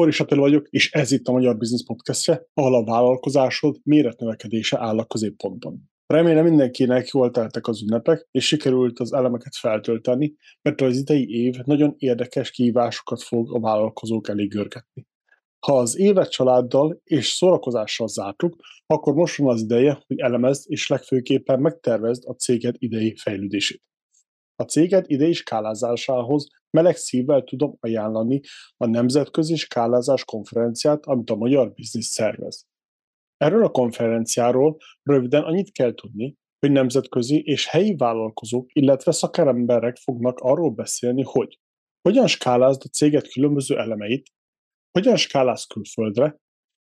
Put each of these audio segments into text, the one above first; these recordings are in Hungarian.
Boris Attila vagyok, és ez itt a Magyar Business Podcastje, ahol a vállalkozásod méretnövekedése áll a középpontban. Remélem mindenkinek jól teltek az ünnepek, és sikerült az elemeket feltölteni, mert az idei év nagyon érdekes kihívásokat fog a vállalkozók elé görgetni. Ha az évet családdal és szórakozással zártuk, akkor most van az ideje, hogy elemezd és legfőképpen megtervezd a céged idei fejlődését. A céged idei skálázásához meleg szívvel tudom ajánlani a Nemzetközi Skálázás konferenciát, amit a Magyar Biznisz szervez. Erről a konferenciáról röviden annyit kell tudni, hogy nemzetközi és helyi vállalkozók, illetve szakemberek fognak arról beszélni, hogy hogyan skálázd a céget különböző elemeit, hogyan skáláz külföldre,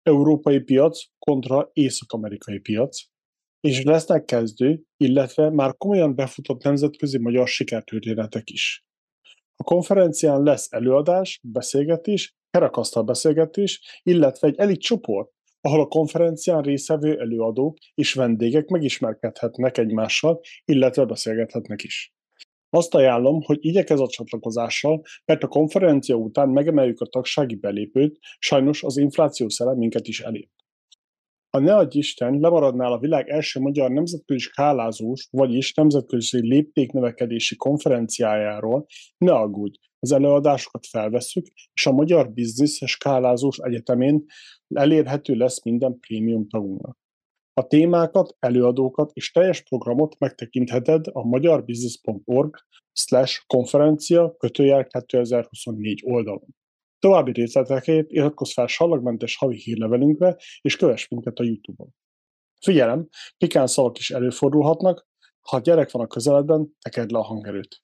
európai piac kontra észak-amerikai piac, és lesznek kezdő, illetve már komolyan befutott nemzetközi magyar sikertörténetek is. A konferencián lesz előadás, beszélgetés, kerekasztal beszélgetés, illetve egy elit csoport, ahol a konferencián részevő előadók és vendégek megismerkedhetnek egymással, illetve beszélgethetnek is. Azt ajánlom, hogy igyekez a csatlakozással, mert a konferencia után megemeljük a tagsági belépőt, sajnos az infláció szele minket is elért. Ha ne adj Isten, lemaradnál a világ első magyar nemzetközi skálázós, vagyis nemzetközi léptéknövekedési konferenciájáról, ne aggódj, az előadásokat felveszük, és a Magyar Biznisz Skálázós Egyetemén elérhető lesz minden prémium tagunknak. A témákat, előadókat és teljes programot megtekintheted a magyarbusiness.org slash konferencia kötőjel 2024 oldalon. További részletekért iratkozz fel sallagmentes havi hírlevelünkre, és kövess minket a YouTube-on. Figyelem, pikán szavak is előfordulhatnak, ha gyerek van a közeledben, tekerd le a hangerőt.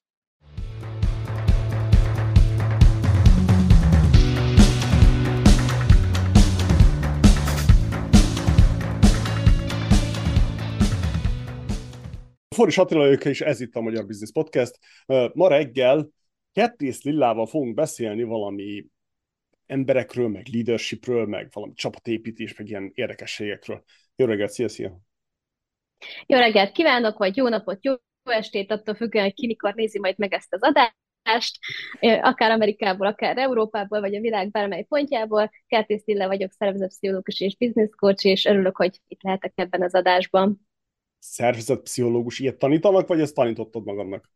Foris Attila ők, és ez itt a Magyar Business Podcast. Ma reggel Kettész Lillával fogunk beszélni valami emberekről, meg leadershipről, meg valami csapatépítés, meg ilyen érdekességekről. Jó reggelt, szia, szia! Jó reggelt kívánok, vagy jó napot, jó estét, attól függően, hogy ki mikor nézi majd meg ezt az adást, akár Amerikából, akár Európából, vagy a világ bármely pontjából. Kertész Lilla vagyok, szervezetpszichológus és business coach, és örülök, hogy itt lehetek ebben az adásban. Szervezetpszichológus, ilyet tanítanak, vagy ezt tanítottad magadnak?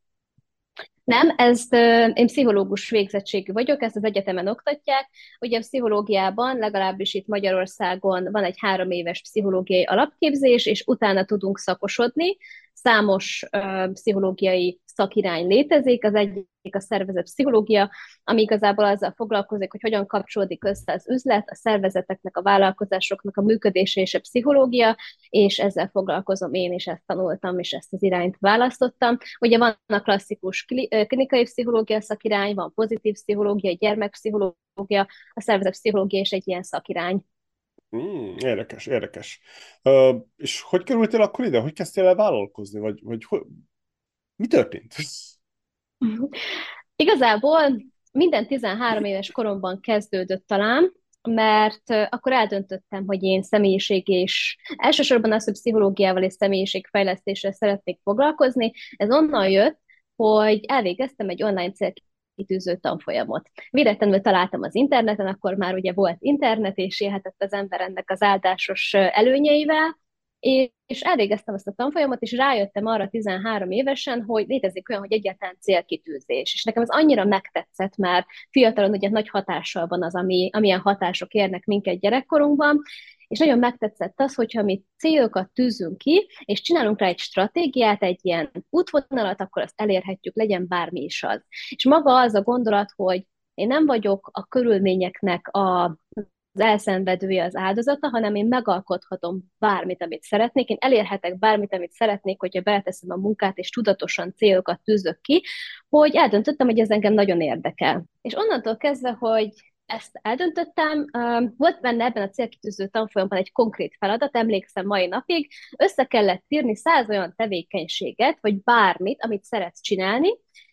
Nem, ezt én pszichológus végzettségű vagyok, ezt az egyetemen oktatják. Ugye a pszichológiában, legalábbis itt Magyarországon van egy három éves pszichológiai alapképzés, és utána tudunk szakosodni. Számos uh, pszichológiai szakirány létezik, az egyik a szervezet pszichológia, ami igazából azzal foglalkozik, hogy hogyan kapcsolódik össze az üzlet, a szervezeteknek, a vállalkozásoknak a működése és a pszichológia, és ezzel foglalkozom én is, ezt tanultam, és ezt az irányt választottam. Ugye van a klasszikus klinikai pszichológia szakirány, van pozitív pszichológia, gyermekpszichológia, a szervezet pszichológia is egy ilyen szakirány. Mm, érdekes, érdekes. Uh, és hogy kerültél akkor ide? Hogy kezdtél el vállalkozni? Vagy, vagy hogy, mi történt? Igazából minden 13 éves koromban kezdődött talán, mert akkor eldöntöttem, hogy én személyiség és elsősorban az, hogy pszichológiával és személyiségfejlesztéssel szeretnék foglalkozni. Ez onnan jött, hogy elvégeztem egy online célkitűző tanfolyamot. Véletlenül találtam az interneten, akkor már ugye volt internet, és élhetett az ember ennek az áldásos előnyeivel, és elvégeztem ezt a tanfolyamot, és rájöttem arra 13 évesen, hogy létezik olyan, hogy egyáltalán célkitűzés. És nekem ez annyira megtetszett, mert fiatalon ugye nagy hatással van az, ami, amilyen hatások érnek minket gyerekkorunkban, és nagyon megtetszett az, hogyha mi célokat tűzünk ki, és csinálunk rá egy stratégiát, egy ilyen útvonalat, akkor azt elérhetjük, legyen bármi is az. És maga az a gondolat, hogy én nem vagyok a körülményeknek a az elszenvedője, az áldozata, hanem én megalkothatom bármit, amit szeretnék, én elérhetek bármit, amit szeretnék, hogyha beteszem a munkát, és tudatosan célokat tűzök ki, hogy eldöntöttem, hogy ez engem nagyon érdekel. És onnantól kezdve, hogy ezt eldöntöttem, volt benne ebben a célkitűző tanfolyamban egy konkrét feladat, emlékszem mai napig, össze kellett írni száz olyan tevékenységet, vagy bármit, amit szeretsz csinálni,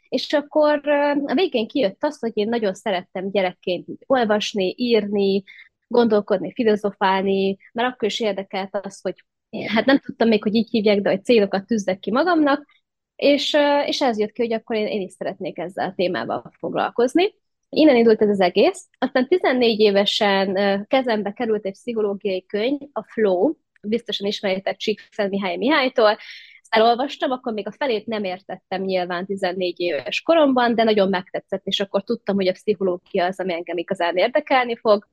és akkor a végén kijött az, hogy én nagyon szerettem gyerekként olvasni, írni, gondolkodni, filozofálni, mert akkor is érdekelt az, hogy hát nem tudtam még, hogy így hívják, de hogy célokat tűzzek ki magamnak, és, és ez jött ki, hogy akkor én, én is szeretnék ezzel a témával foglalkozni. Innen indult ez az egész. Aztán 14 évesen kezembe került egy pszichológiai könyv, a Flow, biztosan ismeritek Csíkszer Mihály Mihálytól, elolvastam, akkor még a felét nem értettem nyilván 14 éves koromban, de nagyon megtetszett, és akkor tudtam, hogy a pszichológia az, ami engem igazán érdekelni fog.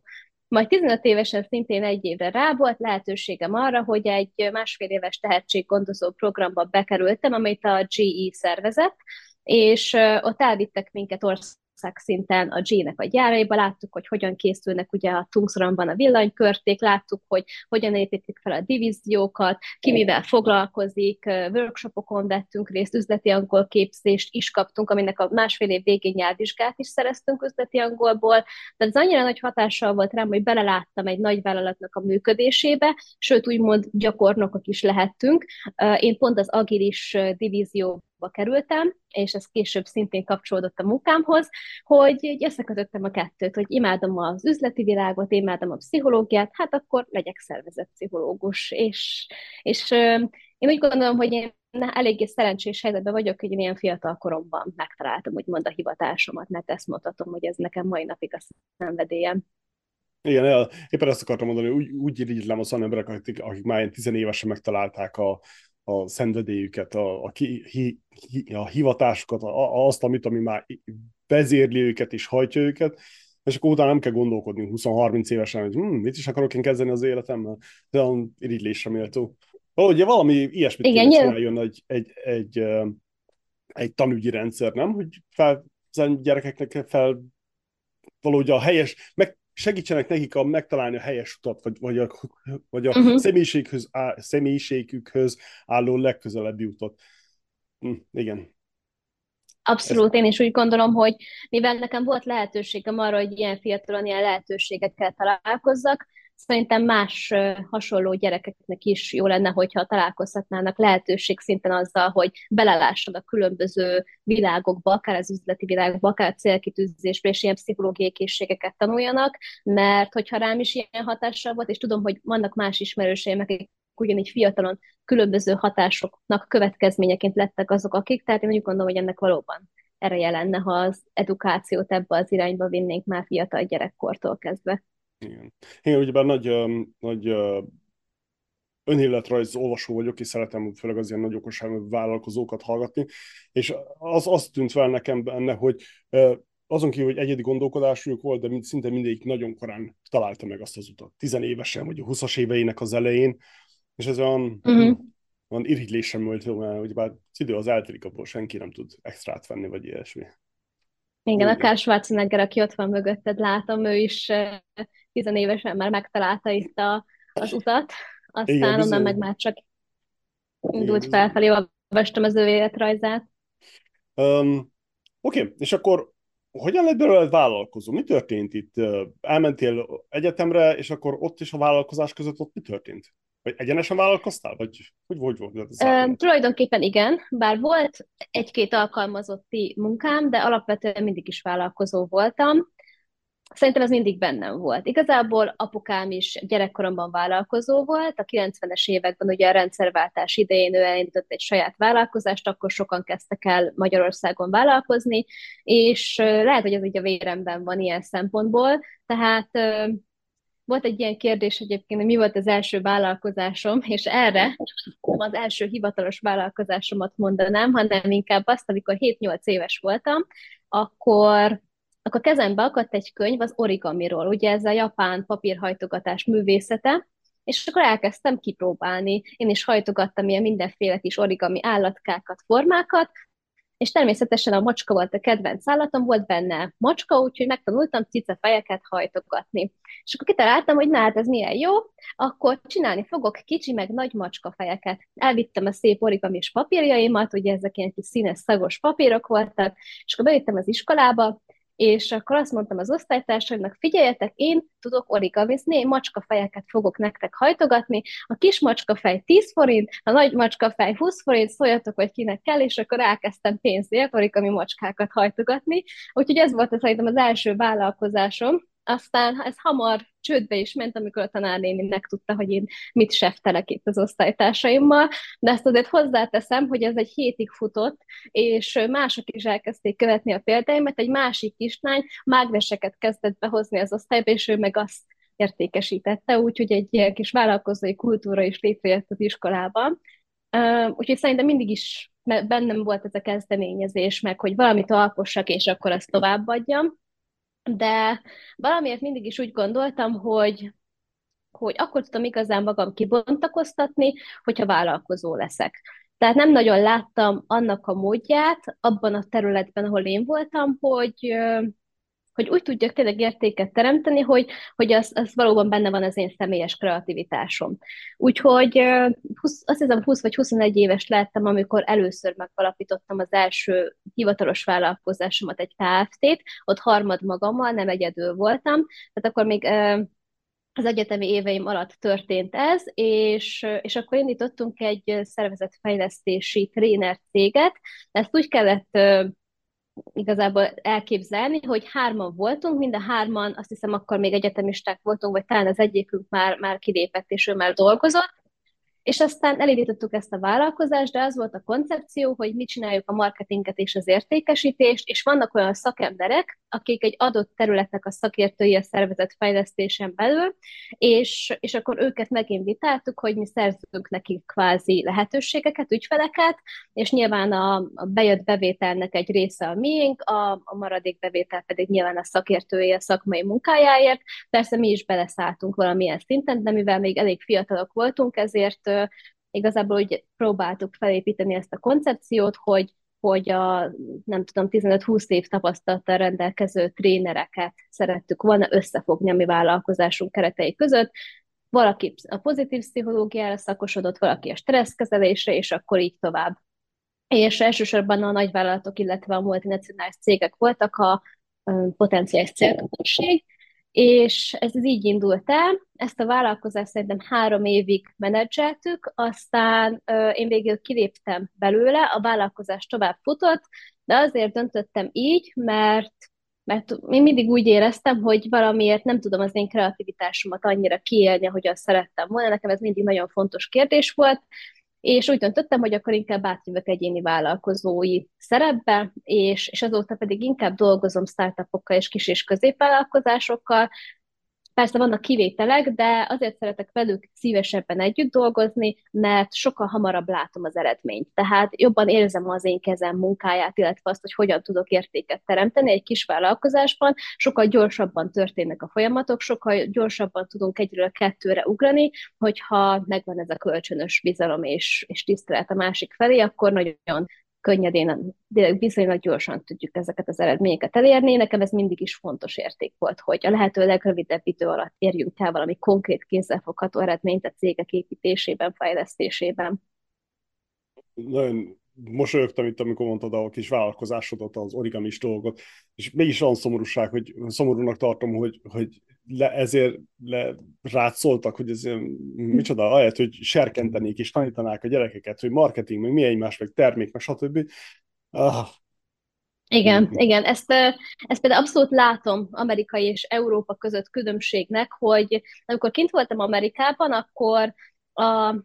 Majd 15 évesen szintén egy évre rá volt lehetőségem arra, hogy egy másfél éves tehetséggondozó programba bekerültem, amit a GE szervezett, és ott elvittek minket ország szinten a G-nek a gyáraiba, láttuk, hogy hogyan készülnek ugye a Tungsramban a villanykörték, láttuk, hogy hogyan építik fel a divíziókat, ki mivel foglalkozik, workshopokon vettünk részt, üzleti angol képzést is kaptunk, aminek a másfél év végén nyelvvizsgát is szereztünk üzleti angolból, de ez annyira nagy hatással volt rám, hogy beleláttam egy nagy vállalatnak a működésébe, sőt úgymond gyakornokok is lehettünk. Én pont az agilis divízió kerültem, és ez később szintén kapcsolódott a munkámhoz, hogy így összekötöttem a kettőt, hogy imádom az üzleti világot, imádom a pszichológiát, hát akkor legyek szervezett pszichológus. És, és én úgy gondolom, hogy én eléggé szerencsés helyzetben vagyok, hogy én ilyen fiatal koromban megtaláltam úgymond a hivatásomat, mert ezt mondhatom, hogy ez nekem mai napig a szenvedélyem. Igen, éppen ezt akartam mondani, úgy, úgy irigylem az olyan emberek, akik, akik már tizenévesen megtalálták a, a szenvedélyüket, a, a, ki, hi, hi, a hivatásukat, a, azt, amit, ami már vezérli őket és hajtja őket, és akkor utána nem kell gondolkodni 20-30 évesen, hogy hm, mit is akarok én kezdeni az életemmel, de olyan irigylésre méltó. Valahogy valami ilyesmit Igen, kéne jön egy, egy, egy, egy tanügyi rendszer, nem? Hogy fel, gyerekeknek fel valahogy a helyes, meg segítsenek nekik a, megtalálni a helyes utat, vagy, vagy a, vagy a uh-huh. személyiséghöz, á, személyiségükhöz álló legközelebbi utat. Hm, igen. Abszolút, én is úgy gondolom, hogy mivel nekem volt lehetőségem arra, hogy ilyen fiatalon ilyen lehetőségekkel találkozzak, Szerintem más hasonló gyerekeknek is jó lenne, hogyha találkozhatnának lehetőség szinten azzal, hogy belelássad a különböző világokba, akár az üzleti világba, akár a célkitűzésbe, és ilyen pszichológiai készségeket tanuljanak, mert hogyha rám is ilyen hatással volt, és tudom, hogy vannak más ismerőseim, akik ugyanígy fiatalon különböző hatásoknak következményeként lettek azok, akik, tehát én úgy gondolom, hogy ennek valóban ereje lenne, ha az edukációt ebbe az irányba vinnénk már fiatal gyerekkortól kezdve. Igen. Én ugyebár nagy, nagy önéletrajz olvasó vagyok, és szeretem főleg az ilyen nagy okosságú vállalkozókat hallgatni, és az azt tűnt fel nekem benne, hogy azon kívül, hogy egyedi gondolkodásuk volt, de szinte mindegyik nagyon korán találta meg azt az utat. Tizenévesen, vagy a 20-as éveinek az elején, és ez olyan, uh-huh. olyan irigylésem volt, ugye bár az idő az eltelik, abból senki nem tud extrát venni, vagy ilyesmi. Igen, akár Schwarzenegger, aki ott van mögötted, látom, ő is tizenévesen már megtalálta itt a, az utat, aztán Igen, onnan meg már csak indult Igen, felfelé, olvastam az ő életrajzát. Um, Oké, okay. és akkor hogyan lett belőle vállalkozó? Mi történt itt? Elmentél egyetemre, és akkor ott is a vállalkozás között ott mi történt? Vagy egyenesen vállalkoztál? Vagy hogy, hogy volt ez? Uh, tulajdonképpen igen, bár volt egy-két alkalmazotti munkám, de alapvetően mindig is vállalkozó voltam. Szerintem ez mindig bennem volt. Igazából apukám is gyerekkoromban vállalkozó volt, a 90-es években ugye a rendszerváltás idején ő elindított egy saját vállalkozást, akkor sokan kezdtek el Magyarországon vállalkozni, és lehet, hogy ez így a véremben van ilyen szempontból, tehát volt egy ilyen kérdés egyébként, hogy mi volt az első vállalkozásom, és erre az első hivatalos vállalkozásomat mondanám, hanem inkább azt, amikor 7-8 éves voltam, akkor akkor kezembe akadt egy könyv az origamiról, ugye ez a japán papírhajtogatás művészete, és akkor elkezdtem kipróbálni. Én is hajtogattam ilyen mindenféle kis origami állatkákat, formákat, és természetesen a macska volt a kedvenc állatom, volt benne macska, úgyhogy megtanultam cicafejeket hajtogatni. És akkor kitaláltam, hogy na hát ez milyen jó, akkor csinálni fogok kicsi meg nagy macska fejeket. Elvittem a szép origamis papírjaimat, ugye ezek ilyen kis színes szagos papírok voltak, és akkor bejöttem az iskolába, és akkor azt mondtam az osztálytársaimnak, figyeljetek, én tudok origamizni, én macskafejeket fogok nektek hajtogatni, a kis macskafej 10 forint, a nagy macskafej 20 forint, szóljatok, hogy kinek kell, és akkor elkezdtem pénzért origami macskákat hajtogatni, úgyhogy ez volt szerintem az első vállalkozásom, aztán ez hamar csődbe is ment, amikor a tanárnéni megtudta, hogy én mit seftelek itt az osztálytársaimmal, de ezt azért hozzáteszem, hogy ez egy hétig futott, és mások is elkezdték követni a példáimat, egy másik kislány mágveseket kezdett behozni az osztályba, és ő meg azt értékesítette, úgyhogy egy ilyen kis vállalkozói kultúra is létrejött az iskolában. Úgyhogy szerintem mindig is bennem volt ez a kezdeményezés, meg hogy valamit alkossak, és akkor azt továbbadjam. De valamiért mindig is úgy gondoltam, hogy, hogy akkor tudom igazán magam kibontakoztatni, hogyha vállalkozó leszek. Tehát nem nagyon láttam annak a módját abban a területben, ahol én voltam, hogy, hogy úgy tudjak tényleg értéket teremteni, hogy, hogy az, az valóban benne van az én személyes kreativitásom. Úgyhogy 20, azt hiszem 20 vagy 21 éves lettem, amikor először megalapítottam az első hivatalos vállalkozásomat, egy KFT-t, ott harmad magammal, nem egyedül voltam, tehát akkor még az egyetemi éveim alatt történt ez, és, és akkor indítottunk egy szervezetfejlesztési tréner céget. Ezt úgy kellett igazából elképzelni, hogy hárman voltunk, mind a hárman, azt hiszem akkor még egyetemisták voltunk, vagy talán az egyikünk már, már kilépett, és ő már dolgozott, és aztán elindítottuk ezt a vállalkozást, de az volt a koncepció, hogy mit csináljuk a marketinget és az értékesítést, és vannak olyan szakemberek, akik egy adott területnek a szakértői a szervezet fejlesztésen belül, és, és akkor őket meginvitáltuk, hogy mi szerzünk nekik kvázi lehetőségeket, ügyfeleket, és nyilván a, a bejött bevételnek egy része a miénk, a, a maradék bevétel pedig nyilván a szakértői a szakmai munkájáért. Persze mi is beleszálltunk valamilyen szinten, de mivel még elég fiatalok voltunk, ezért igazából úgy próbáltuk felépíteni ezt a koncepciót, hogy hogy a, nem tudom, 15-20 év tapasztalattal rendelkező trénereket szerettük volna összefogni a mi vállalkozásunk keretei között. Valaki a pozitív pszichológiára szakosodott, valaki a stresszkezelésre, és akkor így tovább. És elsősorban a nagyvállalatok, illetve a multinacionális cégek voltak a potenciális célközönség, és ez így indult el. Ezt a vállalkozást szerintem három évig menedzseltük, aztán ö, én végül kiléptem belőle, a vállalkozás tovább futott, de azért döntöttem így, mert mert én mindig úgy éreztem, hogy valamiért nem tudom az én kreativitásomat annyira kiélni, azt szerettem volna. Nekem ez mindig nagyon fontos kérdés volt, és úgy döntöttem, hogy akkor inkább átjövök egyéni vállalkozói szerepbe, és, és azóta pedig inkább dolgozom startupokkal és kis- és középvállalkozásokkal, Persze vannak kivételek, de azért szeretek velük szívesebben együtt dolgozni, mert sokkal hamarabb látom az eredményt. Tehát jobban érzem az én kezem munkáját, illetve azt, hogy hogyan tudok értéket teremteni egy kis vállalkozásban, sokkal gyorsabban történnek a folyamatok, sokkal gyorsabban tudunk egyről kettőre ugrani, hogyha megvan ez a kölcsönös bizalom és, és tisztelet a másik felé, akkor nagyon könnyedén, viszonylag gyorsan tudjuk ezeket az eredményeket elérni. Nekem ez mindig is fontos érték volt, hogy a lehető legrövidebb idő alatt érjünk el valami konkrét kézzelfogható eredményt a cégek építésében, fejlesztésében. Nagyon mosolyogtam itt, amikor mondtad a kis vállalkozásodat, az origamis dolgot, és mégis olyan szomorúság, hogy szomorúnak tartom, hogy, hogy le, ezért le, rád szóltak, hogy ez micsoda, ahelyett, hogy serkentenék és tanítanák a gyerekeket, hogy marketing, meg mi egymás, meg termék, meg stb. Ah. Igen, igen, ezt, ezt például abszolút látom Amerikai és Európa között különbségnek, hogy amikor kint voltam Amerikában, akkor a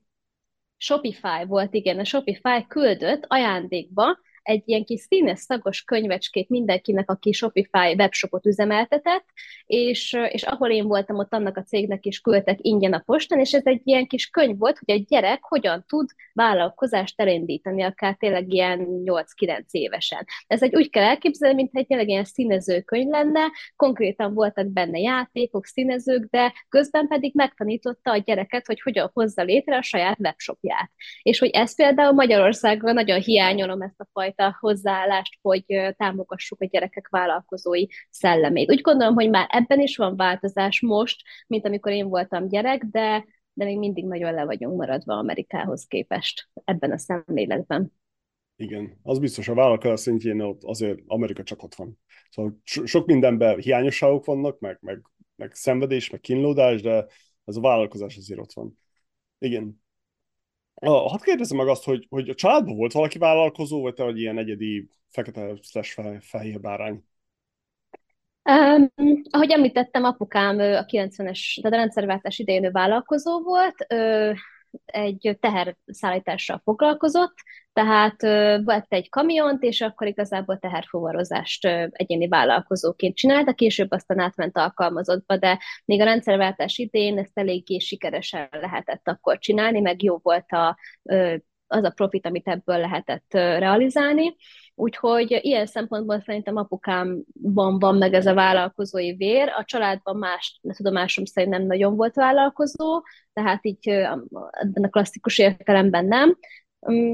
Shopify volt, igen, a Shopify küldött ajándékba egy ilyen kis színes szagos könyvecskét mindenkinek, aki Shopify webshopot üzemeltetett, és, és ahol én voltam, ott annak a cégnek is küldtek ingyen a postán, és ez egy ilyen kis könyv volt, hogy egy gyerek hogyan tud vállalkozást elindítani, akár tényleg ilyen 8-9 évesen. Ez egy úgy kell elképzelni, mint egy tényleg ilyen színező könyv lenne, konkrétan voltak benne játékok, színezők, de közben pedig megtanította a gyereket, hogy hogyan hozza létre a saját webshopját. És hogy ez például Magyarországon nagyon hiányolom ezt a fajta fajta hozzáállást, hogy támogassuk a gyerekek vállalkozói szellemét. Úgy gondolom, hogy már ebben is van változás most, mint amikor én voltam gyerek, de, de még mindig nagyon le vagyunk maradva Amerikához képest ebben a szemléletben. Igen, az biztos, a vállalkozás szintjén ott azért Amerika csak ott van. Szóval so- sok mindenben hiányosságok vannak, meg, meg, meg szenvedés, meg kínlódás, de ez a vállalkozás azért ott van. Igen. Hadd kérdezem meg azt, hogy, hogy a családban volt valaki vállalkozó, vagy te vagy ilyen egyedi fekete slash fehér bárány? Um, ahogy említettem, apukám a 90-es, tehát a rendszerváltás idején vállalkozó volt, ö, egy teherszállítással foglalkozott, tehát vett egy kamiont, és akkor igazából teherfuvarozást egyéni vállalkozóként csinálta, később aztán átment alkalmazottba, de még a rendszerváltás idén ezt eléggé sikeresen lehetett akkor csinálni, meg jó volt a, az a profit, amit ebből lehetett realizálni. Úgyhogy ilyen szempontból szerintem apukámban van meg ez a vállalkozói vér. A családban más, tudomásom szerint nem nagyon volt vállalkozó, tehát így ebben a klasszikus értelemben nem.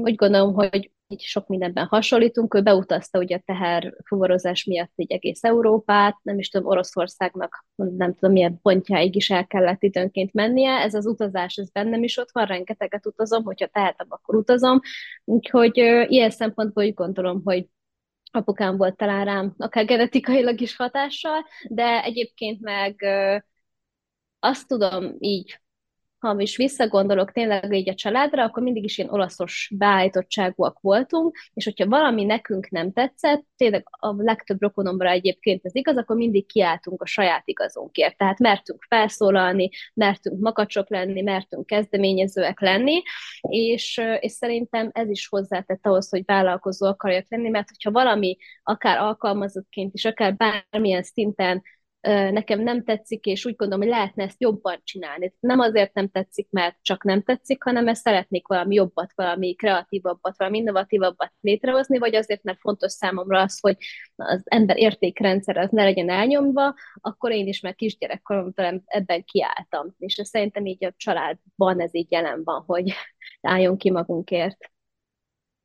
Úgy gondolom, hogy így sok mindenben hasonlítunk. Ő beutazta ugye a teherfuvarozás miatt egy egész Európát, nem is tudom, Oroszországnak nem tudom milyen pontjáig is el kellett időnként mennie. Ez az utazás, ez bennem is ott van, rengeteget utazom, hogyha tehetem, akkor utazom. Úgyhogy ilyen szempontból úgy gondolom, hogy apukám volt talán rám, akár genetikailag is hatással, de egyébként meg azt tudom így ha is visszagondolok tényleg így a családra, akkor mindig is ilyen olaszos beállítottságúak voltunk, és hogyha valami nekünk nem tetszett, tényleg a legtöbb rokonomra egyébként ez igaz, akkor mindig kiálltunk a saját igazunkért. Tehát mertünk felszólalni, mertünk makacsok lenni, mertünk kezdeményezőek lenni, és, és szerintem ez is hozzátett ahhoz, hogy vállalkozó akarjak lenni, mert hogyha valami akár alkalmazottként is, akár bármilyen szinten nekem nem tetszik, és úgy gondolom, hogy lehetne ezt jobban csinálni. Nem azért nem tetszik, mert csak nem tetszik, hanem ezt szeretnék valami jobbat, valami kreatívabbat, valami innovatívabbat létrehozni, vagy azért, mert fontos számomra az, hogy az ember értékrendszer az ne legyen elnyomva, akkor én is meg kisgyerekkoromtól ebben kiálltam. És ez szerintem így a családban ez így jelen van, hogy álljon ki magunkért.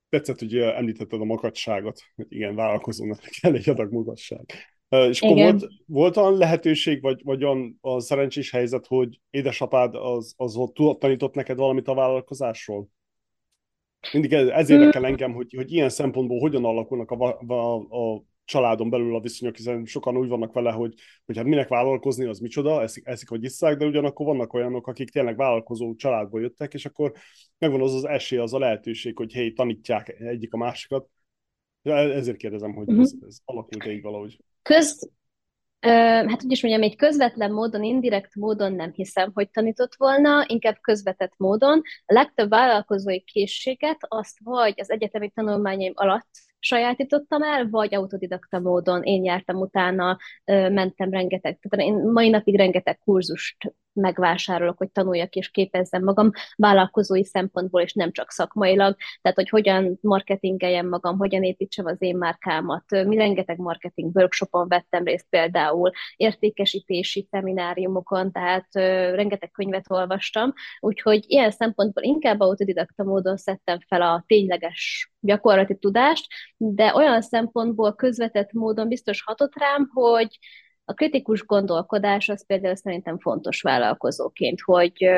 Tetszett, hogy említetted a makacságot, hogy igen, vállalkozónak kell egy adag mutatság. És akkor volt, volt olyan lehetőség, vagy, vagy olyan a szerencsés helyzet, hogy édesapád az, az ott tanított neked valamit a vállalkozásról? Mindig ez, ez érdekel hmm. engem, hogy, hogy ilyen szempontból hogyan alakulnak a, a, a családon belül a viszonyok, hiszen sokan úgy vannak vele, hogy, hogy hát minek vállalkozni, az micsoda, eszik, eszik vagy isszák, de ugyanakkor vannak olyanok, akik tényleg vállalkozó családból jöttek, és akkor megvan az az esély, az a lehetőség, hogy hé, tanítják egyik a másikat. Ezért kérdezem, hogy uh-huh. ez, ez alakult így valahogy. Köz, hát úgy is mondjam, egy közvetlen módon, indirekt módon nem hiszem, hogy tanított volna, inkább közvetett módon. A legtöbb vállalkozói készséget azt vagy az egyetemi tanulmányaim alatt sajátítottam el, vagy autodidakta módon én jártam utána, mentem rengeteg, tehát én mai napig rengeteg kurzust megvásárolok, hogy tanuljak és képezzem magam vállalkozói szempontból, és nem csak szakmailag, tehát hogy hogyan marketingeljem magam, hogyan építsem az én márkámat. Mi rengeteg marketing workshopon vettem részt például, értékesítési szemináriumokon, tehát rengeteg könyvet olvastam, úgyhogy ilyen szempontból inkább autodidakta módon szedtem fel a tényleges gyakorlati tudást, de olyan szempontból közvetett módon biztos hatott rám, hogy a kritikus gondolkodás az például szerintem fontos vállalkozóként, hogy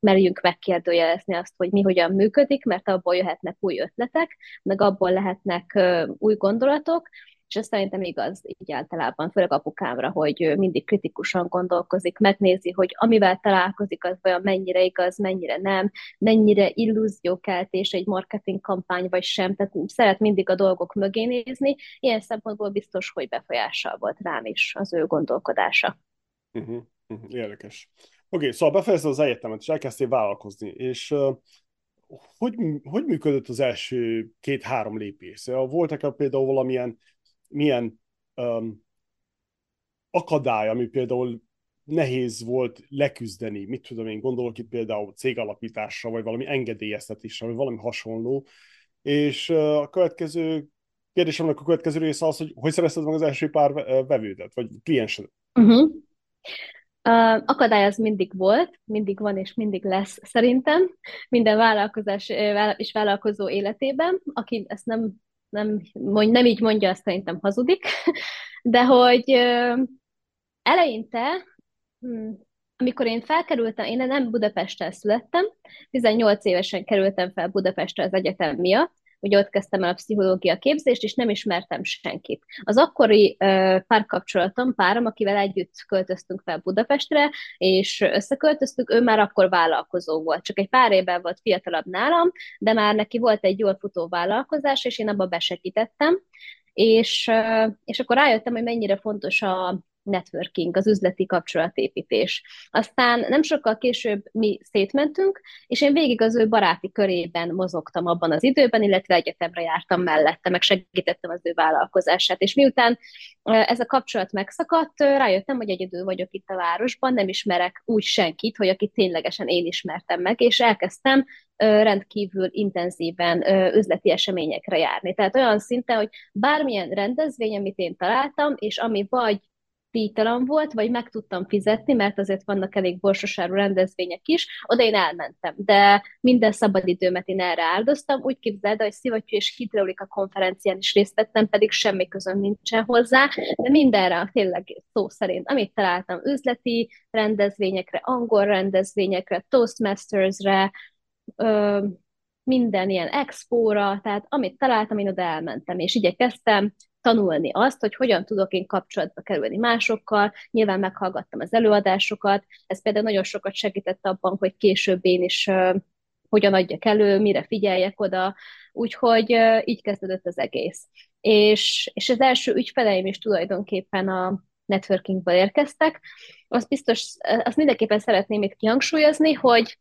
merjünk megkérdőjelezni azt, hogy mi hogyan működik, mert abból jöhetnek új ötletek, meg abból lehetnek új gondolatok, és ez szerintem igaz így általában, főleg apukámra, hogy mindig kritikusan gondolkozik, megnézi, hogy amivel találkozik, az vajon mennyire igaz, mennyire nem, mennyire illúziókeltés egy marketing kampány, vagy sem, tehát szeret mindig a dolgok mögé nézni, ilyen szempontból biztos, hogy befolyással volt rám is az ő gondolkodása. Uh-huh, érdekes. Oké, okay, szóval befejezted az egyetemet, és elkezdtél vállalkozni, és uh, hogy, hogy működött az első két-három lépés? Szóval voltak-e például valamilyen milyen um, akadály, ami például nehéz volt leküzdeni, mit tudom én, gondolok itt például cégalapításra, vagy valami engedélyeztetésre, vagy valami hasonló, és uh, a következő kérdésemnek a következő része az, hogy hogy szerezted meg az első pár vevődet, vagy kliensedet? Uh-huh. Uh, akadály az mindig volt, mindig van és mindig lesz szerintem minden vállalkozás és vállalkozó életében. Aki ezt nem nem, mondj, nem így mondja, azt szerintem hazudik, de hogy eleinte, hm, amikor én felkerültem, én nem Budapesten születtem, 18 évesen kerültem fel Budapestre az egyetem miatt, ugye ott kezdtem el a pszichológia képzést, és nem ismertem senkit. Az akkori párkapcsolatom, párom, akivel együtt költöztünk fel Budapestre, és összeköltöztük, ő már akkor vállalkozó volt, csak egy pár évvel volt fiatalabb nálam, de már neki volt egy jól futó vállalkozás, és én abba besegítettem, és, és akkor rájöttem, hogy mennyire fontos a networking, az üzleti kapcsolatépítés. Aztán nem sokkal később mi szétmentünk, és én végig az ő baráti körében mozogtam abban az időben, illetve egyetemre jártam mellette, meg segítettem az ő vállalkozását. És miután ez a kapcsolat megszakadt, rájöttem, hogy egyedül vagyok itt a városban, nem ismerek úgy senkit, hogy akit ténylegesen én ismertem meg, és elkezdtem rendkívül intenzíven üzleti eseményekre járni. Tehát olyan szinten, hogy bármilyen rendezvény, amit én találtam, és ami vagy díjtalan volt, vagy meg tudtam fizetni, mert azért vannak elég borsosáru rendezvények is, oda én elmentem. De minden szabadidőmet én erre áldoztam. Úgy képzeld, hogy szivattyú és hidraulika konferencián is részt vettem, pedig semmi közöm nincsen hozzá, de mindenre tényleg szó szerint, amit találtam, üzleti rendezvényekre, angol rendezvényekre, Toastmastersre, ö, minden ilyen expóra, tehát amit találtam, én oda elmentem, és igyekeztem tanulni azt, hogy hogyan tudok én kapcsolatba kerülni másokkal, nyilván meghallgattam az előadásokat, ez például nagyon sokat segített abban, hogy később én is hogyan adjak elő, mire figyeljek oda, úgyhogy így kezdődött az egész. És, és az első ügyfeleim is tulajdonképpen a networkingből érkeztek. Azt biztos, azt mindenképpen szeretném itt kihangsúlyozni, hogy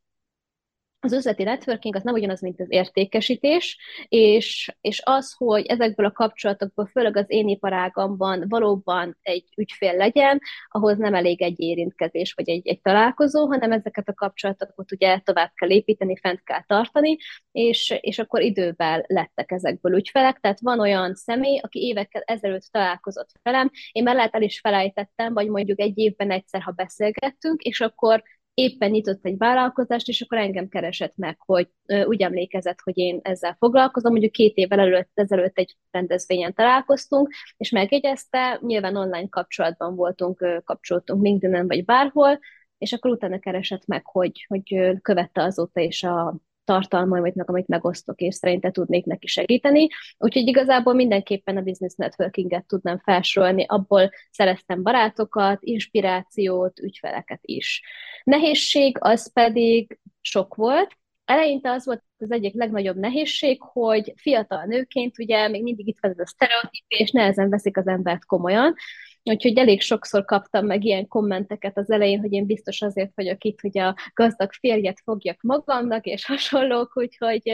az üzleti networking az nem ugyanaz, mint az értékesítés, és, és az, hogy ezekből a kapcsolatokból, főleg az én iparágamban valóban egy ügyfél legyen, ahhoz nem elég egy érintkezés vagy egy, egy találkozó, hanem ezeket a kapcsolatokat ugye tovább kell építeni, fent kell tartani, és, és akkor idővel lettek ezekből ügyfelek, tehát van olyan személy, aki évekkel ezelőtt találkozott velem, én már lehet el is felejtettem, vagy mondjuk egy évben egyszer, ha beszélgettünk, és akkor éppen nyitott egy vállalkozást, és akkor engem keresett meg, hogy úgy emlékezett, hogy én ezzel foglalkozom. Mondjuk két évvel előtt, ezelőtt egy rendezvényen találkoztunk, és megjegyezte, nyilván online kapcsolatban voltunk, kapcsoltunk LinkedIn-en vagy bárhol, és akkor utána keresett meg, hogy, hogy követte azóta is a tartalmaimat, amit megosztok, és szerinte tudnék neki segíteni. Úgyhogy igazából mindenképpen a business networkinget tudnám felsorolni, abból szereztem barátokat, inspirációt, ügyfeleket is. Nehézség az pedig sok volt, Eleinte az volt az egyik legnagyobb nehézség, hogy fiatal nőként ugye még mindig itt van ez a sztereotíp, és nehezen veszik az embert komolyan, Úgyhogy elég sokszor kaptam meg ilyen kommenteket az elején, hogy én biztos azért vagyok itt, hogy a gazdag férjet fogjak magamnak, és hasonlók, úgyhogy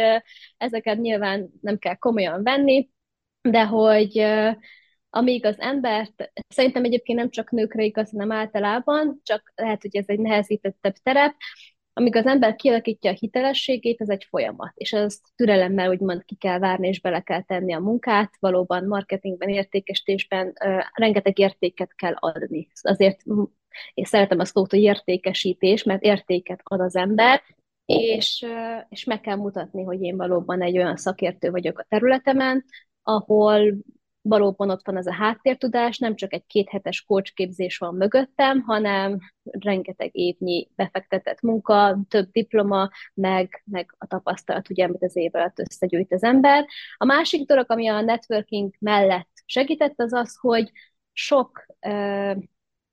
ezeket nyilván nem kell komolyan venni, de hogy amíg az embert, szerintem egyébként nem csak nőkre igaz, hanem általában, csak lehet, hogy ez egy nehezítettebb terep, amíg az ember kialakítja a hitelességét, ez egy folyamat, és ezt türelemmel úgymond ki kell várni, és bele kell tenni a munkát, valóban marketingben, értékesítésben rengeteg értéket kell adni. Azért én szeretem a szót, hogy értékesítés, mert értéket ad az ember, és, és meg kell mutatni, hogy én valóban egy olyan szakértő vagyok a területemen, ahol valóban ott van az a háttértudás, nem csak egy kéthetes kócsképzés van mögöttem, hanem rengeteg évnyi befektetett munka, több diploma, meg, meg a tapasztalat, ugye, amit az év alatt összegyűjt az ember. A másik dolog, ami a networking mellett segített, az az, hogy sok uh,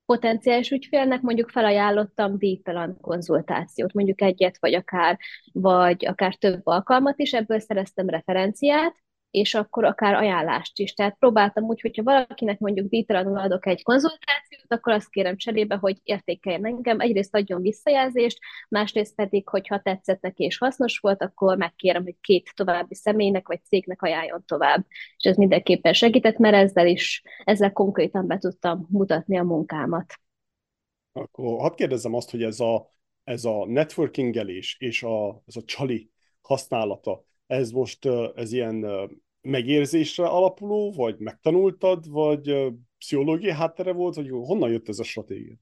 potenciális ügyfélnek mondjuk felajánlottam díjtalan konzultációt, mondjuk egyet, vagy akár, vagy akár több alkalmat is, ebből szereztem referenciát, és akkor akár ajánlást is. Tehát próbáltam úgy, hogyha valakinek mondjuk díjtalanul adok egy konzultációt, akkor azt kérem cserébe, hogy értékeljen engem, egyrészt adjon visszajelzést, másrészt pedig, hogyha tetszett neki és hasznos volt, akkor megkérem, hogy két további személynek vagy cégnek ajánljon tovább. És ez mindenképpen segített, mert ezzel is, ezzel konkrétan be tudtam mutatni a munkámat. Akkor hadd kérdezzem azt, hogy ez a, ez a networkingelés és a, ez a csali használata, ez most ez ilyen megérzésre alapuló, vagy megtanultad, vagy pszichológiai háttere volt, vagy honnan jött ez a stratégia?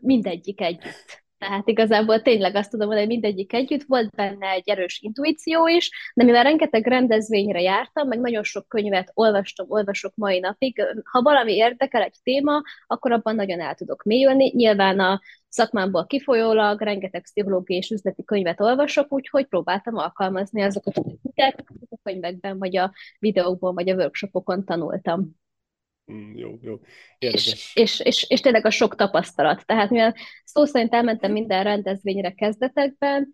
Mindegyik együtt. Tehát igazából tényleg azt tudom mondani, hogy mindegyik együtt volt benne egy erős intuíció is, de mivel rengeteg rendezvényre jártam, meg nagyon sok könyvet olvastam, olvasok mai napig, ha valami érdekel egy téma, akkor abban nagyon el tudok mélyülni. Nyilván a szakmámból kifolyólag rengeteg pszichológiai és üzleti könyvet olvasok, úgyhogy próbáltam alkalmazni azokat a könyvekben, vagy a videókban, vagy a workshopokon tanultam. Mm, jó, jó. És, és, és, és tényleg a sok tapasztalat. Tehát mivel szó szerint elmentem minden rendezvényre kezdetekben,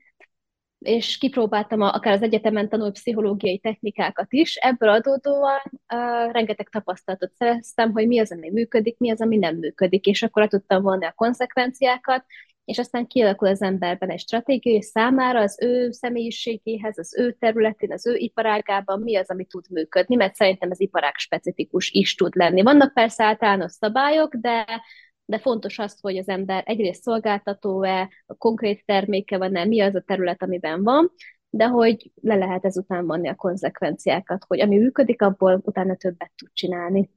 és kipróbáltam a, akár az egyetemen tanult pszichológiai technikákat is. Ebből adódóan uh, rengeteg tapasztalatot szereztem, hogy mi az, ami működik, mi az, ami nem működik, és akkor tudtam vonni a konzekvenciákat, és aztán kialakul az emberben egy stratégia, és számára az ő személyiségéhez, az ő területén, az ő iparágában mi az, ami tud működni, mert szerintem ez iparág specifikus is tud lenni. Vannak persze általános szabályok, de de fontos az, hogy az ember egyrészt szolgáltató-e, a konkrét terméke van-e, mi az a terület, amiben van, de hogy le lehet ezután vonni a konzekvenciákat, hogy ami működik, abból utána többet tud csinálni.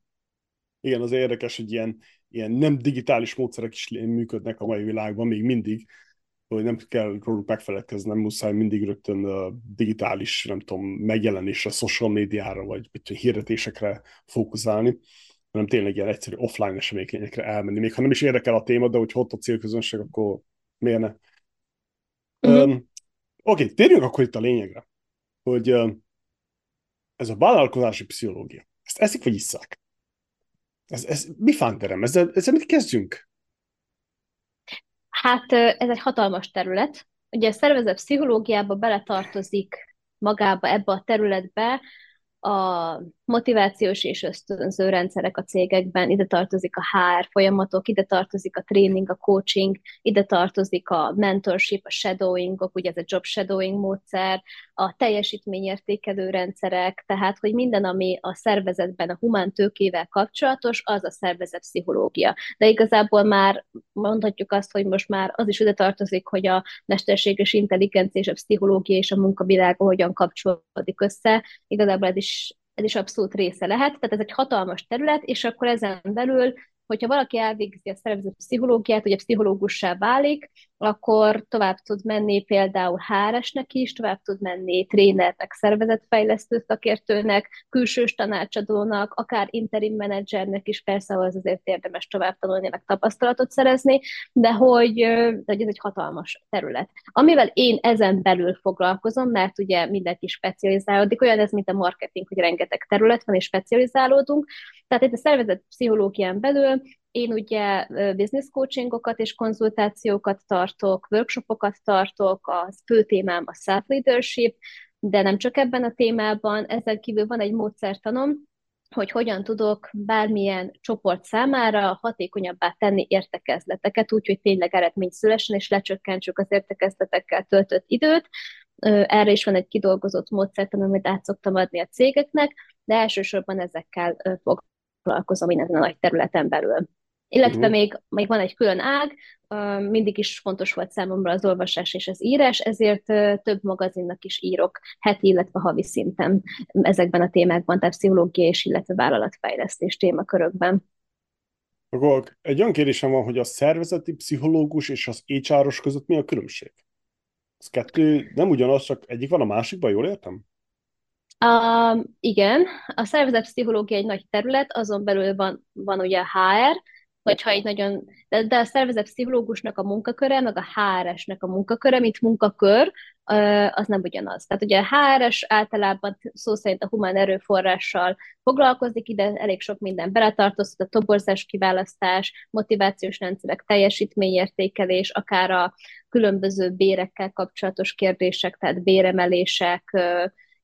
Igen, az érdekes, hogy ilyen, ilyen nem digitális módszerek is működnek a mai világban még mindig, hogy nem kell róluk megfelelkezni, nem muszáj mindig rögtön a digitális, nem tudom, megjelenésre, social médiára, vagy hirdetésekre fókuszálni hanem tényleg ilyen egyszerű offline eseményekre elmenni. Még ha nem is érdekel a téma, de hogy ott a célközönség, akkor miért ne? Uh-huh. Um, Oké, okay, térjünk akkor itt a lényegre, hogy um, ez a vállalkozási pszichológia, ezt eszik vagy isszák? Ez, ez mi fánterem? Ezzel, ezzel mit kezdjünk? Hát ez egy hatalmas terület. Ugye a szervezet pszichológiába beletartozik magába ebbe a területbe a motivációs és ösztönző rendszerek a cégekben, ide tartozik a HR folyamatok, ide tartozik a tréning, a coaching, ide tartozik a mentorship, a shadowingok, ugye ez a job shadowing módszer, a teljesítményértékelő rendszerek, tehát hogy minden, ami a szervezetben a humán tőkével kapcsolatos, az a szervezet pszichológia. De igazából már mondhatjuk azt, hogy most már az is ide tartozik, hogy a mesterséges intelligencia és a pszichológia és a munkavilága hogyan kapcsolódik össze. Igazából ez is ez is abszolút része lehet, tehát ez egy hatalmas terület, és akkor ezen belül hogyha valaki elvégzi a szervezet pszichológiát, ugye pszichológussá válik, akkor tovább tud menni például HRS-nek is, tovább tud menni trénernek, szervezetfejlesztő szakértőnek, külsős tanácsadónak, akár interim menedzsernek is, persze az azért érdemes tovább tanulni, meg tapasztalatot szerezni, de hogy, hogy ez egy hatalmas terület. Amivel én ezen belül foglalkozom, mert ugye mindenki specializálódik, olyan ez, mint a marketing, hogy rengeteg terület van, és specializálódunk, tehát itt a szervezet pszichológián belül én ugye business coachingokat és konzultációkat tartok, workshopokat tartok, a fő témám a self-leadership, de nem csak ebben a témában, ezzel kívül van egy módszertanom, hogy hogyan tudok bármilyen csoport számára hatékonyabbá tenni értekezleteket, úgyhogy tényleg eredmény szülessen, és lecsökkentsük az értekezletekkel töltött időt. Erre is van egy kidolgozott módszertan, amit át szoktam adni a cégeknek, de elsősorban ezekkel foglalkozom én ezen a nagy területen belül. Illetve uh-huh. még, még van egy külön ág, mindig is fontos volt számomra az olvasás és az írás, ezért több magazinnak is írok heti, illetve havi szinten ezekben a témákban, tehát pszichológia és illetve vállalatfejlesztés témakörökben. Akkor egy olyan kérdésem van, hogy a szervezeti pszichológus és az HR-os között mi a különbség? Ez kettő nem ugyanaz, csak egyik van a másikban, jól értem? Uh, igen, a szervezetpszichológia egy nagy terület, azon belül van, van ugye a HR, hogyha így nagyon, de, de a szervezetpszichológusnak a munkaköre, meg a HRS-nek a munkaköre, mint munkakör, az nem ugyanaz. Tehát ugye a HRS általában szó szerint a humán erőforrással foglalkozik, ide elég sok minden beletartozott, a toborzás kiválasztás, motivációs rendszerek, teljesítményértékelés, akár a különböző bérekkel kapcsolatos kérdések, tehát béremelések,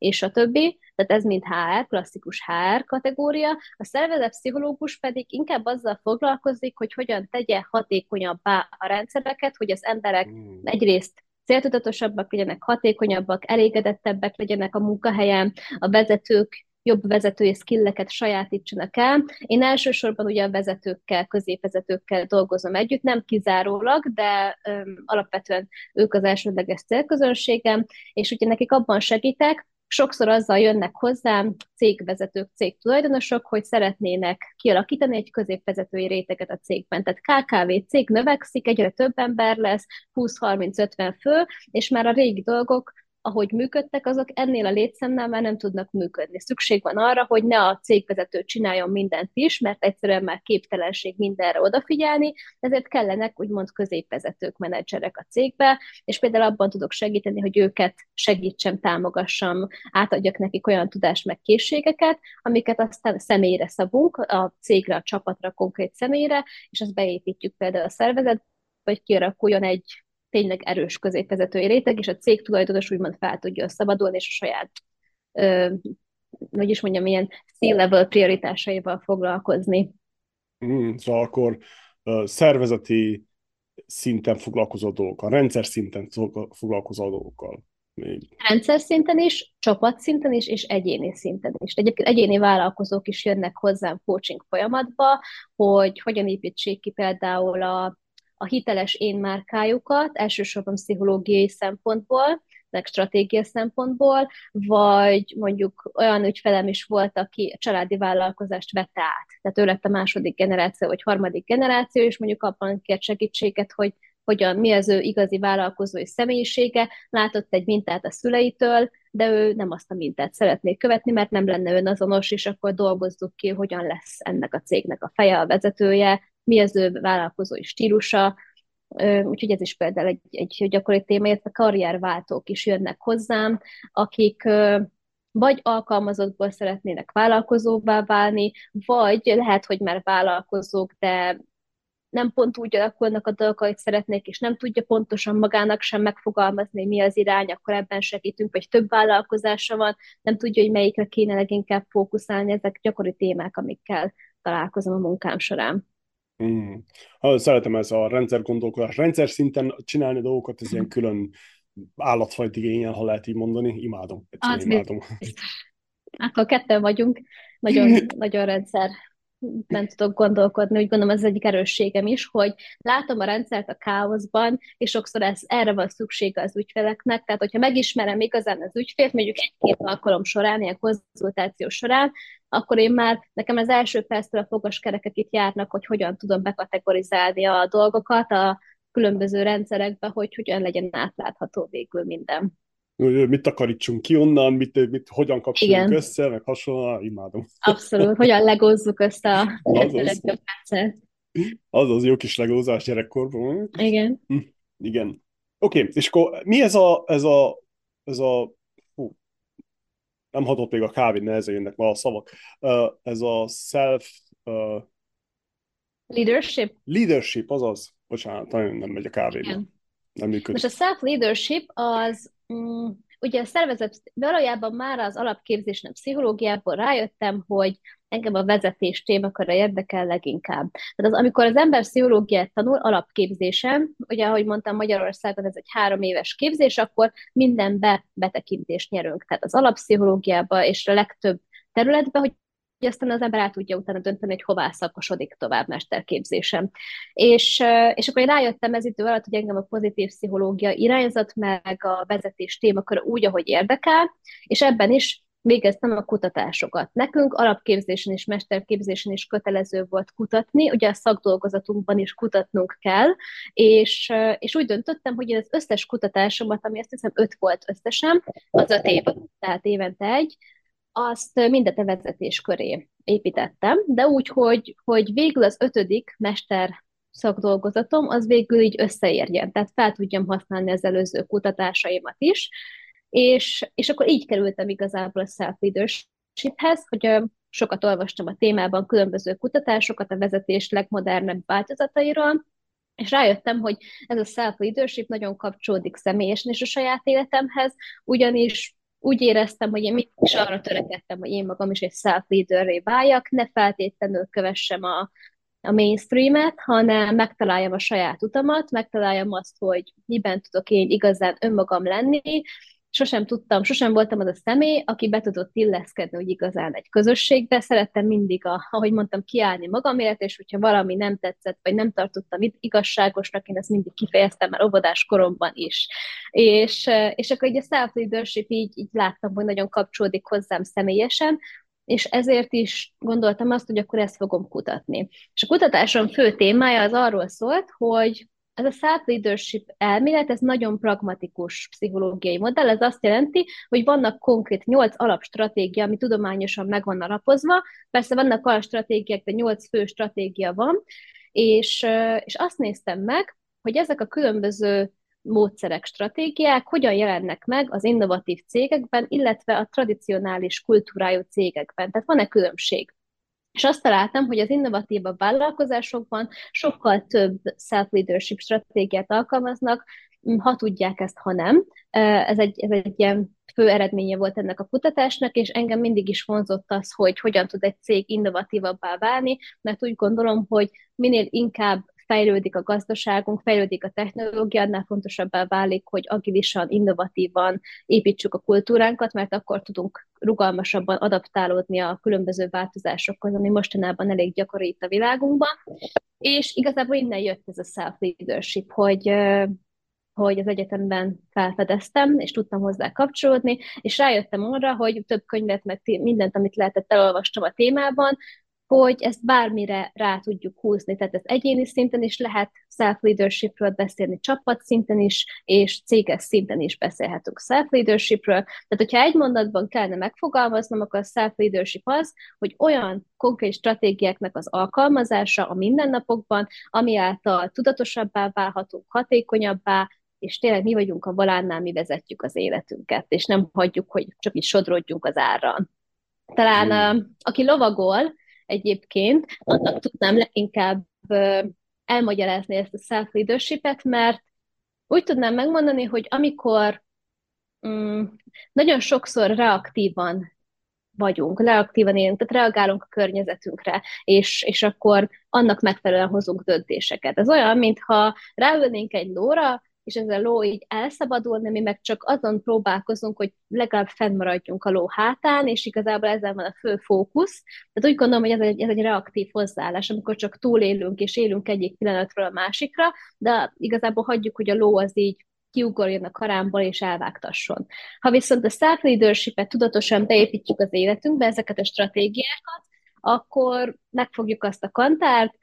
és a többi, tehát ez mind HR, klasszikus HR kategória. A szervezetpszichológus pedig inkább azzal foglalkozik, hogy hogyan tegye hatékonyabbá a rendszereket, hogy az emberek mm. egyrészt céltudatosabbak legyenek, hatékonyabbak, elégedettebbek legyenek a munkahelyen, a vezetők jobb vezetői skilleket sajátítsanak el. Én elsősorban ugye a vezetőkkel, középvezetőkkel dolgozom együtt, nem kizárólag, de öm, alapvetően ők az elsődleges célközönségem, és ugye nekik abban segítek, sokszor azzal jönnek hozzám cégvezetők, cégtulajdonosok, hogy szeretnének kialakítani egy középvezetői réteget a cégben. Tehát KKV cég növekszik, egyre több ember lesz, 20-30-50 fő, és már a régi dolgok ahogy működtek, azok ennél a létszámnál már nem tudnak működni. Szükség van arra, hogy ne a cégvezető csináljon mindent is, mert egyszerűen már képtelenség mindenre odafigyelni, ezért kellenek úgymond középvezetők, menedzserek a cégbe, és például abban tudok segíteni, hogy őket segítsem, támogassam, átadjak nekik olyan tudást meg készségeket, amiket aztán személyre szabunk, a cégre, a csapatra, konkrét személyre, és azt beépítjük például a szervezet, vagy kialakuljon egy tényleg erős középvezetői réteg, és a cég tulajdonos úgymond fel tudja szabadulni, és a saját, ö, hogy is mondjam, ilyen C-level prioritásaival foglalkozni. Mm, szóval akkor uh, szervezeti szinten foglalkozó dolgokkal, rendszer szinten foglalkozó dolgokkal. Még. Rendszer szinten is, csapat szinten is, és egyéni szinten is. Egyébként egyéni vállalkozók is jönnek hozzám coaching folyamatba, hogy hogyan építsék ki például a, a hiteles én márkájukat, elsősorban pszichológiai szempontból, meg stratégia szempontból, vagy mondjuk olyan ügyfelem is volt, aki a családi vállalkozást vette át. Tehát ő lett a második generáció, vagy harmadik generáció, és mondjuk abban kért segítséget, hogy hogyan, mi az ő igazi vállalkozói személyisége, látott egy mintát a szüleitől, de ő nem azt a mintát szeretné követni, mert nem lenne önazonos, és akkor dolgozzuk ki, hogyan lesz ennek a cégnek a feje, a vezetője, mi az ő vállalkozói stílusa, úgyhogy ez is például egy, egy gyakori téma, illetve karrierváltók is jönnek hozzám, akik vagy alkalmazottból szeretnének vállalkozóvá válni, vagy lehet, hogy már vállalkozók, de nem pont úgy alakulnak a dolgok, ahogy szeretnék, és nem tudja pontosan magának sem megfogalmazni, mi az irány, akkor ebben segítünk, vagy több vállalkozása van, nem tudja, hogy melyikre kéne leginkább fókuszálni, ezek gyakori témák, amikkel találkozom a munkám során. Mm. Szeretem ez a rendszer gondolkodás. Rendszer szinten csinálni dolgokat, ez ilyen külön állatfajt igényel, ha lehet így mondani. Imádom. Az imádom. Akkor ketten vagyunk. Nagyon, nagyon rendszer nem tudok gondolkodni, úgy gondolom ez egyik erősségem is, hogy látom a rendszert a káoszban, és sokszor ez, erre van szüksége az ügyfeleknek, tehát hogyha megismerem igazán az ügyfélt, mondjuk egy-két alkalom során, ilyen konzultáció során, akkor én már, nekem az első perctől a fogaskerekek itt járnak, hogy hogyan tudom bekategorizálni a dolgokat a különböző rendszerekbe, hogy hogyan legyen átlátható végül minden mit takarítsunk ki onnan, mit, mit, hogyan kapcsoljuk Igen. össze, meg hasonlóan, imádom. Abszolút, hogyan legózzuk össze a az az jó kis legózás gyerekkorban. Igen. Hm, igen. Oké, okay, és akkor mi ez a, ez a, ez a hú, nem hatott még a kávé, jönnek ma a szavak. Uh, ez a self... Uh, leadership? Leadership, azaz. Bocsánat, nagyon nem megy a kávéba. Igen. Nem működik. Most a self-leadership az ugye a szervezet valójában már az alapképzés nem pszichológiából rájöttem, hogy engem a vezetés témakörre érdekel leginkább. Tehát az, amikor az ember pszichológiát tanul alapképzésen, ugye ahogy mondtam, Magyarországon ez egy három éves képzés, akkor mindenbe betekintést nyerünk. Tehát az alappszichológiába és a legtöbb területbe, hogy hogy aztán az ember el tudja utána dönteni, hogy hová szakosodik tovább mesterképzésem. És, és akkor én rájöttem ez idő alatt, hogy engem a pozitív pszichológia irányzat, meg a vezetés témakör úgy, ahogy érdekel, és ebben is végeztem a kutatásokat. Nekünk alapképzésen és mesterképzésen is kötelező volt kutatni, ugye a szakdolgozatunkban is kutatnunk kell, és, és úgy döntöttem, hogy az összes kutatásomat, ami azt hiszem öt volt összesen, az öt év, tehát évente egy, azt mindet a vezetés köré építettem, de úgy, hogy, hogy végül az ötödik mester szakdolgozatom, az végül így összeérjen, tehát fel tudjam használni az előző kutatásaimat is, és, és akkor így kerültem igazából a self-leadershiphez, hogy sokat olvastam a témában különböző kutatásokat a vezetés legmodernebb változatairól, és rájöttem, hogy ez a self-leadership nagyon kapcsolódik személyesen is a saját életemhez, ugyanis úgy éreztem, hogy én mindig is arra törekedtem, hogy én magam is egy self-leaderré váljak, ne feltétlenül kövessem a, a mainstreamet, hanem megtaláljam a saját utamat, megtaláljam azt, hogy miben tudok én igazán önmagam lenni, sosem tudtam, sosem voltam az a személy, aki be tudott illeszkedni, hogy igazán egy közösségbe. Szerettem mindig, a, ahogy mondtam, kiállni magamért, és hogyha valami nem tetszett, vagy nem tartottam igazságosnak, én ezt mindig kifejeztem már óvodás koromban is. És, és akkor így a self-leadership így, így láttam, hogy nagyon kapcsolódik hozzám személyesen, és ezért is gondoltam azt, hogy akkor ezt fogom kutatni. És a kutatásom fő témája az arról szólt, hogy ez a self-leadership elmélet, ez nagyon pragmatikus pszichológiai modell, ez azt jelenti, hogy vannak konkrét nyolc alapstratégia, ami tudományosan meg van alapozva, persze vannak alapstratégiák, de nyolc fő stratégia van, és, és azt néztem meg, hogy ezek a különböző módszerek, stratégiák hogyan jelennek meg az innovatív cégekben, illetve a tradicionális kultúrájú cégekben. Tehát van-e különbség? És azt találtam, hogy az innovatívabb vállalkozásokban sokkal több self-leadership stratégiát alkalmaznak, ha tudják ezt, ha nem. Ez egy, ez egy ilyen fő eredménye volt ennek a kutatásnak, és engem mindig is vonzott az, hogy hogyan tud egy cég innovatívabbá válni, mert úgy gondolom, hogy minél inkább fejlődik a gazdaságunk, fejlődik a technológia, annál fontosabbá válik, hogy agilisan, innovatívan építsük a kultúránkat, mert akkor tudunk rugalmasabban adaptálódni a különböző változásokhoz, ami mostanában elég gyakori itt a világunkban. És igazából innen jött ez a self-leadership, hogy hogy az egyetemben felfedeztem, és tudtam hozzá kapcsolódni, és rájöttem arra, hogy több könyvet, meg mindent, amit lehetett, elolvastam a témában, hogy ezt bármire rá tudjuk húzni. Tehát ez egyéni szinten is lehet self-leadershipről beszélni, csapat szinten is, és céges szinten is beszélhetünk self-leadershipről. Tehát, hogyha egy mondatban kellene megfogalmaznom, akkor a self-leadership az, hogy olyan konkrét stratégiáknak az alkalmazása a mindennapokban, ami által tudatosabbá válhatunk, hatékonyabbá, és tényleg mi vagyunk a volánnál, mi vezetjük az életünket, és nem hagyjuk, hogy csak így sodrodjunk az árral. Talán hmm. aki lovagol, egyébként, annak tudnám leginkább elmagyarázni ezt a self-leadership-et, mert úgy tudnám megmondani, hogy amikor mm, nagyon sokszor reaktívan vagyunk, reaktívan élünk, tehát reagálunk a környezetünkre, és, és akkor annak megfelelően hozunk döntéseket. Ez olyan, mintha ráülnénk egy lóra, és ez a ló így elszabadulni, mi meg csak azon próbálkozunk, hogy legalább fennmaradjunk a ló hátán, és igazából ezzel van a fő fókusz. Tehát úgy gondolom, hogy ez egy, ez egy reaktív hozzáállás, amikor csak túlélünk és élünk egyik pillanatról a másikra, de igazából hagyjuk, hogy a ló az így kiugorjon a karámból és elvágtasson. Ha viszont a self-leadership-et tudatosan beépítjük az életünkbe, ezeket a stratégiákat, akkor megfogjuk azt a kantárt,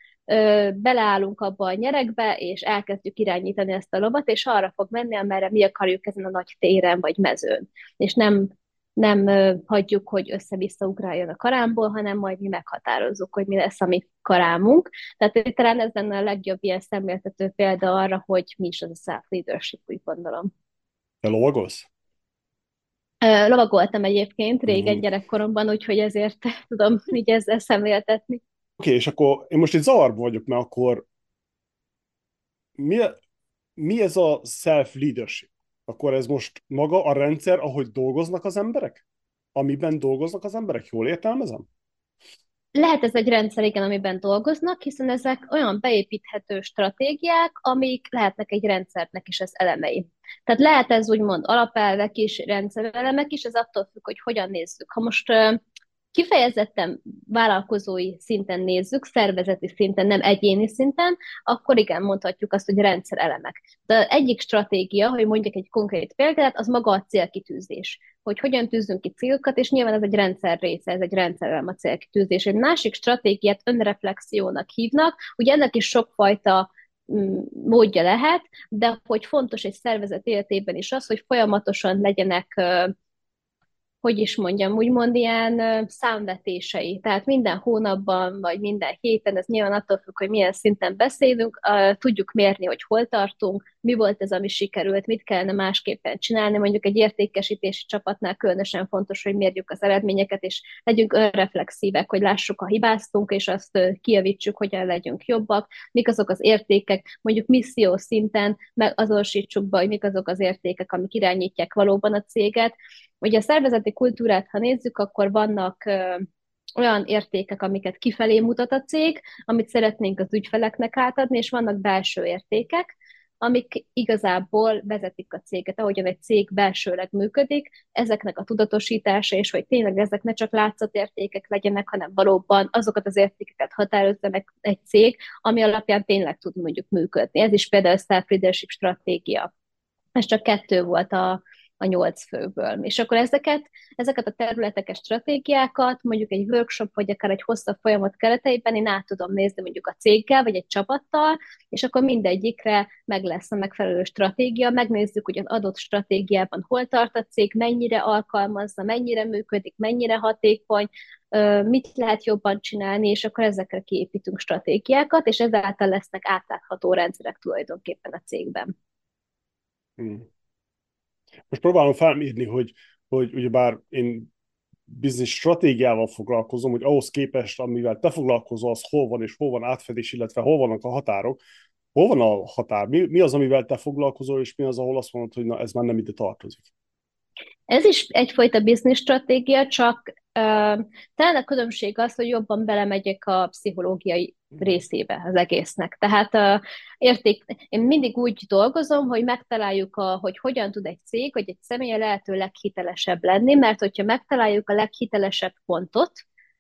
beleállunk abba a nyerekbe, és elkezdjük irányítani ezt a lovat, és arra fog menni, amerre mi akarjuk ezen a nagy téren vagy mezőn. És nem, nem hagyjuk, hogy össze-vissza ugráljon a karámból, hanem majd mi meghatározzuk, hogy mi lesz a mi karámunk. Tehát talán ez lenne a legjobb ilyen szemléltető példa arra, hogy mi is az a self-leadership, úgy gondolom. Te lovagolsz? Lovagoltam egyébként régen mm. gyerekkoromban, úgyhogy ezért tudom így ezzel szemléltetni okay, és akkor én most egy zavarban vagyok, mert akkor mi, mi ez a self-leadership? Akkor ez most maga a rendszer, ahogy dolgoznak az emberek? Amiben dolgoznak az emberek? Jól értelmezem? Lehet ez egy rendszer, igen, amiben dolgoznak, hiszen ezek olyan beépíthető stratégiák, amik lehetnek egy rendszernek is az elemei. Tehát lehet ez úgymond alapelvek is, rendszerelemek is, ez attól függ, hogy hogyan nézzük. Ha most kifejezetten vállalkozói szinten nézzük, szervezeti szinten, nem egyéni szinten, akkor igen, mondhatjuk azt, hogy rendszerelemek. De egyik stratégia, hogy mondjuk egy konkrét példát, az maga a célkitűzés. Hogy hogyan tűzünk ki célokat, és nyilván ez egy rendszer része, ez egy rendszerelem a célkitűzés. Egy másik stratégiát önreflexiónak hívnak, ugye ennek is sokfajta mm, módja lehet, de hogy fontos egy szervezet életében is az, hogy folyamatosan legyenek hogy is mondjam, úgymond ilyen számvetései. Tehát minden hónapban, vagy minden héten, ez nyilván attól függ, hogy milyen szinten beszélünk, tudjuk mérni, hogy hol tartunk, mi volt ez, ami sikerült, mit kellene másképpen csinálni. Mondjuk egy értékesítési csapatnál különösen fontos, hogy mérjük az eredményeket, és legyünk önreflexívek, hogy lássuk, ha hibáztunk, és azt kijavítsuk, hogyan legyünk jobbak, mik azok az értékek, mondjuk misszió szinten megazonosítsuk be, hogy mik azok az értékek, amik irányítják valóban a céget. Ugye a szervezeti kultúrát, ha nézzük, akkor vannak olyan értékek, amiket kifelé mutat a cég, amit szeretnénk az ügyfeleknek átadni, és vannak belső értékek, amik igazából vezetik a céget, ahogyan egy cég belsőleg működik, ezeknek a tudatosítása, és hogy tényleg ezek ne csak látszatértékek legyenek, hanem valóban azokat az értékeket határozza meg egy cég, ami alapján tényleg tud mondjuk működni. Ez is például a self-leadership stratégia. Ez csak kettő volt a, a nyolc főből. És akkor ezeket, ezeket a területeket, stratégiákat, mondjuk egy workshop, vagy akár egy hosszabb folyamat kereteiben én át tudom nézni mondjuk a céggel, vagy egy csapattal, és akkor mindegyikre meg lesz a megfelelő stratégia, megnézzük, hogy az adott stratégiában hol tart a cég, mennyire alkalmazza, mennyire működik, mennyire hatékony, mit lehet jobban csinálni, és akkor ezekre kiépítünk stratégiákat, és ezáltal lesznek átlátható rendszerek tulajdonképpen a cégben. Hmm. Most próbálom felmérni, hogy, hogy ugyebár én bizonyos stratégiával foglalkozom, hogy ahhoz képest, amivel te foglalkozol, az hol van és hol van átfedés, illetve hol vannak a határok, hol van a határ? Mi, mi az, amivel te foglalkozol, és mi az, ahol azt mondod, hogy na, ez már nem ide tartozik? Ez is egyfajta biznisz stratégia, csak talán a különbség az, hogy jobban belemegyek a pszichológiai részébe az egésznek. Tehát érték, én mindig úgy dolgozom, hogy megtaláljuk, a, hogy hogyan tud egy cég, vagy egy személy lehető leghitelesebb lenni, mert hogyha megtaláljuk a leghitelesebb pontot,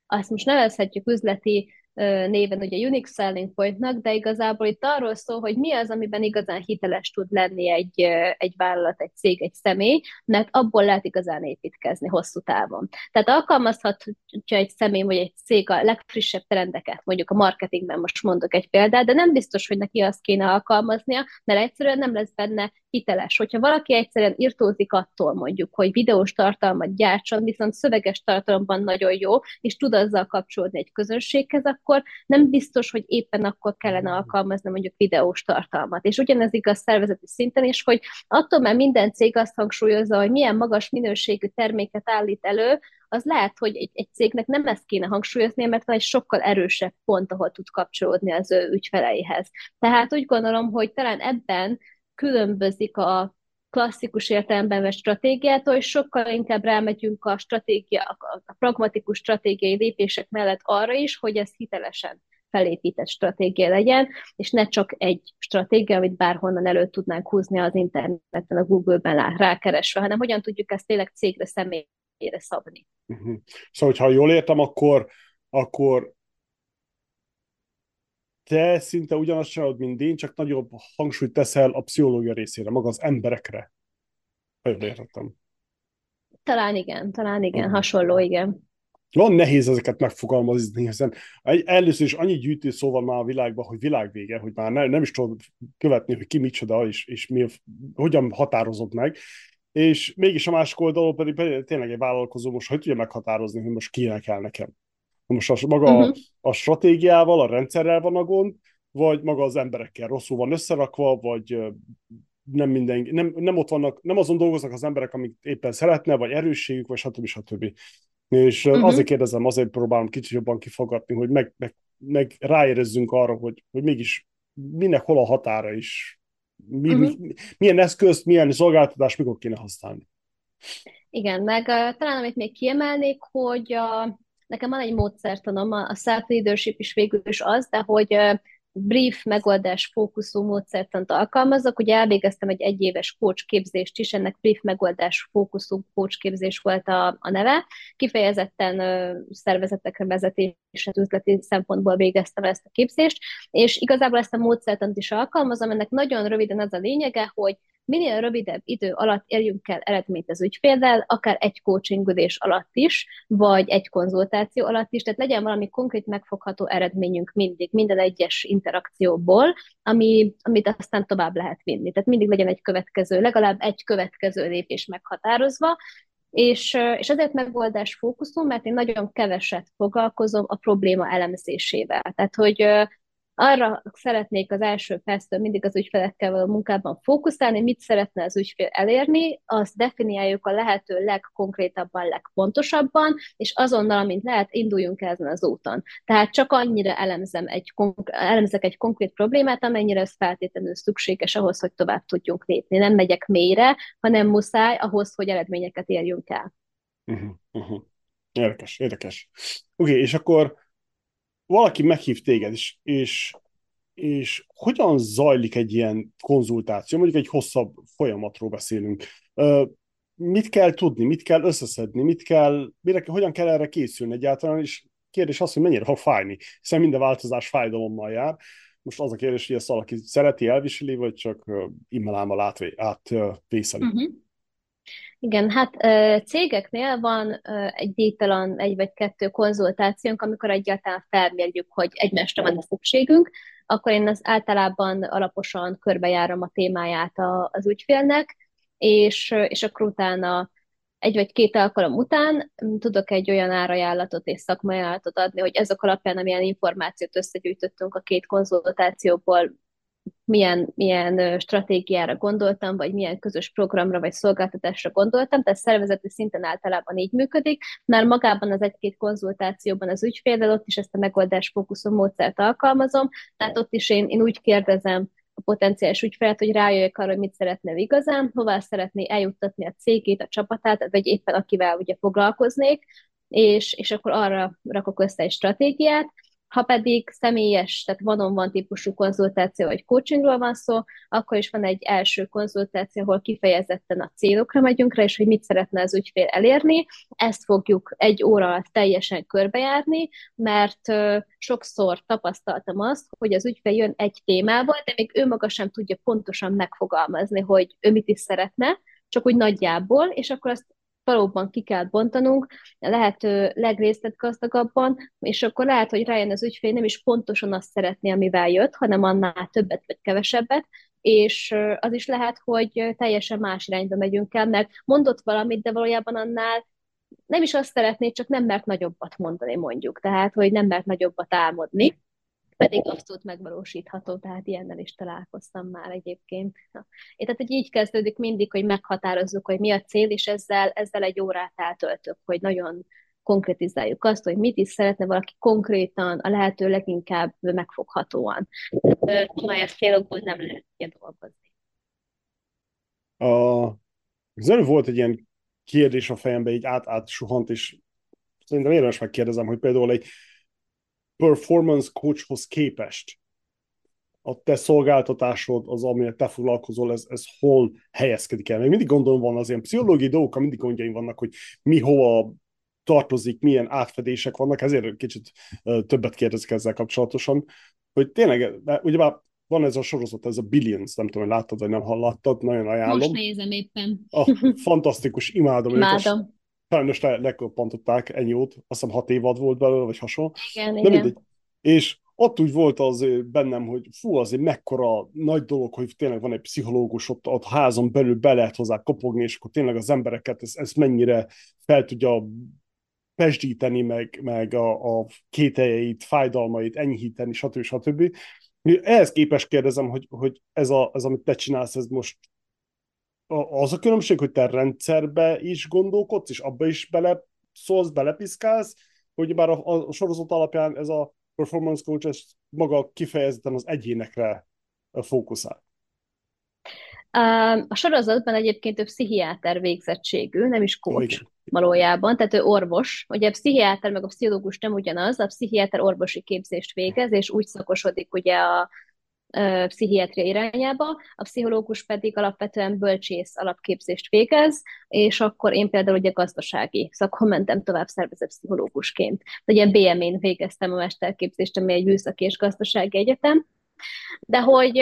azt most nevezhetjük üzleti néven ugye Unique Selling Pointnak, de igazából itt arról szól, hogy mi az, amiben igazán hiteles tud lenni egy, egy vállalat, egy cég, egy személy, mert abból lehet igazán építkezni hosszú távon. Tehát alkalmazhatja egy személy vagy egy cég a legfrissebb trendeket, mondjuk a marketingben most mondok egy példát, de nem biztos, hogy neki azt kéne alkalmaznia, mert egyszerűen nem lesz benne hiteles. Hogyha valaki egyszerűen irtózik attól mondjuk, hogy videós tartalmat gyártson, viszont szöveges tartalomban nagyon jó, és tud azzal kapcsolódni egy közönséghez, akkor nem biztos, hogy éppen akkor kellene alkalmazni mondjuk videós tartalmat. És ugyanez igaz szervezeti szinten is, hogy attól, mert minden cég azt hangsúlyozza, hogy milyen magas minőségű terméket állít elő, az lehet, hogy egy, egy cégnek nem ezt kéne hangsúlyozni, mert van egy sokkal erősebb pont, ahol tud kapcsolódni az ő ügyfeleihez. Tehát úgy gondolom, hogy talán ebben különbözik a klasszikus értelemben vett stratégiától, és sokkal inkább rámegyünk a stratégia, a pragmatikus stratégiai lépések mellett arra is, hogy ez hitelesen felépített stratégia legyen, és ne csak egy stratégia, amit bárhonnan elő tudnánk húzni az interneten, a Google-ben rákeresve, hanem hogyan tudjuk ezt tényleg cégre, személyre szabni. Uh-huh. Szóval, ha jól értem, akkor, akkor te szinte ugyanazt csinálod, mint én, csak nagyobb hangsúlyt teszel a pszichológia részére, maga az emberekre. Ha jól értettem. Talán igen, talán igen, uh-huh. hasonló, igen. Van nehéz ezeket megfogalmazni, hiszen először is annyi gyűjtő szó van már a világban, hogy világvége, hogy már ne, nem is tudom követni, hogy ki micsoda, és, és mi, hogyan határozott meg. És mégis a másik oldalon pedig, pedig tényleg egy vállalkozó most hogy tudja meghatározni, hogy most kinek kell nekem. Most a, maga uh-huh. a, a stratégiával, a rendszerrel van a gond, vagy maga az emberekkel rosszul van összerakva, vagy nem minden, nem, nem ott vannak, nem azon dolgoznak az emberek, amit éppen szeretne, vagy erősségük, vagy stb. stb. És uh-huh. azért kérdezem, azért próbálom kicsit jobban kifogatni, hogy meg, meg, meg ráérezzünk arra, hogy, hogy mégis minek hol a határa is, mi, uh-huh. mi, milyen eszközt, milyen szolgáltatást mikor kéne használni. Igen, meg uh, talán amit még kiemelnék, hogy uh, nekem van egy módszertanom, a self-leadership is végül is az, de hogy brief megoldás fókuszú módszertant alkalmazok. Ugye elvégeztem egy egyéves coach képzést is, ennek brief megoldás fókuszú coach képzés volt a, a neve. Kifejezetten ö, szervezetekre vezetéset üzleti szempontból végeztem ezt a képzést, és igazából ezt a módszertant is alkalmazom. Ennek nagyon röviden az a lényege, hogy minél rövidebb idő alatt érjünk el eredményt az ügyféllel, akár egy coachingudés alatt is, vagy egy konzultáció alatt is, tehát legyen valami konkrét megfogható eredményünk mindig, minden egyes interakcióból, ami, amit aztán tovább lehet vinni. Tehát mindig legyen egy következő, legalább egy következő lépés meghatározva, és, és azért megoldás fókuszom, mert én nagyon keveset foglalkozom a probléma elemzésével. Tehát, hogy arra szeretnék az első perctől mindig az ügyfelekkel való munkában fókuszálni, mit szeretne az ügyfél elérni, azt definiáljuk a lehető legkonkrétabban, legpontosabban, és azonnal, amint lehet, induljunk ezen az úton. Tehát csak annyira elemzem egy, elemzek egy konkrét problémát, amennyire ez feltétlenül szükséges ahhoz, hogy tovább tudjunk lépni. Nem megyek mélyre, hanem muszáj ahhoz, hogy eredményeket érjünk el. Uh-huh, uh-huh. Érdekes, érdekes. Oké, okay, és akkor valaki meghív téged, és, és, és hogyan zajlik egy ilyen konzultáció, mondjuk egy hosszabb folyamatról beszélünk. Mit kell tudni, mit kell összeszedni, mit kell, mire, hogyan kell erre készülni egyáltalán, és kérdés az, hogy mennyire fog fájni, hiszen minden változás fájdalommal jár. Most az a kérdés, hogy ezt valaki szereti, elviseli, vagy csak immelámmal átvészeli. Uh-huh. Igen, hát cégeknél van egy díjtalan egy vagy kettő konzultációnk, amikor egyáltalán felmérjük, hogy egymásra van a szükségünk, akkor én az általában alaposan körbejárom a témáját az ügyfélnek, és, és akkor utána egy vagy két alkalom után tudok egy olyan árajánlatot és szakmai ajánlatot adni, hogy ezek alapján, amilyen információt összegyűjtöttünk a két konzultációból, milyen, milyen stratégiára gondoltam, vagy milyen közös programra vagy szolgáltatásra gondoltam, tehát szervezeti szinten általában így működik, már magában az egy-két konzultációban az ügyféllel ott is ezt a megoldás fókuszú módszert alkalmazom, tehát ott is én, én úgy kérdezem a potenciális ügyfelet, hogy rájöjjek arra, hogy mit szeretne igazán, hová szeretné eljuttatni a cégét, a csapatát, vagy éppen akivel ugye foglalkoznék, és, és akkor arra rakok össze egy stratégiát, ha pedig személyes, tehát van-on-van típusú konzultáció vagy coachingról van szó, akkor is van egy első konzultáció, ahol kifejezetten a célokra megyünk rá, és hogy mit szeretne az ügyfél elérni. Ezt fogjuk egy óra alatt teljesen körbejárni, mert sokszor tapasztaltam azt, hogy az ügyfél jön egy témával, de még ő maga sem tudja pontosan megfogalmazni, hogy ő mit is szeretne, csak úgy nagyjából, és akkor azt valóban ki kell bontanunk, lehető legrészletgazdagabban, és akkor lehet, hogy rájön az ügyfél nem is pontosan azt szeretné, amivel jött, hanem annál többet vagy kevesebbet, és az is lehet, hogy teljesen más irányba megyünk el, mert mondott valamit, de valójában annál nem is azt szeretné, csak nem mert nagyobbat mondani mondjuk, tehát, hogy nem mert nagyobbat álmodni pedig abszolút megvalósítható, tehát ilyennel is találkoztam már egyébként. Én tehát, hogy így kezdődik mindig, hogy meghatározzuk, hogy mi a cél, és ezzel, ezzel egy órát eltöltök, hogy nagyon konkretizáljuk azt, hogy mit is szeretne valaki konkrétan, a lehető leginkább megfoghatóan. Tudományos célokból nem lehet ilyen dolgozni. A... Az előbb volt egy ilyen kérdés a fejembe, így át-át suhant, és szerintem érdemes megkérdezem, hogy például egy performance coachhoz képest a te szolgáltatásod, az, amire te foglalkozol, ez, ez hol helyezkedik el? Még mindig gondolom van az ilyen pszichológiai dolgok, mindig gondjaim vannak, hogy mi hova tartozik, milyen átfedések vannak, ezért kicsit többet kérdezik ezzel kapcsolatosan, hogy tényleg, ugyebár van ez a sorozat, ez a Billions, nem tudom, hogy láttad, vagy nem hallottad, nagyon ajánlom. Most nézem éppen. A, fantasztikus, imádom. Imádom. Őt, sajnos le, lekoppantották ennyi ót, azt hiszem hat évad volt belőle, vagy hasonló. Igen, De igen. Mindegy. És ott úgy volt az bennem, hogy fú, azért mekkora nagy dolog, hogy tényleg van egy pszichológus ott, ott házon belül be lehet hozzá kopogni, és akkor tényleg az embereket ez, ez mennyire fel tudja pesdíteni, meg, meg a, a kételjeit, fájdalmait enyhíteni, stb. stb. Ehhez képest kérdezem, hogy, hogy ez, a, ez, amit te csinálsz, ez most az a különbség, hogy te rendszerbe is gondolkodsz, és abba is bele szólsz, belepiszkálsz, hogy bár a, a sorozat alapján ez a performance coach ez maga kifejezetten az egyénekre fókuszál. A sorozatban egyébként ő pszichiáter végzettségű, nem is coach valójában, tehát ő orvos. Ugye a pszichiáter meg a pszichológus nem ugyanaz, a pszichiáter orvosi képzést végez, és úgy szakosodik ugye a pszichiátria irányába, a pszichológus pedig alapvetően bölcsész alapképzést végez, és akkor én például ugye gazdasági szakon mentem tovább szervezett pszichológusként. Ugye BM-én végeztem a mesterképzést, ami egy műszaki és gazdasági egyetem, de hogy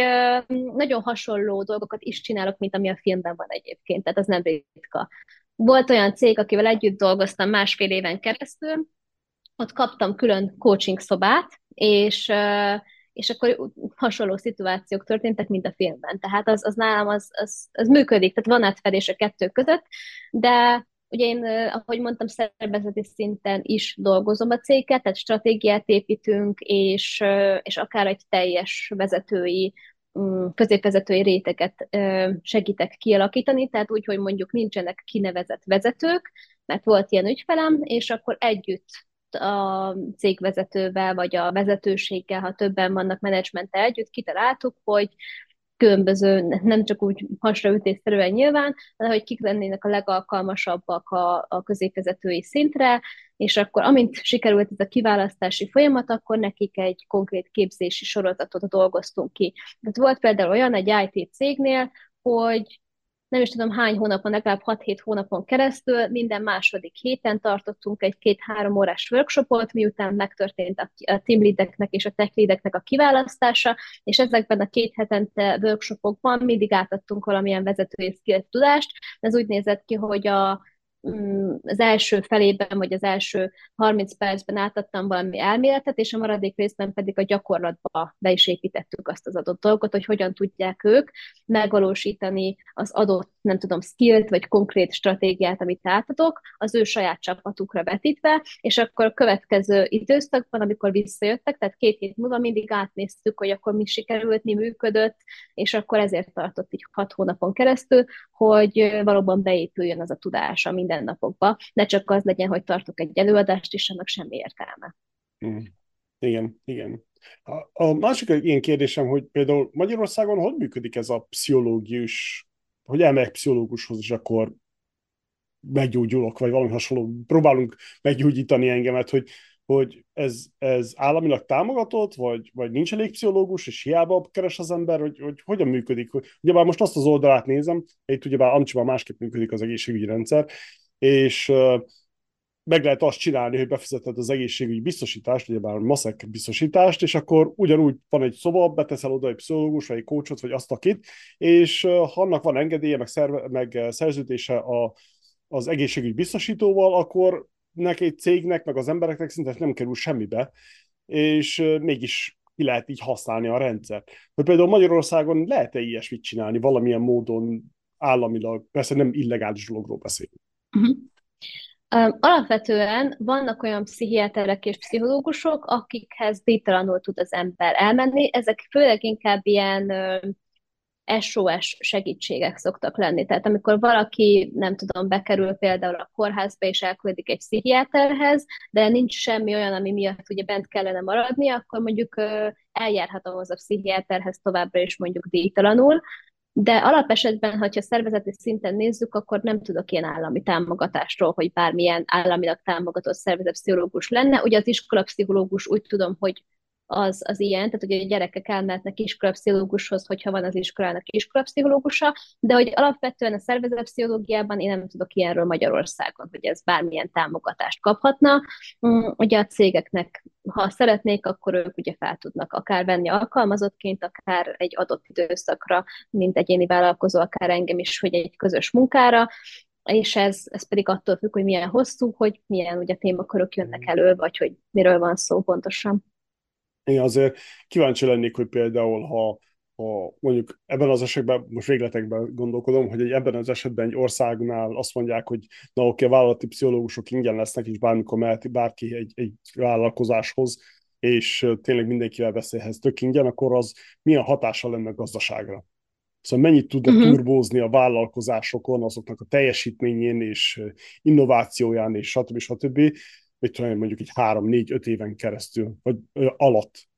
nagyon hasonló dolgokat is csinálok, mint ami a filmben van egyébként, tehát az nem ritka. Volt olyan cég, akivel együtt dolgoztam másfél éven keresztül, ott kaptam külön coaching szobát, és és akkor hasonló szituációk történtek, mint a filmben. Tehát az, az nálam az, az, az működik, tehát van átfedés a kettő között, de ugye én, ahogy mondtam, szervezeti szinten is dolgozom a céget, tehát stratégiát építünk, és, és akár egy teljes vezetői mm, középvezetői réteget segítek kialakítani, tehát úgy, hogy mondjuk nincsenek kinevezett vezetők, mert volt ilyen ügyfelem, és akkor együtt a cégvezetővel, vagy a vezetőséggel, ha többen vannak menedzsmenttel együtt, kitaláltuk, hogy különböző, nem csak úgy hasraütésszerűen nyilván, de hogy kik lennének a legalkalmasabbak a, a középvezetői szintre, és akkor amint sikerült ez a kiválasztási folyamat, akkor nekik egy konkrét képzési sorozatot dolgoztunk ki. Tehát volt például olyan egy IT cégnél, hogy nem is tudom hány hónapon, legalább 6-7 hónapon keresztül, minden második héten tartottunk egy két-három órás workshopot, miután megtörtént a team leadeknek és a tech leadeknek a kiválasztása, és ezekben a két hetente workshopokban mindig átadtunk valamilyen vezetői skill tudást. Ez úgy nézett ki, hogy a az első felében, vagy az első 30 percben átadtam valami elméletet, és a maradék részben pedig a gyakorlatba be is építettük azt az adott dolgot, hogy hogyan tudják ők megvalósítani az adott, nem tudom, skillt, vagy konkrét stratégiát, amit átadok, az ő saját csapatukra vetítve, és akkor a következő időszakban, amikor visszajöttek, tehát két hét múlva mindig átnéztük, hogy akkor mi sikerült, mi működött, és akkor ezért tartott így hat hónapon keresztül, hogy valóban beépüljön az a tudás a mindennapokba, ne csak az legyen, hogy tartok egy előadást, és annak semmi értelme. Mm. Igen, igen. A, másik ilyen kérdésem, hogy például Magyarországon hogy működik ez a pszichológius, hogy elmegyek pszichológushoz, és akkor meggyógyulok, vagy valami hasonló. Próbálunk meggyógyítani engemet, hogy, hogy ez, ez államilag támogatott, vagy, vagy nincs elég pszichológus, és hiába keres az ember, hogy, hogy hogyan működik. Ugyebár most azt az oldalát nézem, itt ugyebár Amcsiban másképp működik az egészségügyi rendszer, és meg lehet azt csinálni, hogy befizeted az egészségügyi biztosítást, ugye már maszek biztosítást, és akkor ugyanúgy van egy szoba, beteszel oda egy pszichológus, vagy egy kócsot, vagy azt akit, és ha annak van engedélye, meg, szerve, meg szerződése a, az egészségügy biztosítóval, akkor neki egy cégnek, meg az embereknek szinte nem kerül semmibe, és mégis ki lehet így használni a rendszert. Hogy például Magyarországon lehet-e ilyesmit csinálni valamilyen módon államilag, persze nem illegális dologról beszélünk. Uh-huh. Alapvetően vannak olyan pszichiáterek és pszichológusok, akikhez díjtalanul tud az ember elmenni. Ezek főleg inkább ilyen SOS segítségek szoktak lenni. Tehát amikor valaki, nem tudom, bekerül például a kórházba és elküldik egy pszichiáterhez, de nincs semmi olyan, ami miatt ugye bent kellene maradni, akkor mondjuk eljárhat ahhoz a pszichiáterhez továbbra is mondjuk díjtalanul. De alapesetben, hogyha szervezeti szinten nézzük, akkor nem tudok ilyen állami támogatásról, hogy bármilyen államilag támogatott szervezetpszichológus lenne. Ugye az iskolapszichológus úgy tudom, hogy az, az ilyen, tehát hogy a gyerekek elmehetnek iskolapszichológushoz, hogyha van az iskolának iskolapszichológusa, de hogy alapvetően a szervezetpszichológiában én nem tudok ilyenről Magyarországon, hogy ez bármilyen támogatást kaphatna. Mm, ugye a cégeknek, ha szeretnék, akkor ők ugye fel tudnak akár venni alkalmazottként, akár egy adott időszakra, mint egyéni vállalkozó, akár engem is, hogy egy közös munkára, és ez, ez pedig attól függ, hogy milyen hosszú, hogy milyen ugye témakörök jönnek elő, vagy hogy miről van szó pontosan. Én azért kíváncsi lennék, hogy például, ha, ha mondjuk ebben az esetben, most végletekben gondolkodom, hogy egy, ebben az esetben egy országnál azt mondják, hogy na oké, a vállalati pszichológusok ingyen lesznek, és bármikor mehet bárki egy, egy vállalkozáshoz, és tényleg mindenkivel beszélhez tök ingyen, akkor az milyen hatással lenne a gazdaságra? Szóval mennyit tudnak uh-huh. turbózni a vállalkozásokon, azoknak a teljesítményén és innovációján és stb. stb mit tudom mondjuk egy három, négy, öt éven keresztül, vagy ö, alatt,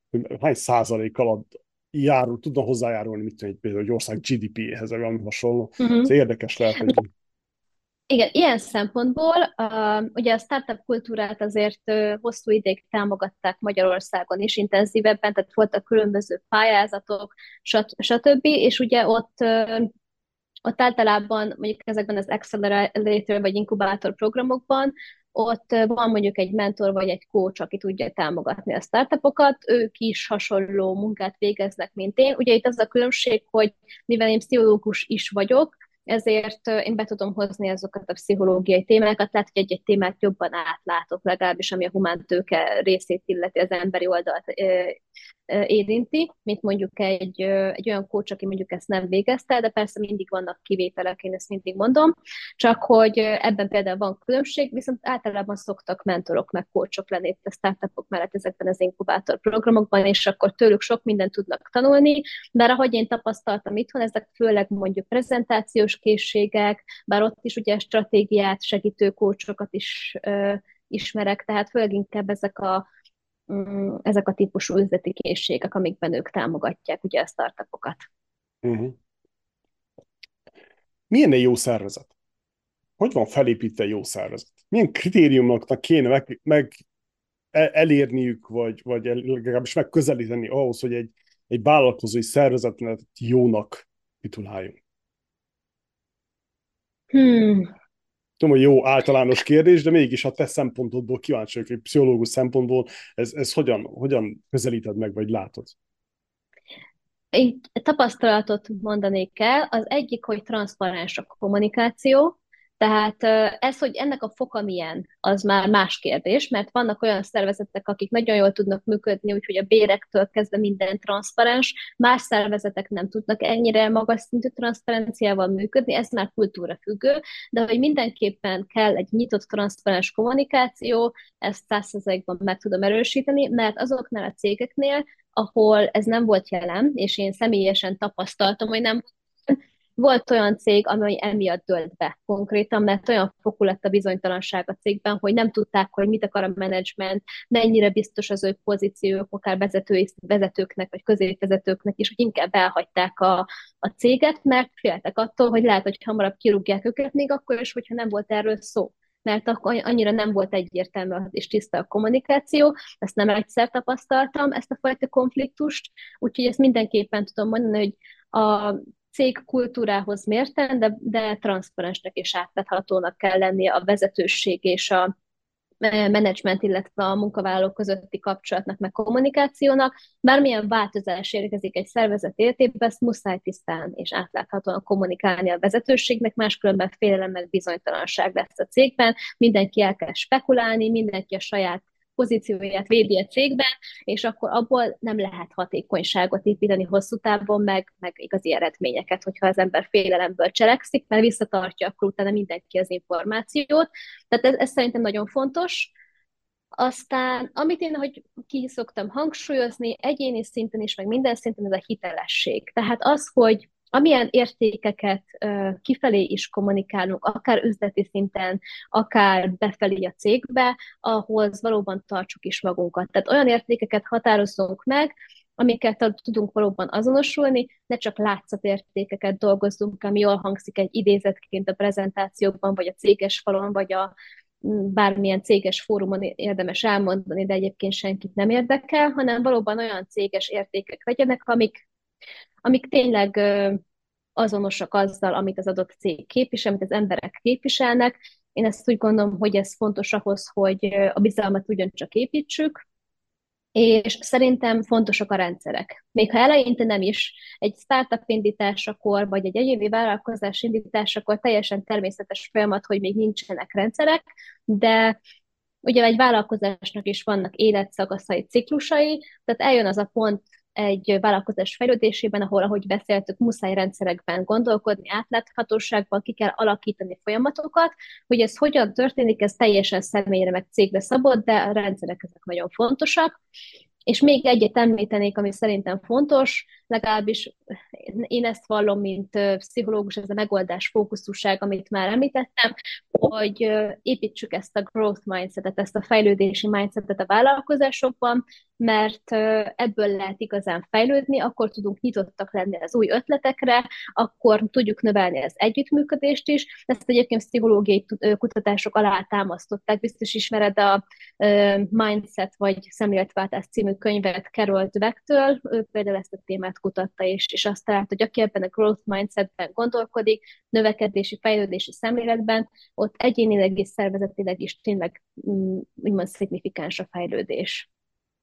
hány százalék alatt járul, tudna hozzájárulni, mit tudom, például egy ország GDP-hez, vagy valami hasonló. Uh-huh. Ez érdekes lehet, hogy... Igen, ilyen szempontból uh, ugye a startup kultúrát azért uh, hosszú ideig támogatták Magyarországon is intenzívebben, tehát voltak különböző pályázatok, stb. És ugye ott uh, ott általában mondjuk ezekben az accelerator vagy inkubátor programokban ott van mondjuk egy mentor vagy egy coach, aki tudja támogatni a startupokat, ők is hasonló munkát végeznek, mint én. Ugye itt az a különbség, hogy mivel én pszichológus is vagyok, ezért én be tudom hozni azokat a pszichológiai témákat, tehát hogy egy-egy témát jobban átlátok, legalábbis ami a humántőke részét illeti az emberi oldalt érinti, mint mondjuk egy, egy olyan kócs, aki mondjuk ezt nem végezte, de persze mindig vannak kivételek, én ezt mindig mondom, csak hogy ebben például van különbség, viszont általában szoktak mentorok meg kócsok lenni a startupok mellett ezekben az inkubátor programokban, és akkor tőlük sok mindent tudnak tanulni, bár ahogy én tapasztaltam itthon, ezek főleg mondjuk prezentációs készségek, bár ott is ugye stratégiát segítő kócsokat is ö, ismerek, tehát főleg inkább ezek a ezek a típusú üzleti készségek, amikben ők támogatják ugye a startupokat. Uh-huh. Milyen egy jó szervezet? Hogy van felépítve jó szervezet? Milyen kritériumoknak kéne meg, meg e, elérniük, vagy, vagy legalábbis megközelíteni ahhoz, hogy egy, egy vállalkozói szervezetet jónak tituláljunk? Hmm tudom, hogy jó általános kérdés, de mégis a te szempontodból kíváncsi vagyok, hogy pszichológus szempontból ez, ez hogyan, hogyan közelíted meg, vagy látod? Egy tapasztalatot mondanék el. Az egyik, hogy transzparens a kommunikáció, tehát ez, hogy ennek a foka milyen, az már más kérdés, mert vannak olyan szervezetek, akik nagyon jól tudnak működni, úgyhogy a bérektől kezdve minden transzparens, más szervezetek nem tudnak ennyire magas szintű transzparenciával működni, ez már kultúra függő, de hogy mindenképpen kell egy nyitott transzparens kommunikáció, ezt százszerzalékban meg tudom erősíteni, mert azoknál a cégeknél, ahol ez nem volt jelen, és én személyesen tapasztaltam, hogy nem Volt olyan cég, amely emiatt dölt be konkrétan, mert olyan fokú lett a bizonytalanság a cégben, hogy nem tudták, hogy mit akar a menedzsment, mennyire biztos az ő pozíciók, akár vezetői, vezetőknek, vagy középvezetőknek is, hogy inkább elhagyták a, a céget, mert féltek attól, hogy lehet, hogy hamarabb kirúgják őket, még akkor is, hogyha nem volt erről szó. Mert akkor annyira nem volt egyértelmű és tiszta a kommunikáció, ezt nem egyszer tapasztaltam, ezt a fajta konfliktust, úgyhogy ezt mindenképpen tudom mondani, hogy a cég kultúrához mérten, de, de transzparensnek és átláthatónak kell lennie a vezetőség és a menedzsment, illetve a munkavállalók közötti kapcsolatnak, meg kommunikációnak. Bármilyen változás érkezik egy szervezet életében, ezt muszáj tisztán és átláthatóan kommunikálni a vezetőségnek, máskülönben félelem meg bizonytalanság lesz a cégben, mindenki el kell spekulálni, mindenki a saját pozícióját védi a cégben, és akkor abból nem lehet hatékonyságot építeni hosszú távon, meg, meg igazi eredményeket, hogyha az ember félelemből cselekszik, mert visszatartja akkor utána mindenki az információt. Tehát ez, ez szerintem nagyon fontos. Aztán, amit én, hogy ki szoktam hangsúlyozni, egyéni szinten is, meg minden szinten, ez a hitelesség. Tehát az, hogy amilyen értékeket kifelé is kommunikálunk, akár üzleti szinten, akár befelé a cégbe, ahhoz valóban tartsuk is magunkat. Tehát olyan értékeket határozzunk meg, amiket tudunk valóban azonosulni, ne csak látszatértékeket dolgozzunk, ami jól hangzik egy idézetként a prezentációkban, vagy a céges falon, vagy a bármilyen céges fórumon érdemes elmondani, de egyébként senkit nem érdekel, hanem valóban olyan céges értékek legyenek, amik amik tényleg azonosak azzal, amit az adott cég képvisel, amit az emberek képviselnek. Én ezt úgy gondolom, hogy ez fontos ahhoz, hogy a bizalmat ugyancsak építsük, és szerintem fontosak a rendszerek. Még ha eleinte nem is, egy startup indításakor, vagy egy egyéni vállalkozás indításakor teljesen természetes folyamat, hogy még nincsenek rendszerek, de ugye egy vállalkozásnak is vannak életszakaszai, ciklusai, tehát eljön az a pont egy vállalkozás fejlődésében, ahol, ahogy beszéltük, muszáj rendszerekben gondolkodni, átláthatóságban ki kell alakítani folyamatokat, hogy ez hogyan történik, ez teljesen személyre meg cégre szabott, de a rendszerek ezek nagyon fontosak. És még egyet említenék, ami szerintem fontos, legalábbis én ezt vallom, mint pszichológus, ez a megoldás fókuszúság, amit már említettem, hogy építsük ezt a growth mindsetet, ezt a fejlődési mindsetet a vállalkozásokban, mert ebből lehet igazán fejlődni, akkor tudunk nyitottak lenni az új ötletekre, akkor tudjuk növelni az együttműködést is. Ezt egyébként pszichológiai kutatások alá támasztották, biztos ismered a Mindset vagy Szemléletváltás című könyvet Carol Dweck-től, ő például ezt a témát kutatta, és, és azt talált, hogy aki ebben a growth mindsetben gondolkodik, növekedési, fejlődési szemléletben, ott egyénileg és szervezetileg is tényleg mm, úgymond szignifikáns a fejlődés.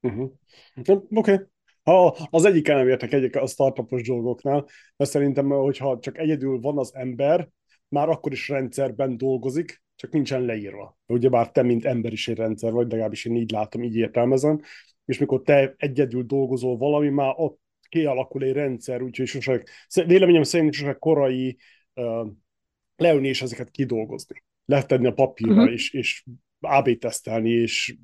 Uh-huh. Oké. Okay. Ha az egyik nem értek egyik a startupos dolgoknál, mert szerintem, hogyha csak egyedül van az ember, már akkor is rendszerben dolgozik, csak nincsen leírva. Ugyebár te, mint ember is egy rendszer vagy, legalábbis én így látom, így értelmezem, és mikor te egyedül dolgozol valami, már ott kialakul egy rendszer, úgyhogy sose, véleményem szerint sose korai uh, leülni és ezeket kidolgozni. Letenni a papírra, uh-huh. és, és AB tesztelni, és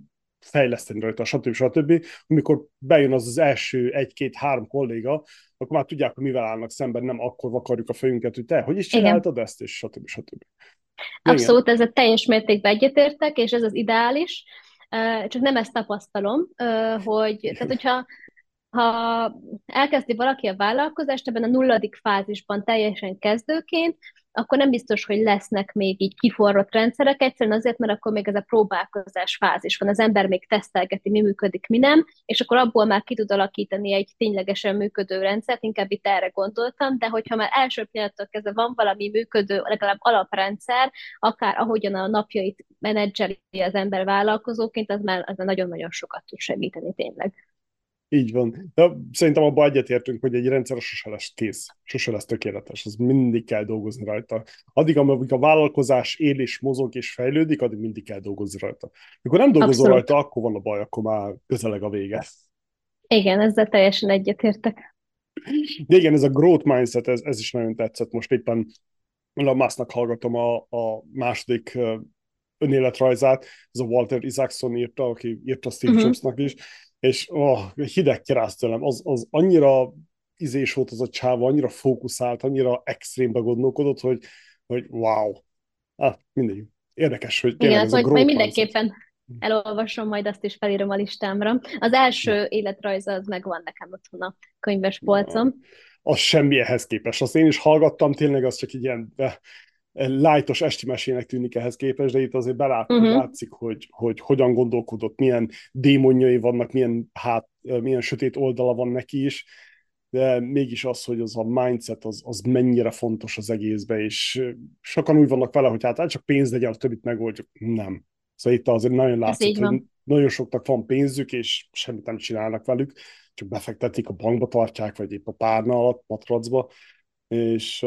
fejleszteni rajta, stb. stb. Amikor bejön az az első egy-két-három kolléga, akkor már tudják, hogy mivel állnak szemben, nem akkor vakarjuk a fejünket, hogy te, hogy is csináltad Igen. ezt, és stb. stb. Abszolút, ez a teljes mértékben egyetértek, és ez az ideális, csak nem ezt tapasztalom, hogy, tehát hogyha ha elkezdi valaki a vállalkozást ebben a nulladik fázisban teljesen kezdőként, akkor nem biztos, hogy lesznek még így kiforrott rendszerek, egyszerűen azért, mert akkor még ez a próbálkozás fázis van, az ember még tesztelgeti, mi működik, mi nem, és akkor abból már ki tud alakítani egy ténylegesen működő rendszert, inkább itt erre gondoltam, de hogyha már első pillanattól kezdve van valami működő, legalább alaprendszer, akár ahogyan a napjait menedzseli az ember vállalkozóként, az már, az nagyon-nagyon sokat tud segíteni tényleg. Így van. De szerintem abban egyetértünk, hogy egy rendszer sose lesz kész, sose lesz tökéletes. Az mindig kell dolgozni rajta. Addig, amíg a vállalkozás él és mozog és fejlődik, addig mindig kell dolgozni rajta. Mikor nem dolgozol Abszolút. rajta, akkor van a baj, akkor már közeleg a vége. Igen, ezzel teljesen egyetértek. De igen, ez a growth mindset, ez, ez is nagyon tetszett. Most éppen a Musknak hallgatom a, a második önéletrajzát, ez a Walter Isaacson írta, aki írta Steve uh-huh. Jobsnak is, és oh, hideg kerász tőlem, az, az annyira izés volt az a csáva, annyira fókuszált, annyira extrémbe gondolkodott, hogy, hogy wow. Ah, mindegy. Érdekes, hogy Igen, ez majd, majd mindenképpen elolvasom, majd azt is felírom a listámra. Az első életrajza az megvan nekem otthon a könyves polcom. Az semmi ehhez képest. Azt én is hallgattam, tényleg az csak egy ilyen lájtos esti mesének tűnik ehhez képest, de itt azért belát, uh-huh. látszik, hogy, hogy hogyan gondolkodott, milyen démonjai vannak, milyen, hát, milyen sötét oldala van neki is, de mégis az, hogy az a mindset, az, az mennyire fontos az egészbe, és sokan úgy vannak vele, hogy hát, hát csak pénz legyen, a többit megoldjuk. Nem. Szóval itt azért nagyon látszik, hogy nagyon soknak van pénzük, és semmit nem csinálnak velük, csak befektetik, a bankba tartják, vagy épp a párna alatt, matracba, és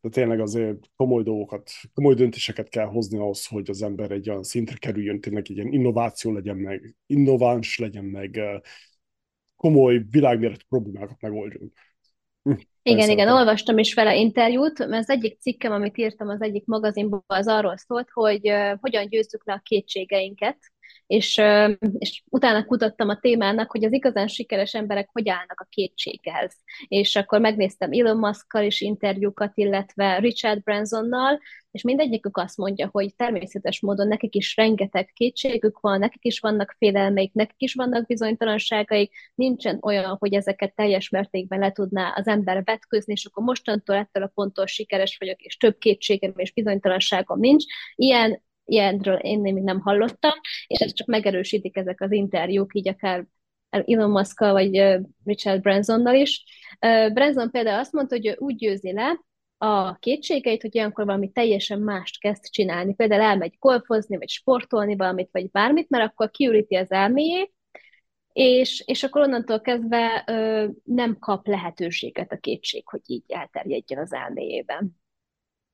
de tényleg azért komoly dolgokat, komoly döntéseket kell hozni ahhoz, hogy az ember egy olyan szintre kerüljön, tényleg egy ilyen innováció legyen meg, innováns legyen meg, komoly világméretű problémákat megoldjon. Hm, igen, igen, olvastam is vele interjút, mert az egyik cikkem, amit írtam az egyik magazinban, az arról szólt, hogy uh, hogyan győzzük le a kétségeinket, és, és utána kutattam a témának, hogy az igazán sikeres emberek hogy állnak a kétséghez. És akkor megnéztem Elon Muskkal is interjúkat, illetve Richard Bransonnal, és mindegyikük azt mondja, hogy természetes módon nekik is rengeteg kétségük van, nekik is vannak félelmeik, nekik is vannak bizonytalanságaik, nincsen olyan, hogy ezeket teljes mértékben le tudná az ember vetközni, és akkor mostantól ettől a ponttól sikeres vagyok, és több kétségem és bizonytalanságom nincs. Ilyen ilyenről én még nem hallottam, és ez csak megerősítik ezek az interjúk, így akár Elon musk vagy Richard Bransonnal is. Branson például azt mondta, hogy úgy győzi le a kétségeit, hogy ilyenkor valami teljesen mást kezd csinálni. Például elmegy golfozni, vagy sportolni valamit, vagy bármit, mert akkor kiüríti az elméjét, és, és akkor onnantól kezdve ö, nem kap lehetőséget a kétség, hogy így elterjedjen az elméjében.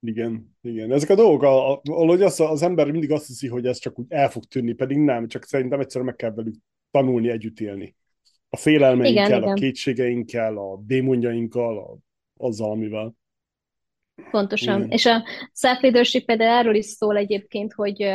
Igen, igen. Ezek a dolgok, ahogy az, az ember mindig azt hiszi, hogy ez csak úgy el fog tűnni, pedig nem, csak szerintem egyszerűen meg kell velük tanulni, együtt élni. A félelmeinkkel, igen, a igen. kétségeinkkel, a démonjainkkal, a, azzal, amivel. Pontosan. Igen. És a self-leadership például erről is szól egyébként, hogy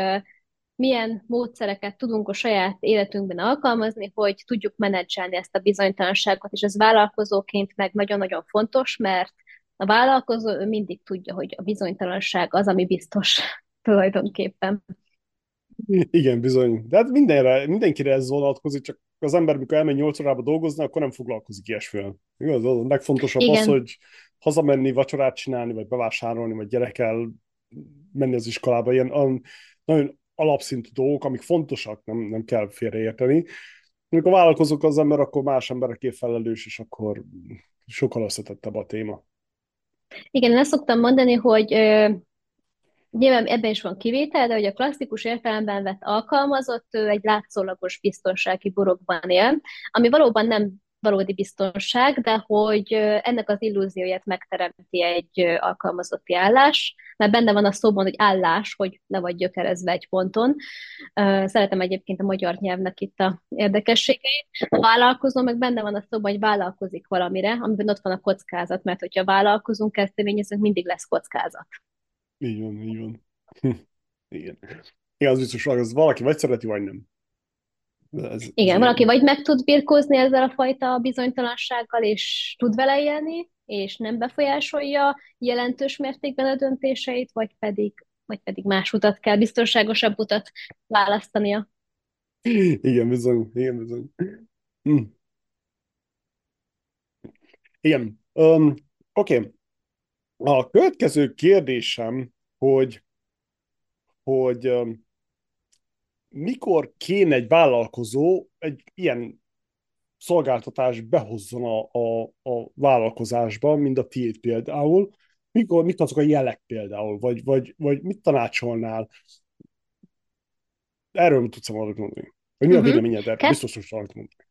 milyen módszereket tudunk a saját életünkben alkalmazni, hogy tudjuk menedzselni ezt a bizonytalanságot, és ez vállalkozóként meg nagyon-nagyon fontos, mert a vállalkozó ő mindig tudja, hogy a bizonytalanság az, ami biztos tulajdonképpen. Igen, bizony. De hát mindenre, mindenkire ez vonatkozik, csak az ember, mikor elmegy 8 órába dolgozni, akkor nem foglalkozik ilyesmivel. Igaz? A legfontosabb Igen. az, hogy hazamenni, vacsorát csinálni, vagy bevásárolni, vagy gyerekkel menni az iskolába. Ilyen um, nagyon alapszintű dolgok, amik fontosak, nem, nem kell félreérteni. Amikor vállalkozok az ember, akkor más emberekért felelős, és akkor sokkal összetettebb a téma. Igen, én azt szoktam mondani, hogy ö, nyilván ebben is van kivétel, de hogy a klasszikus értelemben vett alkalmazott, ő egy látszólagos biztonsági burokban él, ami valóban nem valódi biztonság, de hogy ennek az illúzióját megteremti egy alkalmazotti állás, mert benne van a szóban, hogy állás, hogy le vagy gyökerezve egy ponton. Szeretem egyébként a magyar nyelvnek itt a érdekességeit. A vállalkozó meg benne van a szóban, hogy vállalkozik valamire, amiben ott van a kockázat, mert hogyha vállalkozunk, kezdeményezünk, mindig lesz kockázat. Így van, így van. Igen. Igen, az biztos, az valaki vagy szereti, vagy nem. Ez, Igen, ez valaki vagy meg tud birkózni ezzel a fajta bizonytalansággal, és tud vele élni, és nem befolyásolja jelentős mértékben a döntéseit, vagy pedig, vagy pedig más utat kell, biztonságosabb utat választania. Igen, bizony, igen, bizony. Hm. Igen, um, oké. Okay. A következő kérdésem, hogy, hogy um, mikor kéne egy vállalkozó egy ilyen szolgáltatást behozzon a, a, a vállalkozásba, mint a tiéd például, mikor, mit azok a jelek például, vagy, vagy, vagy mit tanácsolnál? Erről tudsz valamit mondani? Vagy mi a uh-huh. véleményed erről? Biztos, hogy valamit mondani.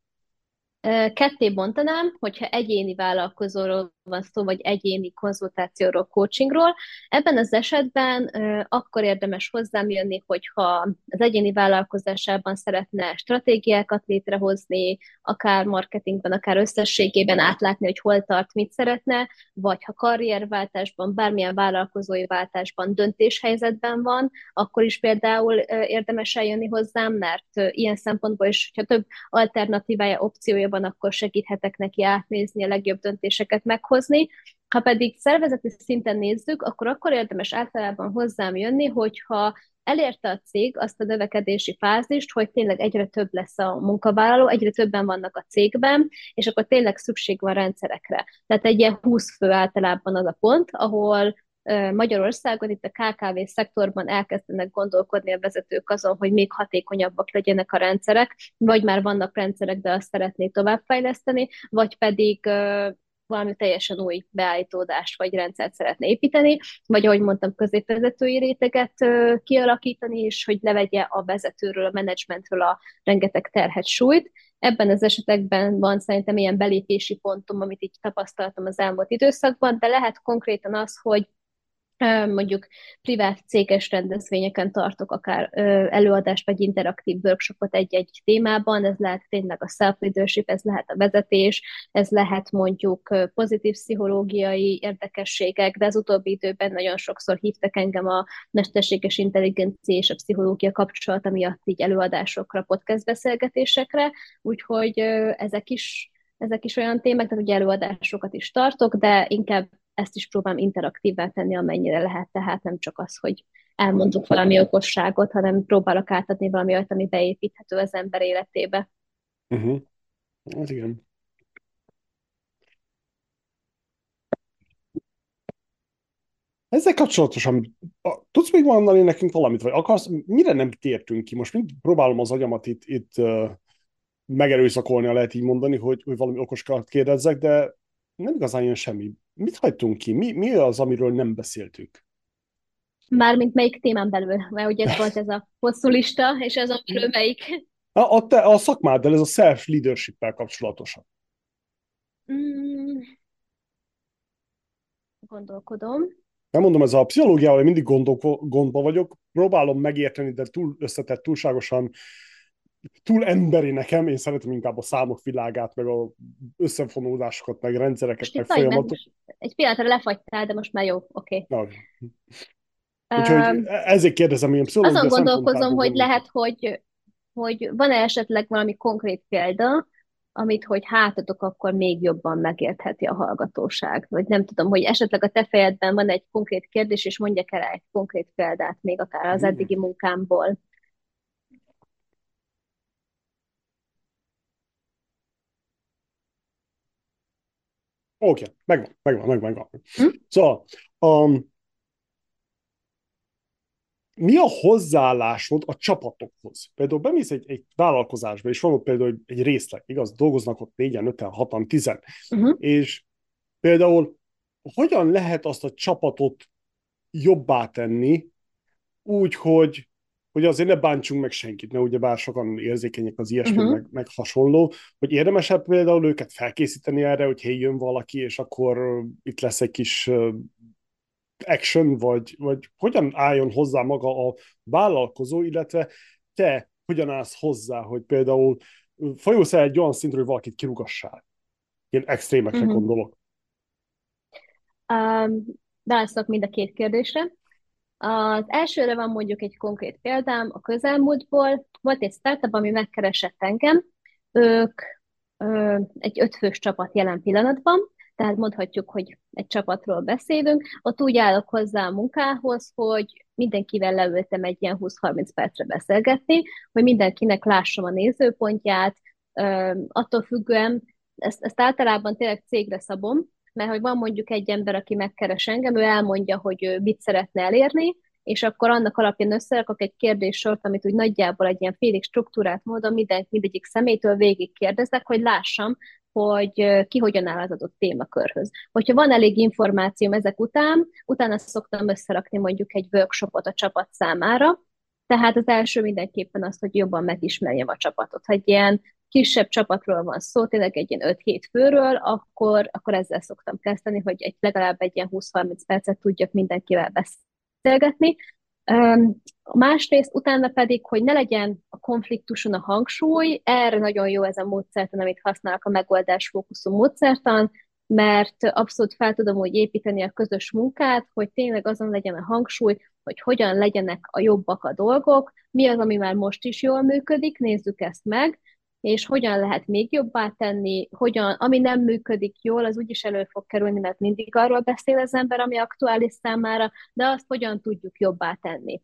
Ketté bontanám, hogyha egyéni vállalkozóról van szó, vagy egyéni konzultációról, coachingról. Ebben az esetben akkor érdemes hozzám jönni, hogyha az egyéni vállalkozásában szeretne stratégiákat létrehozni, akár marketingben, akár összességében átlátni, hogy hol tart, mit szeretne, vagy ha karrierváltásban, bármilyen vállalkozói váltásban, döntéshelyzetben van, akkor is például érdemes eljönni hozzám, mert ilyen szempontból is, ha több alternatívája, opciója van, akkor segíthetek neki átnézni, a legjobb döntéseket meghozni. Ha pedig szervezeti szinten nézzük, akkor akkor érdemes általában hozzám jönni, hogyha elérte a cég azt a növekedési fázist, hogy tényleg egyre több lesz a munkavállaló, egyre többen vannak a cégben, és akkor tényleg szükség van rendszerekre. Tehát egy ilyen 20 fő általában az a pont, ahol Magyarországon itt a KKV szektorban elkezdenek gondolkodni a vezetők azon, hogy még hatékonyabbak legyenek a rendszerek, vagy már vannak rendszerek, de azt szeretné továbbfejleszteni, vagy pedig valami teljesen új beállítódást vagy rendszert szeretne építeni, vagy ahogy mondtam, középvezetői réteget kialakítani, és hogy levegye a vezetőről, a menedzsmentről a rengeteg terhet súlyt. Ebben az esetekben van szerintem ilyen belépési pontom, amit így tapasztaltam az elmúlt időszakban, de lehet konkrétan az, hogy mondjuk privát céges rendezvényeken tartok akár előadást vagy interaktív workshopot egy-egy témában, ez lehet tényleg a self-leadership, ez lehet a vezetés, ez lehet mondjuk pozitív pszichológiai érdekességek, de az utóbbi időben nagyon sokszor hívtak engem a mesterséges intelligencia és a pszichológia kapcsolata miatt így előadásokra, podcast beszélgetésekre, úgyhogy ezek is ezek is olyan témák, tehát ugye előadásokat is tartok, de inkább ezt is próbálom interaktívvá tenni, amennyire lehet, tehát nem csak az, hogy elmondok valami okosságot, hanem próbálok átadni valami olyat, ami beépíthető az ember életébe. Uh-huh. Hát igen. Ezzel kapcsolatosan tudsz még mondani nekünk valamit, vagy akarsz, mire nem tértünk ki? Most mind próbálom az agyamat itt, itt uh, megerőszakolni, lehet így mondani, hogy, hogy valami okoskat kérdezzek, de nem igazán jön semmi. Mit hagytunk ki? Mi, mi az, amiről nem beszéltük? Mármint melyik témán belül? Mert ugye volt ez a hosszú lista, és ez amiről melyik? A, a, te, a szakmáddal, ez a self-leadership-el kapcsolatosan. Mm. Gondolkodom. Nem mondom, ez a pszichológiával mindig gondok, gondba vagyok, próbálom megérteni, de túl összetett, túlságosan túl emberi nekem, én szeretem inkább a számok világát, meg a összefonódásokat, meg rendszereket, meg folyamatot. Egy pillanatra lefagytál, de most már jó, oké. Okay. Úgyhogy um, ezért kérdezem, ilyen pszichológia Azon gondolkozom, hogy lehet, hogy, hogy van-e esetleg valami konkrét példa, amit, hogy hátadok, akkor még jobban megértheti a hallgatóság. Vagy nem tudom, hogy esetleg a te fejedben van egy konkrét kérdés, és mondjak el egy konkrét példát, még akár az eddigi munkámból. Oké, okay, megvan, megvan, megvan. megvan. Hm? Szóval, um, mi a hozzáállásod a csapatokhoz? Például bemész egy, egy vállalkozásba, és van ott például egy részleg, igaz? Dolgoznak ott négyen, öten, hatan, tizen. Uh-huh. És például hogyan lehet azt a csapatot jobbá tenni, úgy, hogy hogy azért ne bántsunk meg senkit, mert ugye bár sokan érzékenyek az ilyesmi, uh-huh. meg, meg hasonló, hogy érdemesebb például őket felkészíteni erre, hogy hé, jön valaki, és akkor itt lesz egy kis action, vagy, vagy hogyan álljon hozzá maga a vállalkozó, illetve te hogyan állsz hozzá, hogy például folyulsz el egy olyan szintről, hogy valakit kirugassál. Ilyen extrémekre uh-huh. gondolok. Um, válaszolok mind a két kérdésre. Az elsőre van mondjuk egy konkrét példám a közelmúltból. Volt egy startup, ami megkeresett engem. Ők ö, egy ötfős csapat jelen pillanatban, tehát mondhatjuk, hogy egy csapatról beszélünk. Ott úgy állok hozzá a munkához, hogy mindenkivel leültem egy ilyen 20-30 percre beszélgetni, hogy mindenkinek lássam a nézőpontját, ö, attól függően, ezt, ezt általában tényleg cégre szabom, mert hogy van mondjuk egy ember, aki megkeres engem, ő elmondja, hogy ő mit szeretne elérni, és akkor annak alapján összerakok egy kérdéssort, amit úgy nagyjából egy ilyen félig struktúrát módon minden, mindegyik szemétől végig kérdezek, hogy lássam, hogy ki hogyan áll az adott témakörhöz. Hogyha van elég információm ezek után, utána szoktam összerakni mondjuk egy workshopot a csapat számára, tehát az első mindenképpen az, hogy jobban megismerjem a csapatot. Ha egy ilyen kisebb csapatról van szó, tényleg egy ilyen 5-7 főről, akkor, akkor ezzel szoktam kezdeni, hogy egy, legalább egy ilyen 20-30 percet tudjak mindenkivel beszélgetni. Másrészt utána pedig, hogy ne legyen a konfliktuson a hangsúly, erre nagyon jó ez a módszertan, amit használok a megoldás fókuszú módszertan, mert abszolút fel tudom úgy építeni a közös munkát, hogy tényleg azon legyen a hangsúly, hogy hogyan legyenek a jobbak a dolgok, mi az, ami már most is jól működik, nézzük ezt meg, és hogyan lehet még jobbá tenni, hogyan, ami nem működik jól, az úgyis elő fog kerülni, mert mindig arról beszél az ember, ami aktuális számára, de azt hogyan tudjuk jobbá tenni.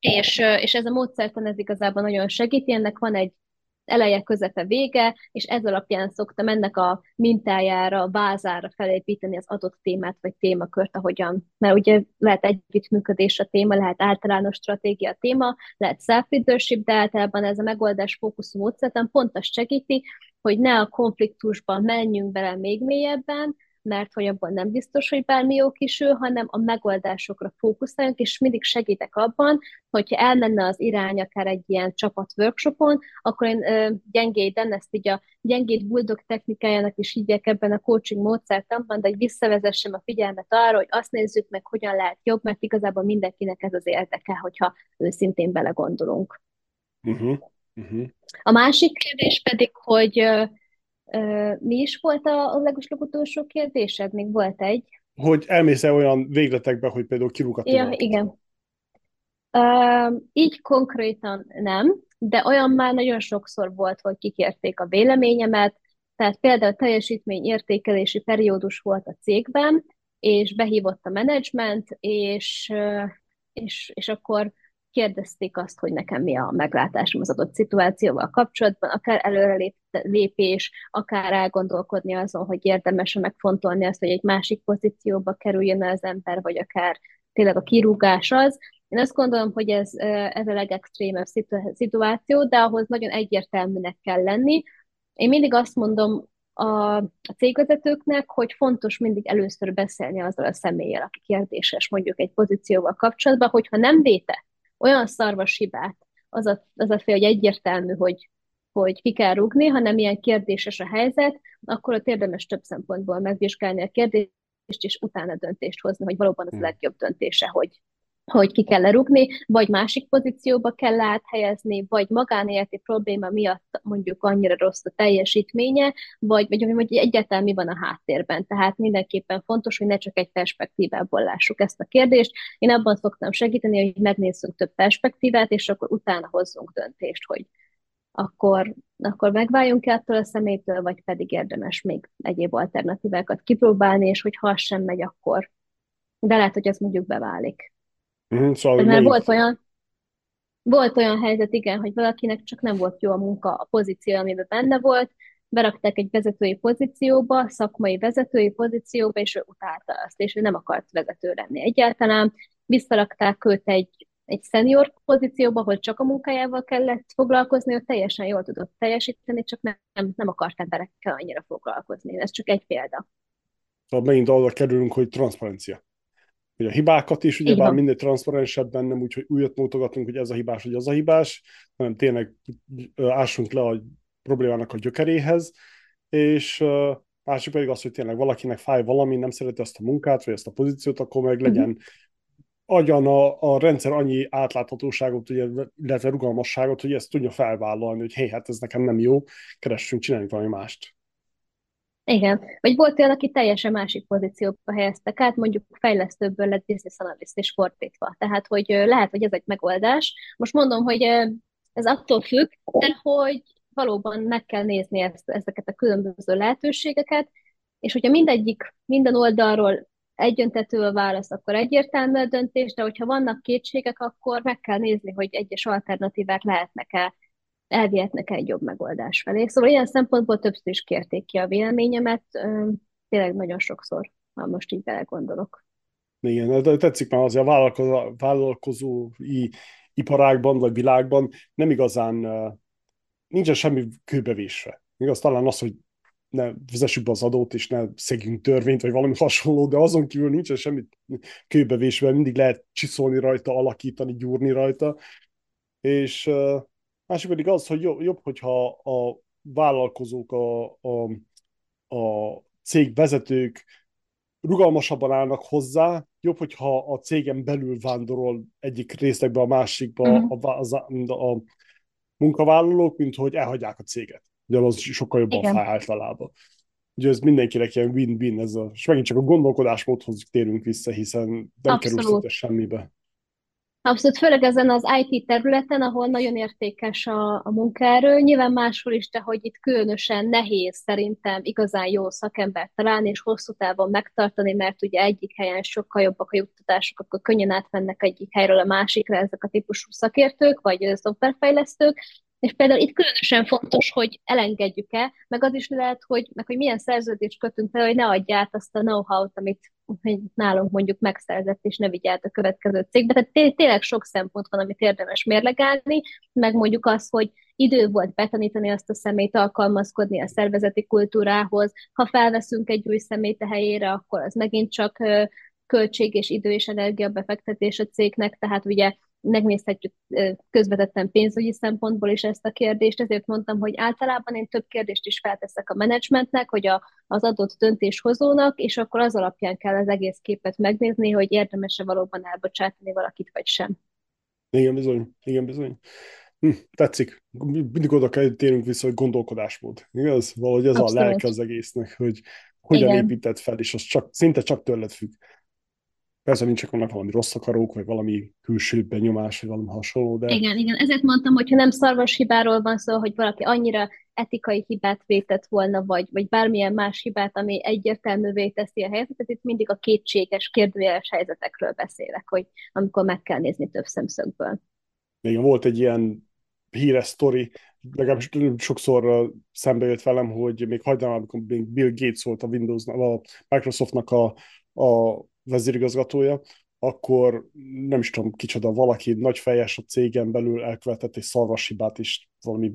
És, és ez a módszertan ez igazából nagyon segíti, ennek van egy eleje, közepe, vége, és ez alapján szoktam ennek a mintájára, a bázára felépíteni az adott témát, vagy témakört, ahogyan, mert ugye lehet együttműködés a téma, lehet általános stratégia a téma, lehet self-leadership, de általában ez a megoldás fókuszú módszertan pont azt segíti, hogy ne a konfliktusban menjünk bele még mélyebben, mert hogy abban nem biztos, hogy bármi jó kisül, hanem a megoldásokra fókuszáljunk, és mindig segítek abban, hogyha elmenne az irány akár egy ilyen csapat workshopon, akkor én gyengéden, ezt így a gyengéd buldog technikájának is hívják ebben a coaching módszertanban, de hogy visszavezessem a figyelmet arra, hogy azt nézzük meg, hogyan lehet jobb, mert igazából mindenkinek ez az érdeke, hogyha őszintén belegondolunk. Uh-huh. Uh-huh. A másik kérdés pedig, hogy mi is volt a, a legutolsó kérdésed? Még volt egy. Hogy elmész-e olyan végletekbe, hogy például kirúgatod? Ja, igen. Uh, így konkrétan nem, de olyan már nagyon sokszor volt, hogy kikérték a véleményemet, tehát például teljesítmény értékelési periódus volt a cégben, és behívott a menedzsment, és, és, és akkor kérdezték azt, hogy nekem mi a meglátásom az adott szituációval kapcsolatban, akár előrelépés, akár elgondolkodni azon, hogy érdemes-e megfontolni azt, hogy egy másik pozícióba kerüljön az ember, vagy akár tényleg a kirúgás az. Én azt gondolom, hogy ez, ez a legextrémebb szituáció, de ahhoz nagyon egyértelműnek kell lenni. Én mindig azt mondom a, a cégvezetőknek, hogy fontos mindig először beszélni azzal a személlyel, aki kérdéses mondjuk egy pozícióval kapcsolatban, hogyha nem véte, olyan szarvas hibát, az a, az a fél, hogy egyértelmű, hogy, hogy ki kell rúgni, hanem ilyen kérdéses a helyzet, akkor ott érdemes több szempontból megvizsgálni a kérdést, és utána döntést hozni, hogy valóban az a hmm. legjobb döntése, hogy, hogy ki kell lerúgni, vagy másik pozícióba kell áthelyezni, vagy magánéleti probléma miatt mondjuk annyira rossz a teljesítménye, vagy, vagy, vagy egyáltalán mi van a háttérben. Tehát mindenképpen fontos, hogy ne csak egy perspektívából lássuk ezt a kérdést. Én abban szoktam segíteni, hogy megnézzünk több perspektívát, és akkor utána hozzunk döntést, hogy akkor, akkor megváljunk-e attól a szemétől, vagy pedig érdemes még egyéb alternatívákat kipróbálni, és hogy ha az sem megy, akkor de lehet, hogy ez mondjuk beválik. Uh-huh, szóval mert volt olyan, volt olyan helyzet, igen, hogy valakinek csak nem volt jó a munka, a pozíció, amiben benne volt, berakták egy vezetői pozícióba, szakmai vezetői pozícióba, és ő utálta azt, és ő nem akart vezető lenni egyáltalán. Visszarakták őt egy, egy senior pozícióba, ahol csak a munkájával kellett foglalkozni, ő teljesen jól tudott teljesíteni, csak nem, nem, akart emberekkel annyira foglalkozni. Ez csak egy példa. Szóval megint oda kerülünk, hogy transzparencia hogy a hibákat is, ugye bár minél transzparensebben, nem úgy, hogy újat mutogatunk, hogy ez a hibás, vagy az a hibás, hanem tényleg ássunk le a problémának a gyökeréhez, és másik pedig az, hogy tényleg valakinek fáj valami, nem szereti azt a munkát, vagy ezt a pozíciót, akkor meg legyen uh-huh. agyan a, a rendszer annyi átláthatóságot, ugye, illetve rugalmasságot, hogy ezt tudja felvállalni, hogy hé, hát ez nekem nem jó, keressünk, csináljunk valami mást. Igen. Vagy volt olyan, aki teljesen másik pozícióba helyeztek át, mondjuk fejlesztőből lett business analyst és fordítva. Tehát, hogy lehet, hogy ez egy megoldás. Most mondom, hogy ez attól függ, de hogy valóban meg kell nézni ezt, ezeket a különböző lehetőségeket, és hogyha mindegyik, minden oldalról egyöntető a válasz, akkor egyértelmű a döntés, de hogyha vannak kétségek, akkor meg kell nézni, hogy egyes alternatívák lehetnek-e elvihetnek egy jobb megoldás felé. Szóval ilyen szempontból többször is kérték ki a véleményemet, tényleg nagyon sokszor, ha most így belegondolok. Igen, tetszik már azért a vállalkozó, vállalkozói iparágban vagy világban nem igazán nincsen semmi kőbevésve. Igaz, talán az, hogy ne fizessük be az adót, és ne szegjünk törvényt, vagy valami hasonló, de azon kívül nincsen semmi kőbevésve, mindig lehet csiszolni rajta, alakítani, gyúrni rajta, és Másik pedig az, hogy jobb, jobb hogyha a vállalkozók, a, a, a cégvezetők rugalmasabban állnak hozzá, jobb, hogyha a cégen belül vándorol egyik részlegbe a másikba uh-huh. a, a, a munkavállalók, mint hogy elhagyják a céget. Ugye az sokkal jobban Igen. fáj általában. Ugye ez mindenkinek ilyen win-win, ez a, és megint csak a gondolkodásmódhoz térünk vissza, hiszen nem Abszolút. kerül semmibe. Abszolút, főleg ezen az IT területen, ahol nagyon értékes a, a munkaerő, nyilván máshol is, de hogy itt különösen nehéz szerintem igazán jó szakembert találni, és hosszú távon megtartani, mert ugye egyik helyen sokkal jobbak a juttatások, akkor könnyen átmennek egyik helyről a másikra ezek a típusú szakértők, vagy szoftverfejlesztők, és például itt különösen fontos, hogy elengedjük-e, meg az is lehet, hogy, meg hogy milyen szerződést kötünk fel, hogy ne adj át azt a know-how-t, amit nálunk mondjuk megszerzett, és ne vigye át a következő cégbe. Tehát té- tényleg sok szempont van, amit érdemes mérlegelni, meg mondjuk az, hogy idő volt betanítani azt a szemét, alkalmazkodni a szervezeti kultúrához. Ha felveszünk egy új szemét a helyére, akkor az megint csak költség és idő és energia befektetés a cégnek, tehát ugye megnézhetjük közvetetten pénzügyi szempontból is ezt a kérdést, ezért mondtam, hogy általában én több kérdést is felteszek a menedzsmentnek, hogy a, az adott döntéshozónak, és akkor az alapján kell az egész képet megnézni, hogy érdemes-e valóban elbocsátani valakit, vagy sem. Igen, bizony, igen, bizony. Hm, tetszik. Mindig oda kell térünk vissza, hogy gondolkodásmód. Igaz? Valahogy ez Abszolút. a lelke az egésznek, hogy hogyan igen. építed fel, és az csak, szinte csak tőled függ. Persze nincs annak valami rossz akarók, vagy valami külső benyomás, vagy valami hasonló, de... Igen, igen. Ezért mondtam, hogy ha nem szarvas hibáról van szó, hogy valaki annyira etikai hibát vétett volna, vagy, vagy bármilyen más hibát, ami egyértelművé teszi a helyzetet, itt mindig a kétséges, kérdőjeles helyzetekről beszélek, hogy amikor meg kell nézni több szemszögből. Igen, volt egy ilyen híres sztori, legalábbis sokszor szembe jött velem, hogy még hajdan, amikor még Bill Gates volt a Windows, a Microsoftnak a, a vezérigazgatója, akkor nem is tudom kicsoda, valaki nagy fejes a cégen belül elkövetett egy szarvashibát is, valami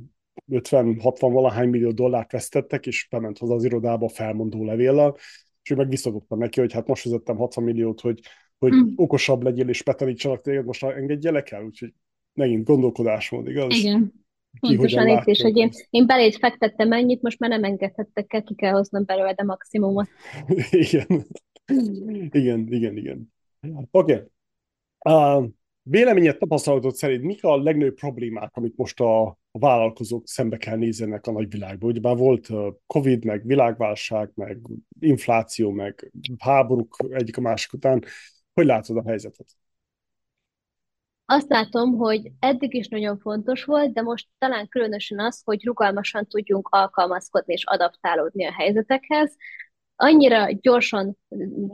50-60 valahány millió dollárt vesztettek, és bement hozzá az irodába felmondó levéllel, és ő meg visszadottam neki, hogy hát most fizettem 60 milliót, hogy, hogy mm. okosabb legyél, és betanítsanak téged, most engedjelek el, úgyhogy megint gondolkodásmód, igaz? Igen. Ki Pontosan itt is, hogy én, én belét fektettem ennyit, most már nem engedhettek el, ki kell hoznom belőle a maximumot. Igen. Igen, igen, igen. Oké. Okay. Uh, véleményed, tapasztalatod szerint mik a legnagyobb problémák, amit most a, a vállalkozók szembe kell nézzenek a nagyvilágban? Ugye már volt Covid, meg világválság, meg infláció, meg háborúk egyik a másik után. Hogy látod a helyzetet? Azt látom, hogy eddig is nagyon fontos volt, de most talán különösen az, hogy rugalmasan tudjunk alkalmazkodni és adaptálódni a helyzetekhez annyira gyorsan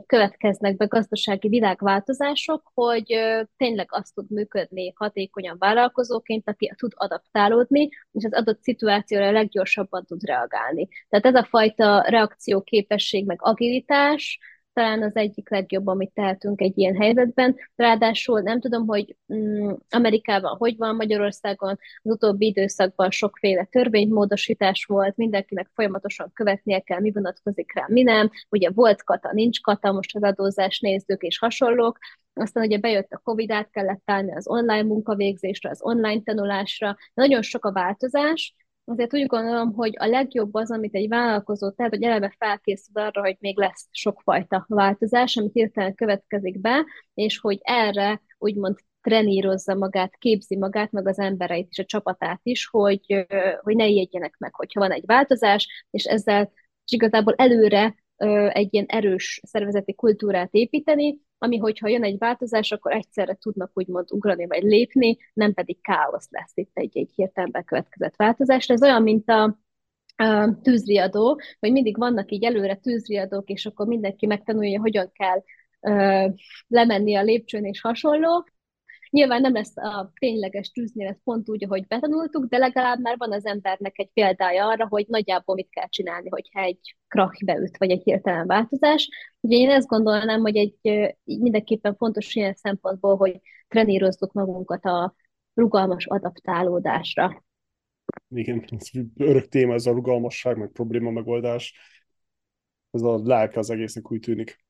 következnek be gazdasági világváltozások, hogy tényleg azt tud működni hatékonyan vállalkozóként, aki tud adaptálódni, és az adott szituációra leggyorsabban tud reagálni. Tehát ez a fajta reakcióképesség, meg agilitás, talán az egyik legjobb, amit tehetünk egy ilyen helyzetben. Ráadásul nem tudom, hogy mm, Amerikában hogy van, Magyarországon az utóbbi időszakban sokféle törvénymódosítás volt, mindenkinek folyamatosan követnie kell, mi vonatkozik rá, mi nem. Ugye volt kata, nincs kata, most az adózás nézők és hasonlók. Aztán ugye bejött a Covid, át kellett állni az online munkavégzésre, az online tanulásra. Nagyon sok a változás, azért úgy gondolom, hogy a legjobb az, amit egy vállalkozó tehát, hogy eleve felkészül arra, hogy még lesz sokfajta változás, amit hirtelen következik be, és hogy erre úgymond trenírozza magát, képzi magát, meg az embereit és a csapatát is, hogy, hogy ne ijedjenek meg, hogyha van egy változás, és ezzel és igazából előre egy ilyen erős szervezeti kultúrát építeni, ami hogyha jön egy változás, akkor egyszerre tudnak úgymond ugrani vagy lépni, nem pedig káosz lesz itt egy-egy hirtelen bekövetkezett változás. Ez olyan, mint a, a tűzriadó, hogy mindig vannak így előre tűzriadók, és akkor mindenki megtanulja, hogyan kell lemenni a lépcsőn és hasonló, Nyilván nem lesz a tényleges tűznél pont úgy, ahogy betanultuk, de legalább már van az embernek egy példája arra, hogy nagyjából mit kell csinálni, hogyha egy krach beüt, vagy egy hirtelen változás. Ugye én ezt gondolnám, hogy egy mindenképpen fontos ilyen szempontból, hogy trenírozzuk magunkat a rugalmas adaptálódásra. Igen, örök téma ez a rugalmasság, meg probléma megoldás. Ez a lelke az egésznek úgy tűnik.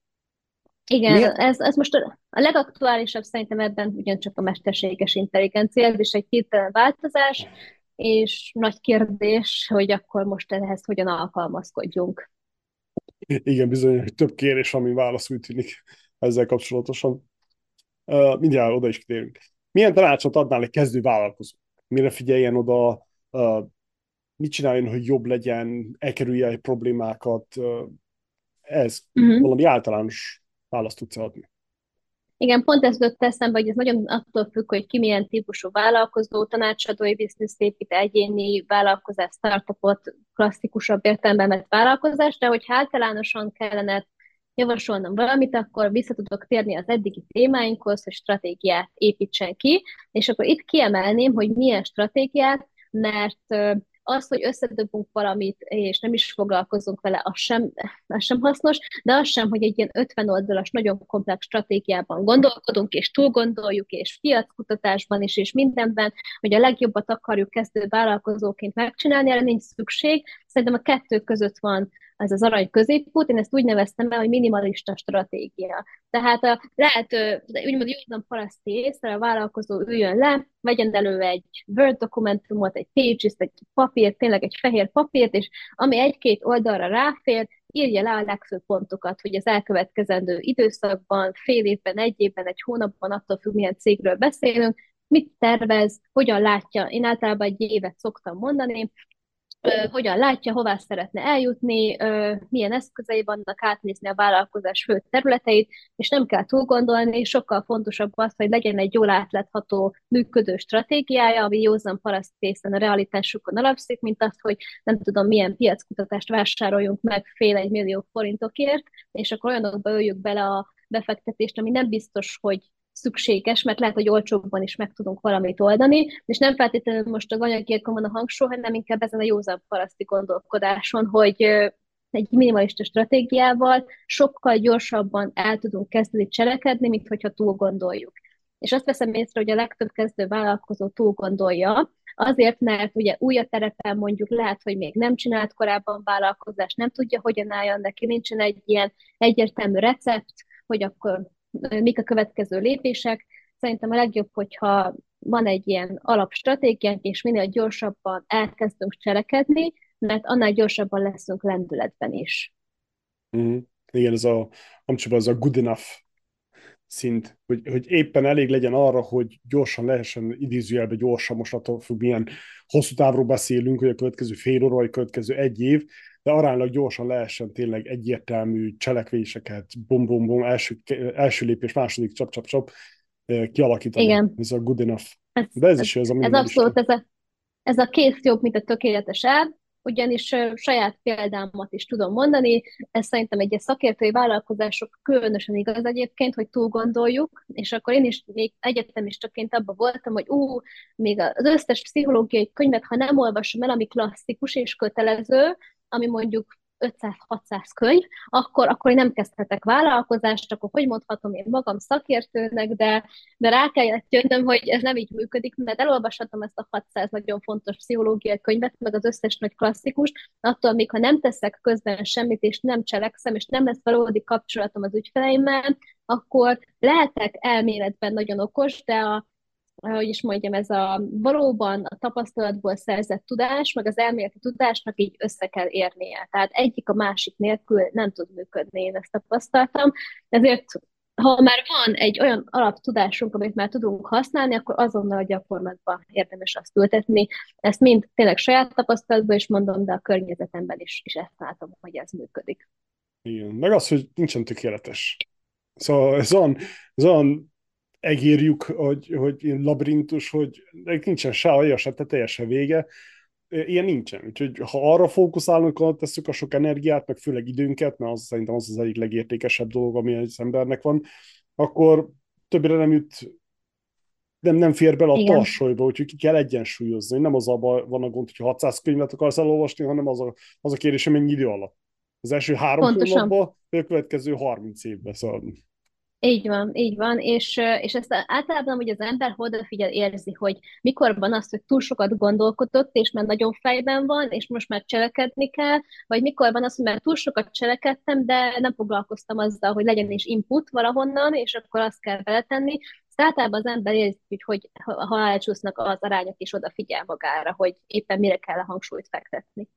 Igen, ez, ez most a, a legaktuálisabb szerintem ebben ugyancsak a mesterséges intelligencia, ez is egy hirtelen változás, és nagy kérdés, hogy akkor most ehhez hogyan alkalmazkodjunk. Igen, bizony, több kérés, ami válasz úgy tűnik ezzel kapcsolatosan. Uh, mindjárt oda is kitérünk. Milyen tanácsot adnál egy kezdő vállalkozó? Mire figyeljen oda, uh, mit csináljon, hogy jobb legyen, elkerülje egy problémákat? Uh, ez uh-huh. valami általános választ tudsz adni. Igen, pont ez jutott eszembe, hogy ez nagyon attól függ, hogy ki milyen típusú vállalkozó, tanácsadói bizniszt épít, egyéni vállalkozás, startupot, klasszikusabb értelemben vett vállalkozás, de hogy általánosan kellene javasolnom valamit, akkor vissza tudok térni az eddigi témáinkhoz, hogy stratégiát építsen ki, és akkor itt kiemelném, hogy milyen stratégiát, mert az, hogy összedobunk valamit, és nem is foglalkozunk vele, az sem, az sem hasznos, de az sem, hogy egy ilyen 50 oldalas, nagyon komplex stratégiában gondolkodunk, és túl gondoljuk, és piackutatásban is, és mindenben, hogy a legjobbat akarjuk kezdő vállalkozóként megcsinálni, erre nincs szükség. Szerintem a kettő között van ez az arany középút, én ezt úgy neveztem be, hogy minimalista stratégia. Tehát a, lehet, úgymond józan paraszti észre, a vállalkozó üljön le, vegyen elő egy Word dokumentumot, egy pages egy papírt, tényleg egy fehér papírt, és ami egy-két oldalra ráfér, írja le a legfőbb pontokat, hogy az elkövetkezendő időszakban, fél évben, egy évben, egy hónapban, attól függ, milyen cégről beszélünk, mit tervez, hogyan látja. Én általában egy évet szoktam mondani, hogyan látja, hová szeretne eljutni, milyen eszközei vannak átnézni a vállalkozás fő területeit, és nem kell túl gondolni, sokkal fontosabb az, hogy legyen egy jól átlátható, működő stratégiája, ami józan parasztészen a realitásukon alapszik, mint az, hogy nem tudom, milyen piackutatást vásároljunk meg fél egy millió forintokért, és akkor olyanokba öljük bele a befektetést, ami nem biztos, hogy szükséges, mert lehet, hogy olcsóbban is meg tudunk valamit oldani, és nem feltétlenül most az anyagiakon van a hangsúly, hanem inkább ezen a józan paraszti gondolkodáson, hogy egy minimalista stratégiával sokkal gyorsabban el tudunk kezdeni cselekedni, mint hogyha túl gondoljuk. És azt veszem észre, hogy a legtöbb kezdő vállalkozó túl gondolja, azért, mert ugye új a terepen mondjuk lehet, hogy még nem csinált korábban vállalkozást, nem tudja, hogyan álljon neki, nincsen egy ilyen egyértelmű recept, hogy akkor mik a következő lépések. Szerintem a legjobb, hogyha van egy ilyen alapstratégiánk, és minél gyorsabban elkezdünk cselekedni, mert annál gyorsabban leszünk lendületben is. Mm, igen, ez a, csak az a good enough szint, hogy, hogy éppen elég legyen arra, hogy gyorsan lehessen idézőjelbe gyorsan, most attól függ, milyen hosszú távról beszélünk, hogy a következő fél óra, vagy a következő egy év, de aránylag gyorsan lehessen tényleg egyértelmű cselekvéseket, bom-bom-bom, első, első lépés, második csap-csap-csap kialakítani. Igen. Ez a good enough. Ez, de ez, ez is ez a Ez abszolút, ez a, ez a kész jobb, mint a tökéletes elv, ugyanis saját példámat is tudom mondani, ez szerintem egy szakértői vállalkozások különösen igaz egyébként, hogy túl gondoljuk, és akkor én is még egyetemistaként abban voltam, hogy ú, még az összes pszichológiai könyvet, ha nem olvasom el, ami klasszikus és kötelező, ami mondjuk 500-600 könyv, akkor, akkor én nem kezdhetek vállalkozást, akkor hogy mondhatom én magam szakértőnek, de, de rá kellett jönnöm, hogy ez nem így működik, mert elolvashatom ezt a 600 nagyon fontos pszichológiai könyvet, meg az összes nagy klasszikus, attól még ha nem teszek közben semmit, és nem cselekszem, és nem lesz valódi kapcsolatom az ügyfeleimmel, akkor lehetek elméletben nagyon okos, de a hogy is mondjam, ez a valóban a tapasztalatból szerzett tudás, meg az elméleti tudásnak így össze kell érnie. Tehát egyik a másik nélkül nem tud működni, én ezt tapasztaltam. Ezért ha már van egy olyan alaptudásunk, amit már tudunk használni, akkor azonnal a gyakorlatban érdemes azt ültetni. Ezt mind tényleg saját tapasztalatban is mondom, de a környezetemben is, is ezt látom, hogy ez működik. Igen, meg az, hogy nincsen tökéletes. Szóval ez olyan, ez olyan egérjük, hogy, hogy ilyen labirintus, hogy nincsen se alja, se teteje, se vége. Ilyen nincsen. Úgyhogy ha arra fókuszálunk, akkor tesszük a sok energiát, meg főleg időnket, mert az szerintem az az egyik legértékesebb dolog, ami egy embernek van, akkor többire nem jut nem, nem fér bele a Igen. tarsolyba, úgyhogy ki kell egyensúlyozni. Nem az abban van a gond, hogy 600 könyvet akarsz elolvasni, hanem az a, az a kérdés, hogy mennyi idő alatt. Az első három hónapban, a következő 30 évben. Szóval így van, így van, és, és ezt általában hogy az ember odafigyel, érzi, hogy mikor van az, hogy túl sokat gondolkodott, és már nagyon fejben van, és most már cselekedni kell, vagy mikor van az, hogy már túl sokat cselekedtem, de nem foglalkoztam azzal, hogy legyen is input valahonnan, és akkor azt kell beletenni. általában az ember érzi, hogy, hogy ha elcsúsznak az arányok, és odafigyel magára, hogy éppen mire kell a hangsúlyt fektetni.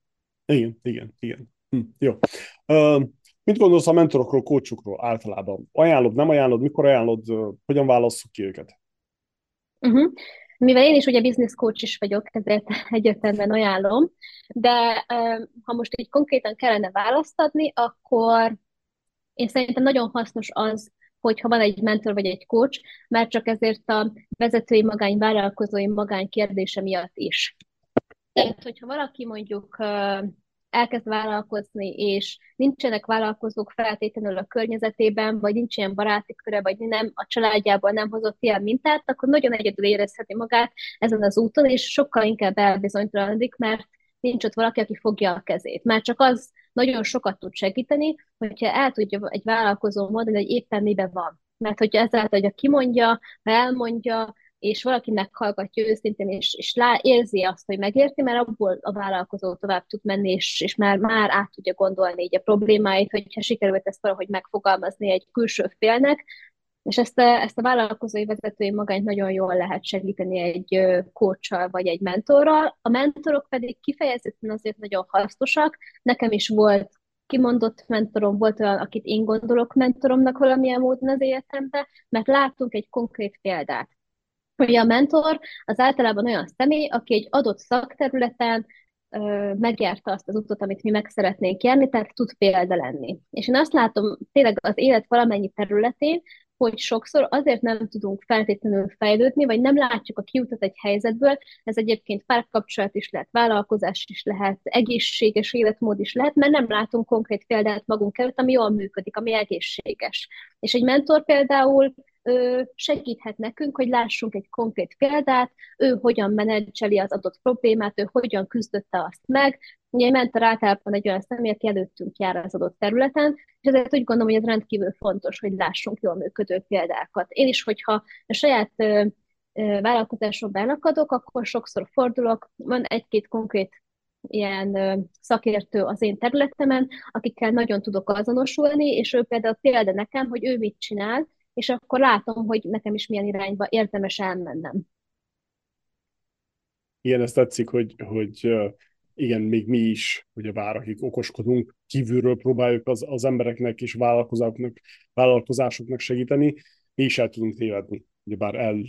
Igen, igen, igen. Hm, jó. Uh, mit gondolsz a mentorokról, kócsukról általában? Ajánlod, nem ajánlod, mikor ajánlod, hogyan válasszuk ki őket? Uh-huh. Mivel én is ugye business coach is vagyok, ezért egyértelműen ajánlom, de ha most így konkrétan kellene választ adni, akkor én szerintem nagyon hasznos az, hogyha van egy mentor vagy egy coach, mert csak ezért a vezetői magány, vállalkozói magány kérdése miatt is. Tehát, hogyha valaki mondjuk elkezd vállalkozni, és nincsenek vállalkozók feltétlenül a környezetében, vagy nincs ilyen baráti köre, vagy nem a családjából nem hozott ilyen mintát, akkor nagyon egyedül érezheti magát ezen az úton, és sokkal inkább elbizonytalanodik, mert nincs ott valaki, aki fogja a kezét. Már csak az nagyon sokat tud segíteni, hogyha el tudja egy vállalkozó mondani, hogy éppen miben van. Mert hogyha ezáltal, hogy kimondja, ha elmondja, és valaki meghallgatja őszintén, és, és lá, érzi azt, hogy megérti, mert abból a vállalkozó tovább tud menni, és, és már, már át tudja gondolni így a problémáit, hogyha sikerült ezt valahogy megfogalmazni egy külső félnek, és ezt a, ezt a vállalkozói vezetői magányt nagyon jól lehet segíteni egy coachal vagy egy mentorral. A mentorok pedig kifejezetten azért nagyon hasznosak. Nekem is volt kimondott mentorom, volt olyan, akit én gondolok mentoromnak valamilyen módon az életemben, mert láttunk egy konkrét példát. Hogy a mentor az általában olyan személy, aki egy adott szakterületen megjárta azt az utat, amit mi meg szeretnénk járni, tehát tud példa lenni. És én azt látom tényleg az élet valamennyi területén, hogy sokszor azért nem tudunk feltétlenül fejlődni, vagy nem látjuk a kiutat egy helyzetből, ez egyébként párkapcsolat is lehet, vállalkozás is lehet, egészséges életmód is lehet, mert nem látunk konkrét példát magunk előtt, ami jól működik, ami egészséges. És egy mentor például segíthet nekünk, hogy lássunk egy konkrét példát, ő hogyan menedzseli az adott problémát, ő hogyan küzdötte azt meg. Ugye egy mentor általában egy olyan személy, aki előttünk jár az adott területen, és ezért úgy gondolom, hogy ez rendkívül fontos, hogy lássunk jól működő példákat. Én is, hogyha a saját vállalkozásról benakadok, akkor sokszor fordulok, van egy-két konkrét ilyen szakértő az én területemen, akikkel nagyon tudok azonosulni, és ő például példa nekem, hogy ő mit csinál, és akkor látom, hogy nekem is milyen irányba érdemes elmennem. Igen, ezt tetszik, hogy, hogy igen, még mi is, ugye bár akik okoskodunk, kívülről próbáljuk az, az embereknek és vállalkozásoknak, vállalkozásoknak segíteni, mi is el tudunk tévedni. Ugye bár el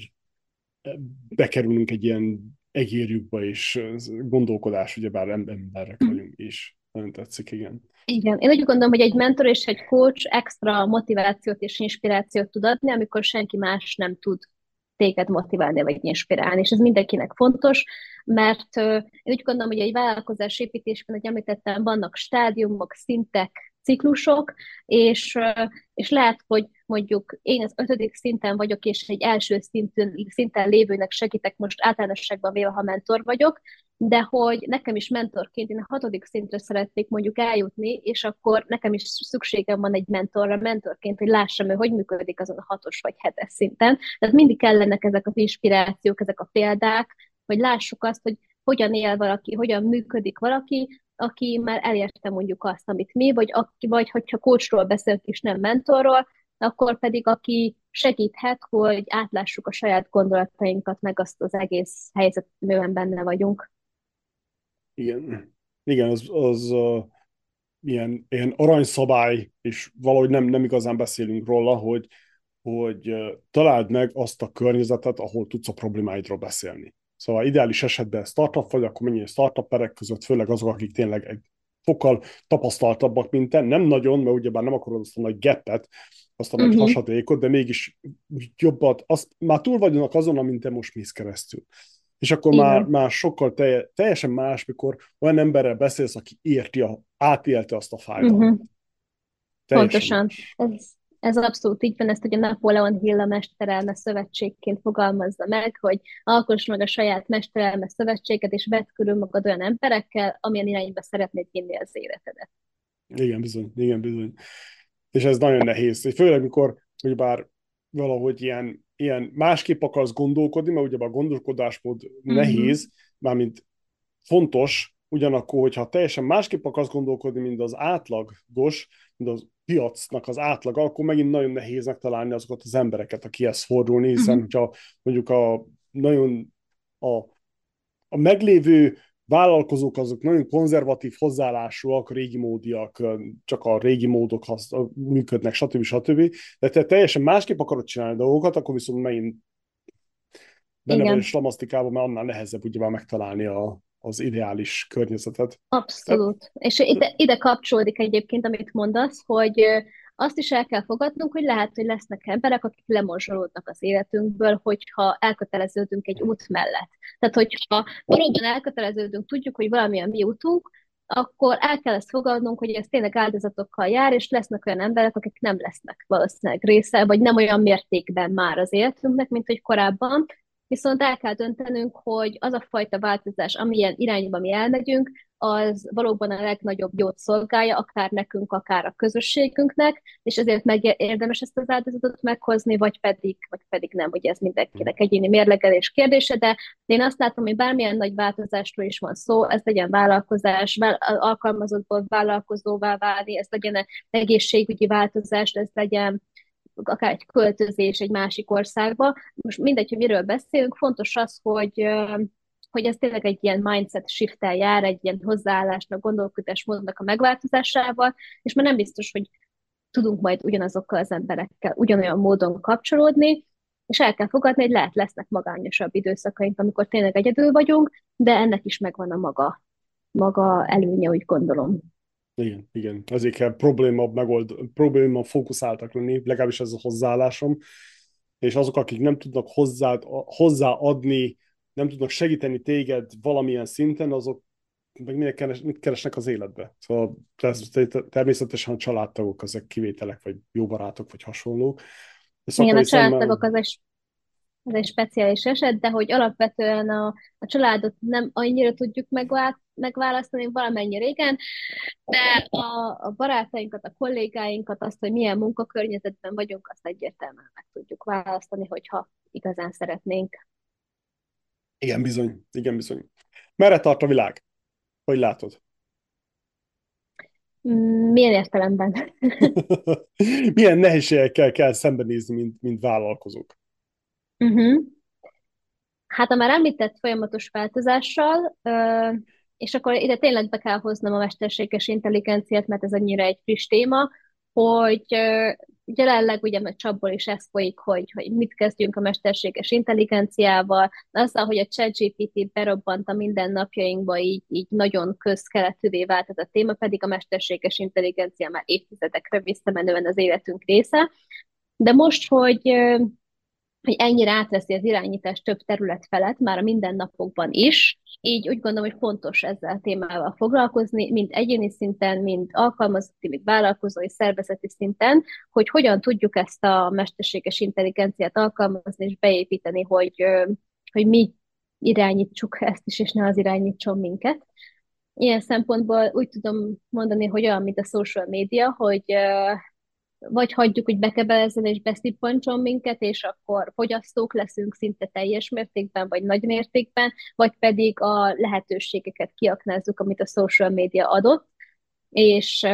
bekerülünk egy ilyen egérjükbe, és gondolkodás, ugye bár emberek vagyunk is. Nagyon tetszik, igen. Igen, én úgy gondolom, hogy egy mentor és egy coach extra motivációt és inspirációt tud adni, amikor senki más nem tud téged motiválni vagy inspirálni, és ez mindenkinek fontos, mert én úgy gondolom, hogy egy vállalkozás építésben, hogy említettem, vannak stádiumok, szintek, ciklusok, és, és lehet, hogy mondjuk én az ötödik szinten vagyok, és egy első szinten, szinten lévőnek segítek most általánosságban véve, ha mentor vagyok, de hogy nekem is mentorként én a hatodik szintre szeretnék mondjuk eljutni, és akkor nekem is szükségem van egy mentorra, mentorként, hogy lássam, hogy hogy működik azon a hatos vagy hetes szinten. Tehát mindig kellenek ezek az inspirációk, ezek a példák, hogy lássuk azt, hogy hogyan él valaki, hogyan működik valaki, aki már elérte mondjuk azt, amit mi, vagy, aki, vagy hogyha coachról beszélünk és nem mentorról, akkor pedig aki segíthet, hogy átlássuk a saját gondolatainkat, meg azt az egész helyzet, amiben benne vagyunk. Igen, igen az, az uh, ilyen, ilyen aranyszabály, és valahogy nem, nem igazán beszélünk róla, hogy, hogy uh, találd meg azt a környezetet, ahol tudsz a problémáidról beszélni. Szóval ideális esetben startup vagy, akkor mennyi startuperek között, főleg azok, akik tényleg egy fokkal tapasztaltabbak, mint te. Nem nagyon, mert ugyebár nem akarod azt a nagy geppet, azt a nagy uh-huh. hasadékot, de mégis jobbat, azt, már túl vagyunk azon, amint te most mész keresztül. És akkor már, már sokkal telje, teljesen más, mikor olyan emberrel beszélsz, aki érti, a, átélte azt a fájdalmat. Uh-huh. Pontosan. Ez, ez abszolút így van, ezt ugye Napóleon Hill a Mesterelme Szövetségként fogalmazza meg, hogy alkoss meg a saját Mesterelme Szövetséget, és vedd körül magad olyan emberekkel, amilyen irányba szeretnéd vinni az életedet. Igen, bizony, igen, bizony. És ez nagyon nehéz. Főleg, mikor, hogy bár valahogy ilyen, ilyen másképp akarsz gondolkodni, mert ugye a gondolkodásmód mm-hmm. nehéz, mármint fontos, ugyanakkor, hogyha teljesen másképp akarsz gondolkodni, mint az átlagos, mint az piacnak az átlaga, akkor megint nagyon nehéz megtalálni azokat az embereket, akihez fordulni, hiszen uh-huh. hogyha mondjuk a nagyon a, a meglévő vállalkozók azok nagyon konzervatív hozzáállásúak, régi módiak, csak a régi módok hasz, működnek, stb. stb. De te teljesen másképp akarod csinálni dolgokat, akkor viszont megint benne vagy a slamasztikában, mert annál nehezebb ugye már megtalálni a, az ideális környezetet. Abszolút. Tehát... És ide, ide kapcsolódik egyébként, amit mondasz, hogy azt is el kell fogadnunk, hogy lehet, hogy lesznek emberek, akik lemorzsolódnak az életünkből, hogyha elköteleződünk egy út mellett. Tehát, hogyha valóban elköteleződünk, tudjuk, hogy valamilyen mi útunk, akkor el kell ezt fogadnunk, hogy ez tényleg áldozatokkal jár, és lesznek olyan emberek, akik nem lesznek valószínűleg része, vagy nem olyan mértékben már az életünknek, mint hogy korábban, viszont el kell döntenünk, hogy az a fajta változás, amilyen irányba mi elmegyünk, az valóban a legnagyobb jót szolgálja, akár nekünk, akár a közösségünknek, és ezért meg érdemes ezt az áldozatot meghozni, vagy pedig, vagy pedig nem, ugye ez mindenkinek egyéni mérlegelés kérdése, de én azt látom, hogy bármilyen nagy változásról is van szó, ez legyen vállalkozás, alkalmazottból vállalkozóvá válni, ez legyen egészségügyi változás, ez legyen akár egy költözés egy másik országba. Most mindegy, hogy miről beszélünk, fontos az, hogy hogy ez tényleg egy ilyen mindset shift jár, egy ilyen hozzáállásnak, gondolkodásmódnak a megváltozásával, és már nem biztos, hogy tudunk majd ugyanazokkal az emberekkel ugyanolyan módon kapcsolódni, és el kell fogadni, hogy lehet lesznek magányosabb időszakaink, amikor tényleg egyedül vagyunk, de ennek is megvan a maga, maga előnye, úgy gondolom. Igen, igen. Ezért kell probléma, megold, probléma fókuszáltak lenni, legalábbis ez a hozzáállásom. És azok, akik nem tudnak hozzá, hozzáadni, nem tudnak segíteni téged valamilyen szinten, azok meg mit, keres, mit keresnek az életbe. Szóval természetesen a családtagok, ezek kivételek, vagy jó barátok, vagy hasonlók. Igen, a családtagok az egy ez egy speciális eset, de hogy alapvetően a, a családot nem annyira tudjuk megvá- megválasztani, valamennyi régen, de a, a barátainkat, a kollégáinkat, azt, hogy milyen munkakörnyezetben vagyunk, azt egyértelműen meg tudjuk választani, hogyha igazán szeretnénk. Igen, bizony, igen, bizony. Merre tart a világ? Hogy látod? Milyen értelemben? Milyen nehézségekkel kell szembenézni, mint, mint vállalkozók? Uh-huh. Hát a már említett folyamatos változással, és akkor ide tényleg be kell hoznom a mesterséges intelligenciát, mert ez annyira egy friss téma, hogy jelenleg ugye meg csapból is ez folyik, hogy, hogy mit kezdjünk a mesterséges intelligenciával, azzal, hogy a ChatGPT berobbant a mindennapjainkba, így, így nagyon közkeletűvé vált ez a téma, pedig a mesterséges intelligencia már évtizedekre visszamenően az életünk része. De most, hogy hogy ennyire átveszi az irányítás több terület felett, már a mindennapokban is, így úgy gondolom, hogy fontos ezzel a témával foglalkozni, mind egyéni szinten, mind alkalmazotti, mind vállalkozói, szervezeti szinten, hogy hogyan tudjuk ezt a mesterséges intelligenciát alkalmazni és beépíteni, hogy, hogy mi irányítsuk ezt is, és ne az irányítson minket. Ilyen szempontból úgy tudom mondani, hogy olyan, mint a social media, hogy vagy hagyjuk, hogy bekebelezzen és beszippancson minket, és akkor fogyasztók leszünk szinte teljes mértékben, vagy nagy mértékben, vagy pedig a lehetőségeket kiaknázzuk, amit a social media adott, és,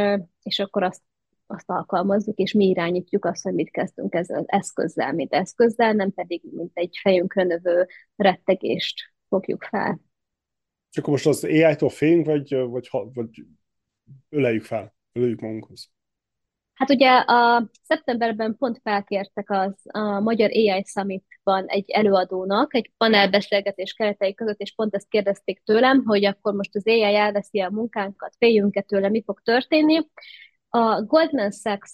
és akkor azt, azt alkalmazzuk, és mi irányítjuk azt, hogy mit kezdünk ezzel az eszközzel, mint eszközzel, nem pedig mint egy fejünkre növő rettegést fogjuk fel. És akkor most az AI-tól félünk, vagy, vagy, vagy öleljük fel, öleljük magunkhoz? Hát ugye a szeptemberben pont felkértek az a Magyar AI Summitban egy előadónak, egy panelbeszélgetés keretei között, és pont ezt kérdezték tőlem, hogy akkor most az AI elveszi a munkánkat, féljünk-e tőle, mi fog történni. A Goldman Sachs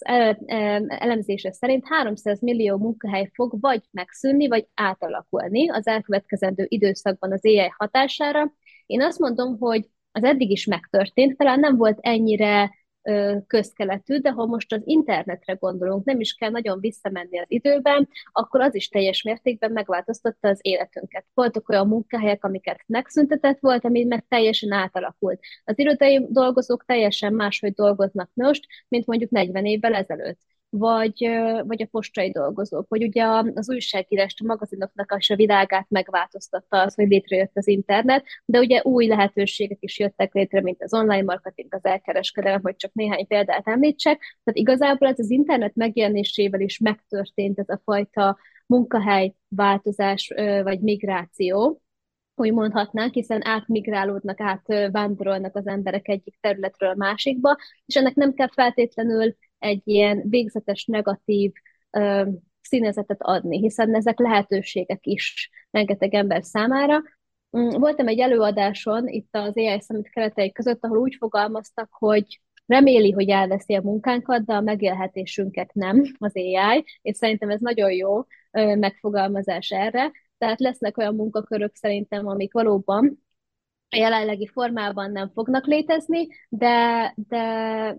elemzése szerint 300 millió munkahely fog vagy megszűnni, vagy átalakulni az elkövetkezendő időszakban az AI hatására. Én azt mondom, hogy az eddig is megtörtént, talán nem volt ennyire közkeletű, de ha most az internetre gondolunk, nem is kell nagyon visszamenni az időben, akkor az is teljes mértékben megváltoztatta az életünket. Voltak olyan munkahelyek, amiket megszüntetett volt, ami meg teljesen átalakult. Az irodai dolgozók teljesen máshogy dolgoznak most, mint mondjuk 40 évvel ezelőtt. Vagy, vagy a postai dolgozók, hogy ugye az újságírást, a magazinoknak is a világát megváltoztatta az, hogy létrejött az internet, de ugye új lehetőségek is jöttek létre, mint az online marketing, az elkereskedelem, hogy csak néhány példát említsek. Tehát igazából ez az internet megjelenésével is megtörtént ez a fajta munkahely változás vagy migráció, hogy mondhatnánk, hiszen átmigrálódnak, átvándorolnak az emberek egyik területről a másikba, és ennek nem kell feltétlenül egy ilyen végzetes negatív ö, színezetet adni, hiszen ezek lehetőségek is rengeteg ember számára. Mm, voltam egy előadáson itt az AI Summit keretei között, ahol úgy fogalmaztak, hogy reméli, hogy elveszi a munkánkat, de a megélhetésünket nem az AI, és szerintem ez nagyon jó megfogalmazás erre. Tehát lesznek olyan munkakörök szerintem, amik valóban a jelenlegi formában nem fognak létezni, de, de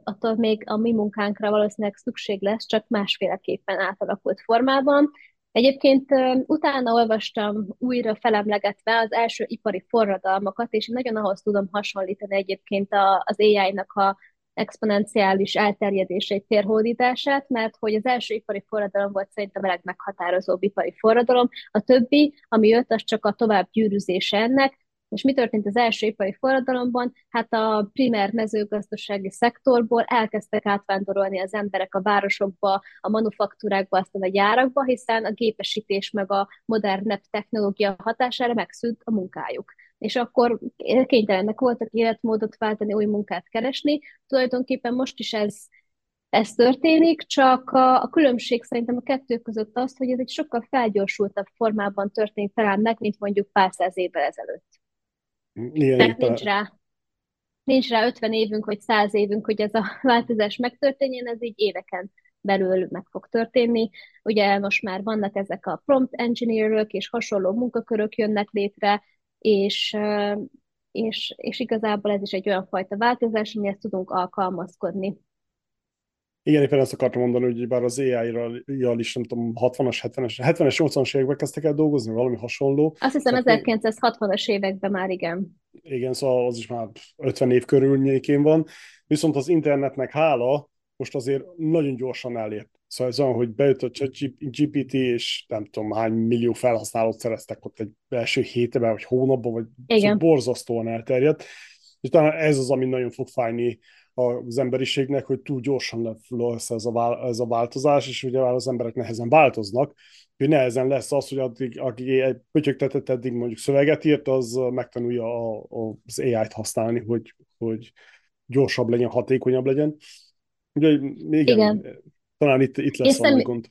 attól még a mi munkánkra valószínűleg szükség lesz, csak másféleképpen átalakult formában. Egyébként utána olvastam újra felemlegetve az első ipari forradalmakat, és nagyon ahhoz tudom hasonlítani egyébként az AI-nak a exponenciális elterjedését, térhódítását, mert hogy az első ipari forradalom volt szerintem a legmeghatározóbb ipari forradalom, a többi, ami jött, az csak a tovább gyűrűzése ennek, és mi történt az első ipari forradalomban? Hát a primer mezőgazdasági szektorból elkezdtek átvándorolni az emberek a városokba, a manufaktúrákba, aztán a gyárakba, hiszen a gépesítés meg a modernebb technológia hatására megszűnt a munkájuk és akkor kénytelenek voltak életmódot váltani, új munkát keresni. Tulajdonképpen most is ez, ez történik, csak a, a különbség szerintem a kettő között az, hogy ez egy sokkal felgyorsultabb formában történik talán meg, mint mondjuk pár száz évvel ezelőtt. Igen, Tehát nincs rá, nincs rá 50 évünk, vagy 100 évünk, hogy ez a változás megtörténjen, ez így éveken belül meg fog történni. Ugye most már vannak ezek a prompt engineerök és hasonló munkakörök jönnek létre, és, és, és igazából ez is egy olyan fajta változás, amihez tudunk alkalmazkodni. Igen, éppen ezt akartam mondani, hogy bár az AI-ral is, nem tudom, 60-as, 70-es, 70-es, 80-as években kezdtek el dolgozni, valami hasonló. Azt hiszem szóval 1960-as években már igen. Igen, szóval az is már 50 év körülnyékén van. Viszont az internetnek hála most azért nagyon gyorsan elért. Szóval ez olyan, hogy bejött a GPT, és nem tudom hány millió felhasználót szereztek ott egy első hétben, vagy hónapban, vagy szóval borzasztóan elterjedt. És talán ez az, ami nagyon fog fájni az emberiségnek, hogy túl gyorsan lesz ez a, ez a változás, és ugye az emberek nehezen változnak, hogy nehezen lesz az, hogy addig, aki egy pötyögtetett eddig mondjuk szöveget írt, az megtanulja a, a, az AI-t használni, hogy, hogy gyorsabb legyen, hatékonyabb legyen. Ugye, igen, igen. talán itt, itt lesz valami gond.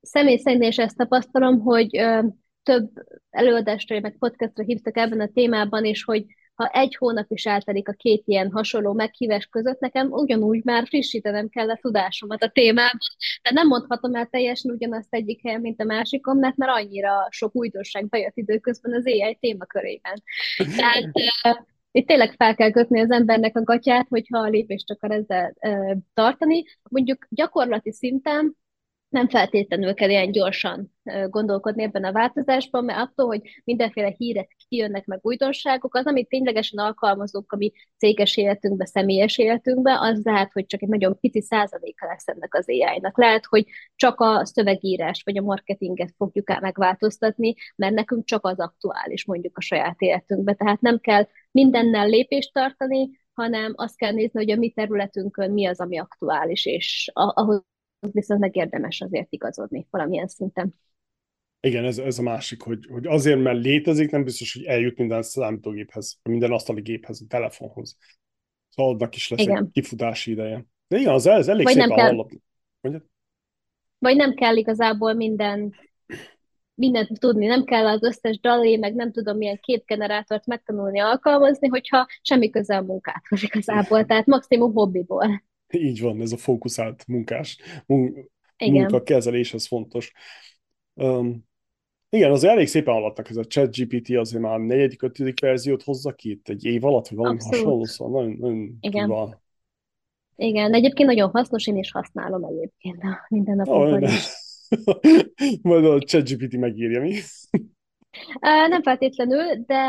Személy szerint is ezt tapasztalom, hogy ö, több előadásra, meg podcastra hívtak ebben a témában, és hogy ha egy hónap is eltelik a két ilyen hasonló meghívás között, nekem ugyanúgy már frissítenem kell a tudásomat a témában. De nem mondhatom el teljesen ugyanazt egyik helyen, mint a másikon, mert már annyira sok újdonság bejött időközben az AI témakörében. Tehát itt tényleg fel kell kötni az embernek a gatyát, hogyha a lépést akar ezzel e, tartani. Mondjuk gyakorlati szinten nem feltétlenül kell ilyen gyorsan gondolkodni ebben a változásban, mert attól, hogy mindenféle hírek kijönnek meg újdonságok, az, amit ténylegesen alkalmazunk a mi céges életünkbe, személyes életünkbe, az lehet, hogy csak egy nagyon pici százaléka lesz ennek az AI-nak. Lehet, hogy csak a szövegírás vagy a marketinget fogjuk el megváltoztatni, mert nekünk csak az aktuális mondjuk a saját életünkbe. Tehát nem kell mindennel lépést tartani, hanem azt kell nézni, hogy a mi területünkön mi az, ami aktuális, és ahhoz viszont megérdemes azért igazodni valamilyen szinten. Igen, ez, ez a másik, hogy, hogy azért, mert létezik, nem biztos, hogy eljut minden számítógéphez, minden asztali géphez, a telefonhoz. Szóval annak is lesz igen. egy kifutási ideje. De igen, az, ez elég Vagy szépen kell... hallott. Vagy nem kell igazából minden mindent tudni, nem kell az összes dalé, meg nem tudom milyen képgenerátort megtanulni alkalmazni, hogyha semmi köze a munkáthoz igazából, tehát maximum hobbiból. Így van, ez a fókuszált munkás mun- munkakezelés, ez fontos. Um, igen, az elég szépen alattak ez a chat GPT, azért már negyedik, ötödik verziót hozza ki itt egy év alatt, vagy valami Abszolút. hasonló, szóval nagyon, nagyon Igen. Van. Igen, de egyébként nagyon hasznos, én is használom egyébként a minden napokban oh. Majd a ChatGPT megírja, mi? Nem feltétlenül, de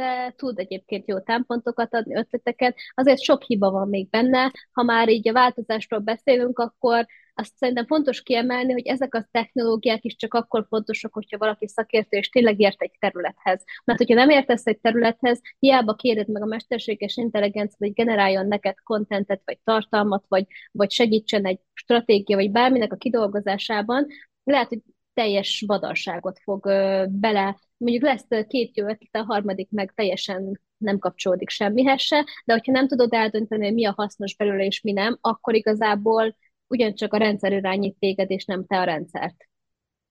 de tud egyébként jó támpontokat adni, ötleteket. Azért sok hiba van még benne. Ha már így a változásról beszélünk, akkor azt szerintem fontos kiemelni, hogy ezek a technológiák is csak akkor fontosak, hogyha valaki szakértő és tényleg ért egy területhez. Mert hogyha nem értesz egy területhez, hiába kéred meg a mesterséges intelligencia, hogy generáljon neked kontentet, vagy tartalmat, vagy, vagy segítsen egy stratégia, vagy bárminek a kidolgozásában, lehet, hogy teljes badarságot fog bele, mondjuk lesz két jó ötlet, a harmadik meg teljesen nem kapcsolódik semmihez se, de hogyha nem tudod eldönteni, hogy mi a hasznos belőle és mi nem, akkor igazából ugyancsak a rendszer irányít téged, és nem te a rendszert.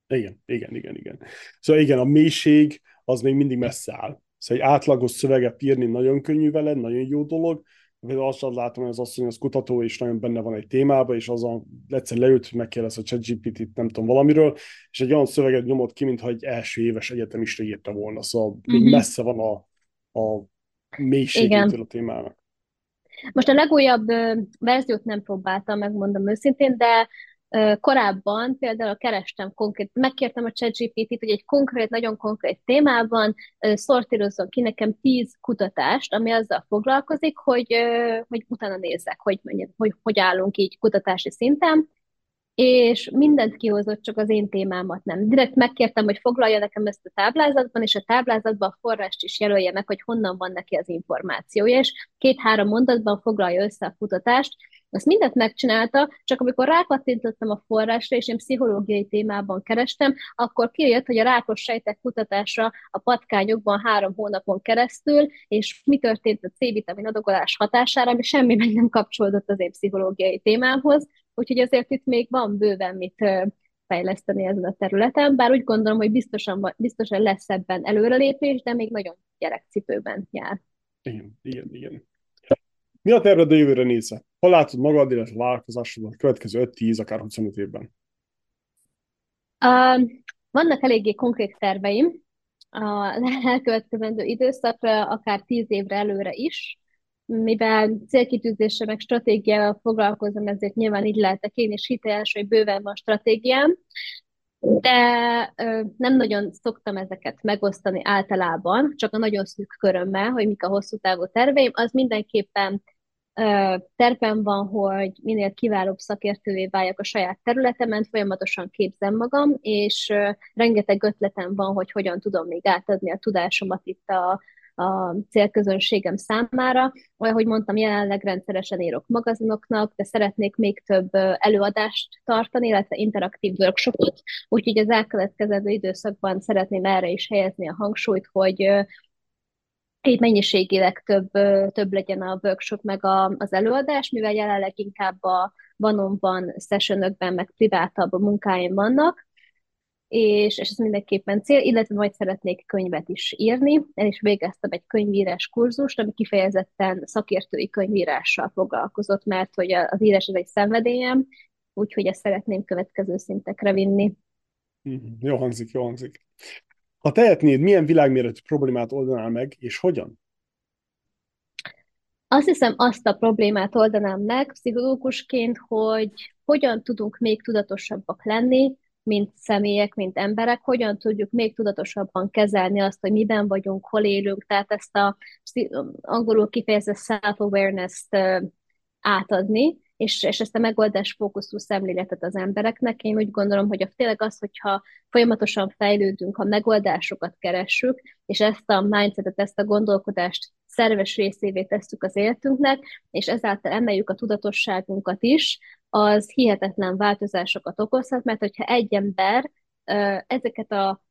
Igen, igen, igen, igen. Szóval igen, a mélység az még mindig messze áll. Szóval egy átlagos szöveget írni nagyon könnyű veled, nagyon jó dolog, Például azt látom, hogy az asszony az kutató, és nagyon benne van egy témában, és azon egyszer leült, hogy megkérdez a ChatGPT-t, nem tudom, valamiről, és egy olyan szöveget nyomott ki, mintha egy első éves egyetemista írta volna, szóval még mhm. messze van a, a mélységétől a témának. Most a legújabb verziót nem próbáltam, megmondom őszintén, de korábban például kerestem konkrét, megkértem a ChatGPT-t, hogy egy konkrét, nagyon konkrét témában szortírozzon ki nekem tíz kutatást, ami azzal foglalkozik, hogy, hogy utána nézzek, hogy, hogy, hogy állunk így kutatási szinten, és mindent kihozott, csak az én témámat nem. Direkt megkértem, hogy foglalja nekem ezt a táblázatban, és a táblázatban a forrást is jelölje meg, hogy honnan van neki az információja, és két-három mondatban foglalja össze a kutatást. Azt mindent megcsinálta, csak amikor rákattintottam a forrásra, és én pszichológiai témában kerestem, akkor kijött, hogy a rákos sejtek kutatása a patkányokban három hónapon keresztül, és mi történt a C-vitamin adagolás hatására, ami semmi meg nem kapcsolódott az én pszichológiai témámhoz, Úgyhogy azért itt még van bőven mit fejleszteni ezen a területen, bár úgy gondolom, hogy biztosan, biztosan lesz ebben előrelépés, de még nagyon gyerekcipőben jár. Igen, igen, igen. Mi a terved a jövőre nézve? Hol látod magad, illetve változásodat a következő 5-10, akár 25 évben? Uh, vannak eléggé konkrét terveim a elkövetkezendő időszakra, akár 10 évre előre is mivel célkitűzése meg stratégiával foglalkozom, ezért nyilván így lehetek én is hiteles, hogy bőven van stratégiám, de ö, nem nagyon szoktam ezeket megosztani általában, csak a nagyon szűk körömmel, hogy mik a hosszú távú terveim, az mindenképpen ö, tervem van, hogy minél kiválóbb szakértővé váljak a saját területemen, folyamatosan képzem magam, és ö, rengeteg ötletem van, hogy hogyan tudom még átadni a tudásomat itt a, a célközönségem számára. Olyan, hogy mondtam, jelenleg rendszeresen írok magazinoknak, de szeretnék még több előadást tartani, illetve interaktív workshopot, úgyhogy az elkövetkező időszakban szeretném erre is helyezni a hangsúlyt, hogy így mennyiségileg több, több legyen a workshop meg a, az előadás, mivel jelenleg inkább a van sessionökben, meg privátabb munkáim vannak, és, és ez mindenképpen cél, illetve majd szeretnék könyvet is írni. El is végeztem egy könyvírás kurzust, ami kifejezetten szakértői könyvírással foglalkozott, mert hogy az írás ez egy szenvedélyem, úgyhogy ezt szeretném következő szintekre vinni. Mm, jó hangzik, jó hangzik. Ha tehetnéd, milyen világméretű problémát oldanál meg, és hogyan? Azt hiszem, azt a problémát oldanám meg pszichológusként, hogy hogyan tudunk még tudatosabbak lenni, mint személyek, mint emberek, hogyan tudjuk még tudatosabban kezelni azt, hogy miben vagyunk, hol élünk, tehát ezt a angolul kifejezett self-awareness-t átadni, és, és ezt a megoldás fókuszú szemléletet az embereknek. Én úgy gondolom, hogy a, tényleg az, hogyha folyamatosan fejlődünk, ha megoldásokat keressük, és ezt a mindsetet, ezt a gondolkodást szerves részévé tesszük az életünknek, és ezáltal emeljük a tudatosságunkat is, az hihetetlen változásokat okozhat, mert hogyha egy ember ezeket a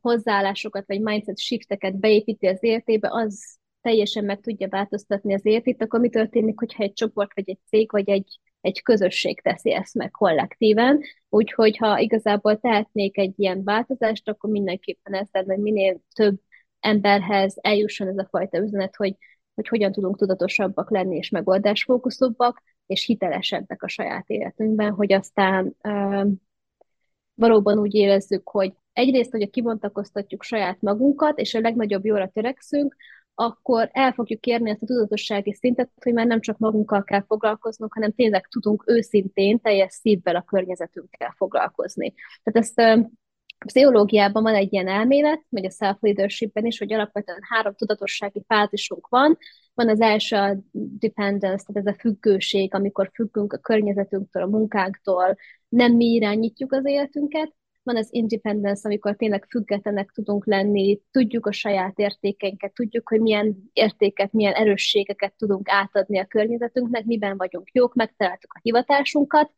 hozzáállásokat, vagy mindset shifteket beépíti az életébe, az teljesen meg tudja változtatni az életét, akkor mi történik, hogyha egy csoport, vagy egy cég, vagy egy, egy közösség teszi ezt meg kollektíven. Úgyhogy ha igazából tehetnék egy ilyen változást, akkor mindenképpen ezt lenne, hogy minél több emberhez eljusson ez a fajta üzenet, hogy, hogy hogyan tudunk tudatosabbak lenni és megoldásfókuszúbbak, és hitelesebbek a saját életünkben, hogy aztán valóban úgy érezzük, hogy egyrészt, hogy a kibontakoztatjuk saját magunkat, és a legnagyobb jóra törekszünk, akkor el fogjuk kérni ezt a tudatossági szintet, hogy már nem csak magunkkal kell foglalkoznunk, hanem tényleg tudunk őszintén, teljes szívvel a környezetünkkel foglalkozni. Tehát ezt a pszichológiában van egy ilyen elmélet, vagy a self-leadershipben is, hogy alapvetően három tudatossági fázisunk van. Van az első a dependence, tehát ez a függőség, amikor függünk a környezetünktől, a munkánktól, nem mi irányítjuk az életünket. Van az independence, amikor tényleg függetlenek tudunk lenni, tudjuk a saját értékeinket, tudjuk, hogy milyen értéket, milyen erősségeket tudunk átadni a környezetünknek, miben vagyunk jók, megtaláltuk a hivatásunkat,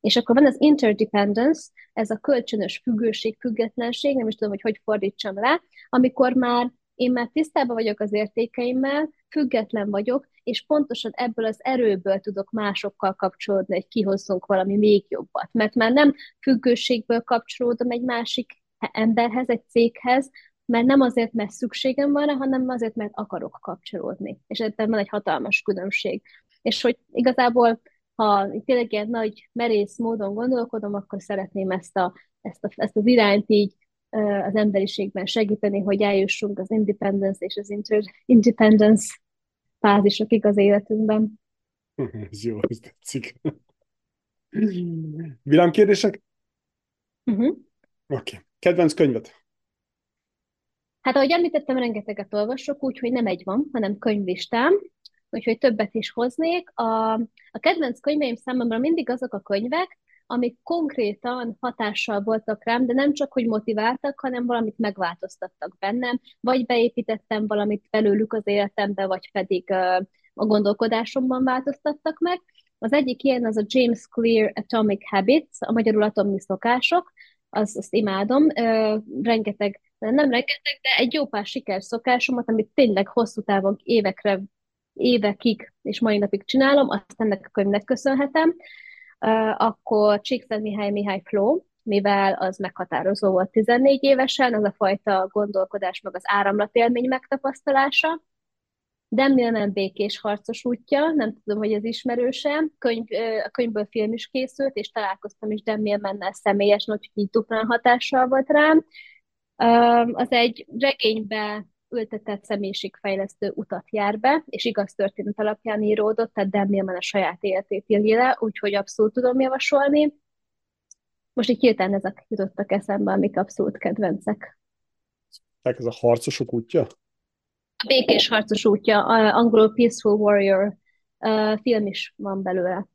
és akkor van az interdependence, ez a kölcsönös függőség, függetlenség, nem is tudom, hogy hogy fordítsam le, amikor már én már tisztában vagyok az értékeimmel, független vagyok, és pontosan ebből az erőből tudok másokkal kapcsolódni, hogy kihozzunk valami még jobbat. Mert már nem függőségből kapcsolódom egy másik emberhez, egy céghez, mert nem azért, mert szükségem van rá, hanem azért, mert akarok kapcsolódni. És ebben van egy hatalmas különbség. És hogy igazából, ha tényleg ilyen nagy merész módon gondolkodom, akkor szeretném ezt, a, ezt, a, ezt az irányt így az emberiségben segíteni, hogy eljussunk az independence és az interdependence fázisokig az életünkben. Ez jó, ez tetszik. Villámkérdések? Uh-huh. Oké. Okay. Kedvenc könyvet? Hát ahogy említettem, rengeteget olvasok, úgyhogy nem egy van, hanem könyvlistám, úgyhogy többet is hoznék. A, a kedvenc könyveim számomra mindig azok a könyvek, amik konkrétan hatással voltak rám, de nem csak, hogy motiváltak, hanem valamit megváltoztattak bennem, vagy beépítettem valamit belőlük az életembe, vagy pedig a gondolkodásomban változtattak meg. Az egyik ilyen az a James Clear Atomic Habits, a magyarul atomi szokások, az, azt imádom, rengeteg, nem rengeteg, de egy jó pár szokásomat, amit tényleg hosszú távon évekre, évekig és mai napig csinálom, azt ennek a könyvnek köszönhetem akkor Csíkszent Mihály Flow, mivel az meghatározó volt 14 évesen, az a fajta gondolkodás, meg az áramlatélmény megtapasztalása. Demmilnen békés harcos útja, nem tudom, hogy ez ismerőse. Könyv, a könyvből film is készült, és találkoztam is Demmilnennel személyesen, úgyhogy így duplán hatással volt rám. Az egy regénybe ültetett személyiségfejlesztő utat jár be, és igaz történet alapján íródott, tehát Dan Millman a saját életét írja le, úgyhogy abszolút tudom javasolni. Most így hirtelen ezek jutottak eszembe, amik abszolút kedvencek. Tehát ez a harcosok útja? A békés harcos útja, angolul Peaceful Warrior uh, film is van belőle.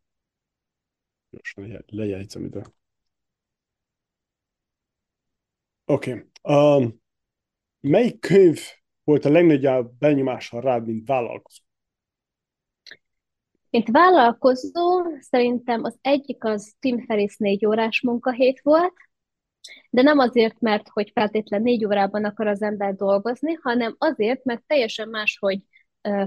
Gyorsan lejegyzem ide. Oké. Okay. Um, melyik könyv volt a legnagyobb benyomása rád, mint vállalkozó? Mint vállalkozó, szerintem az egyik az Tim Ferriss négy órás munkahét volt, de nem azért, mert hogy feltétlen négy órában akar az ember dolgozni, hanem azért, mert teljesen máshogy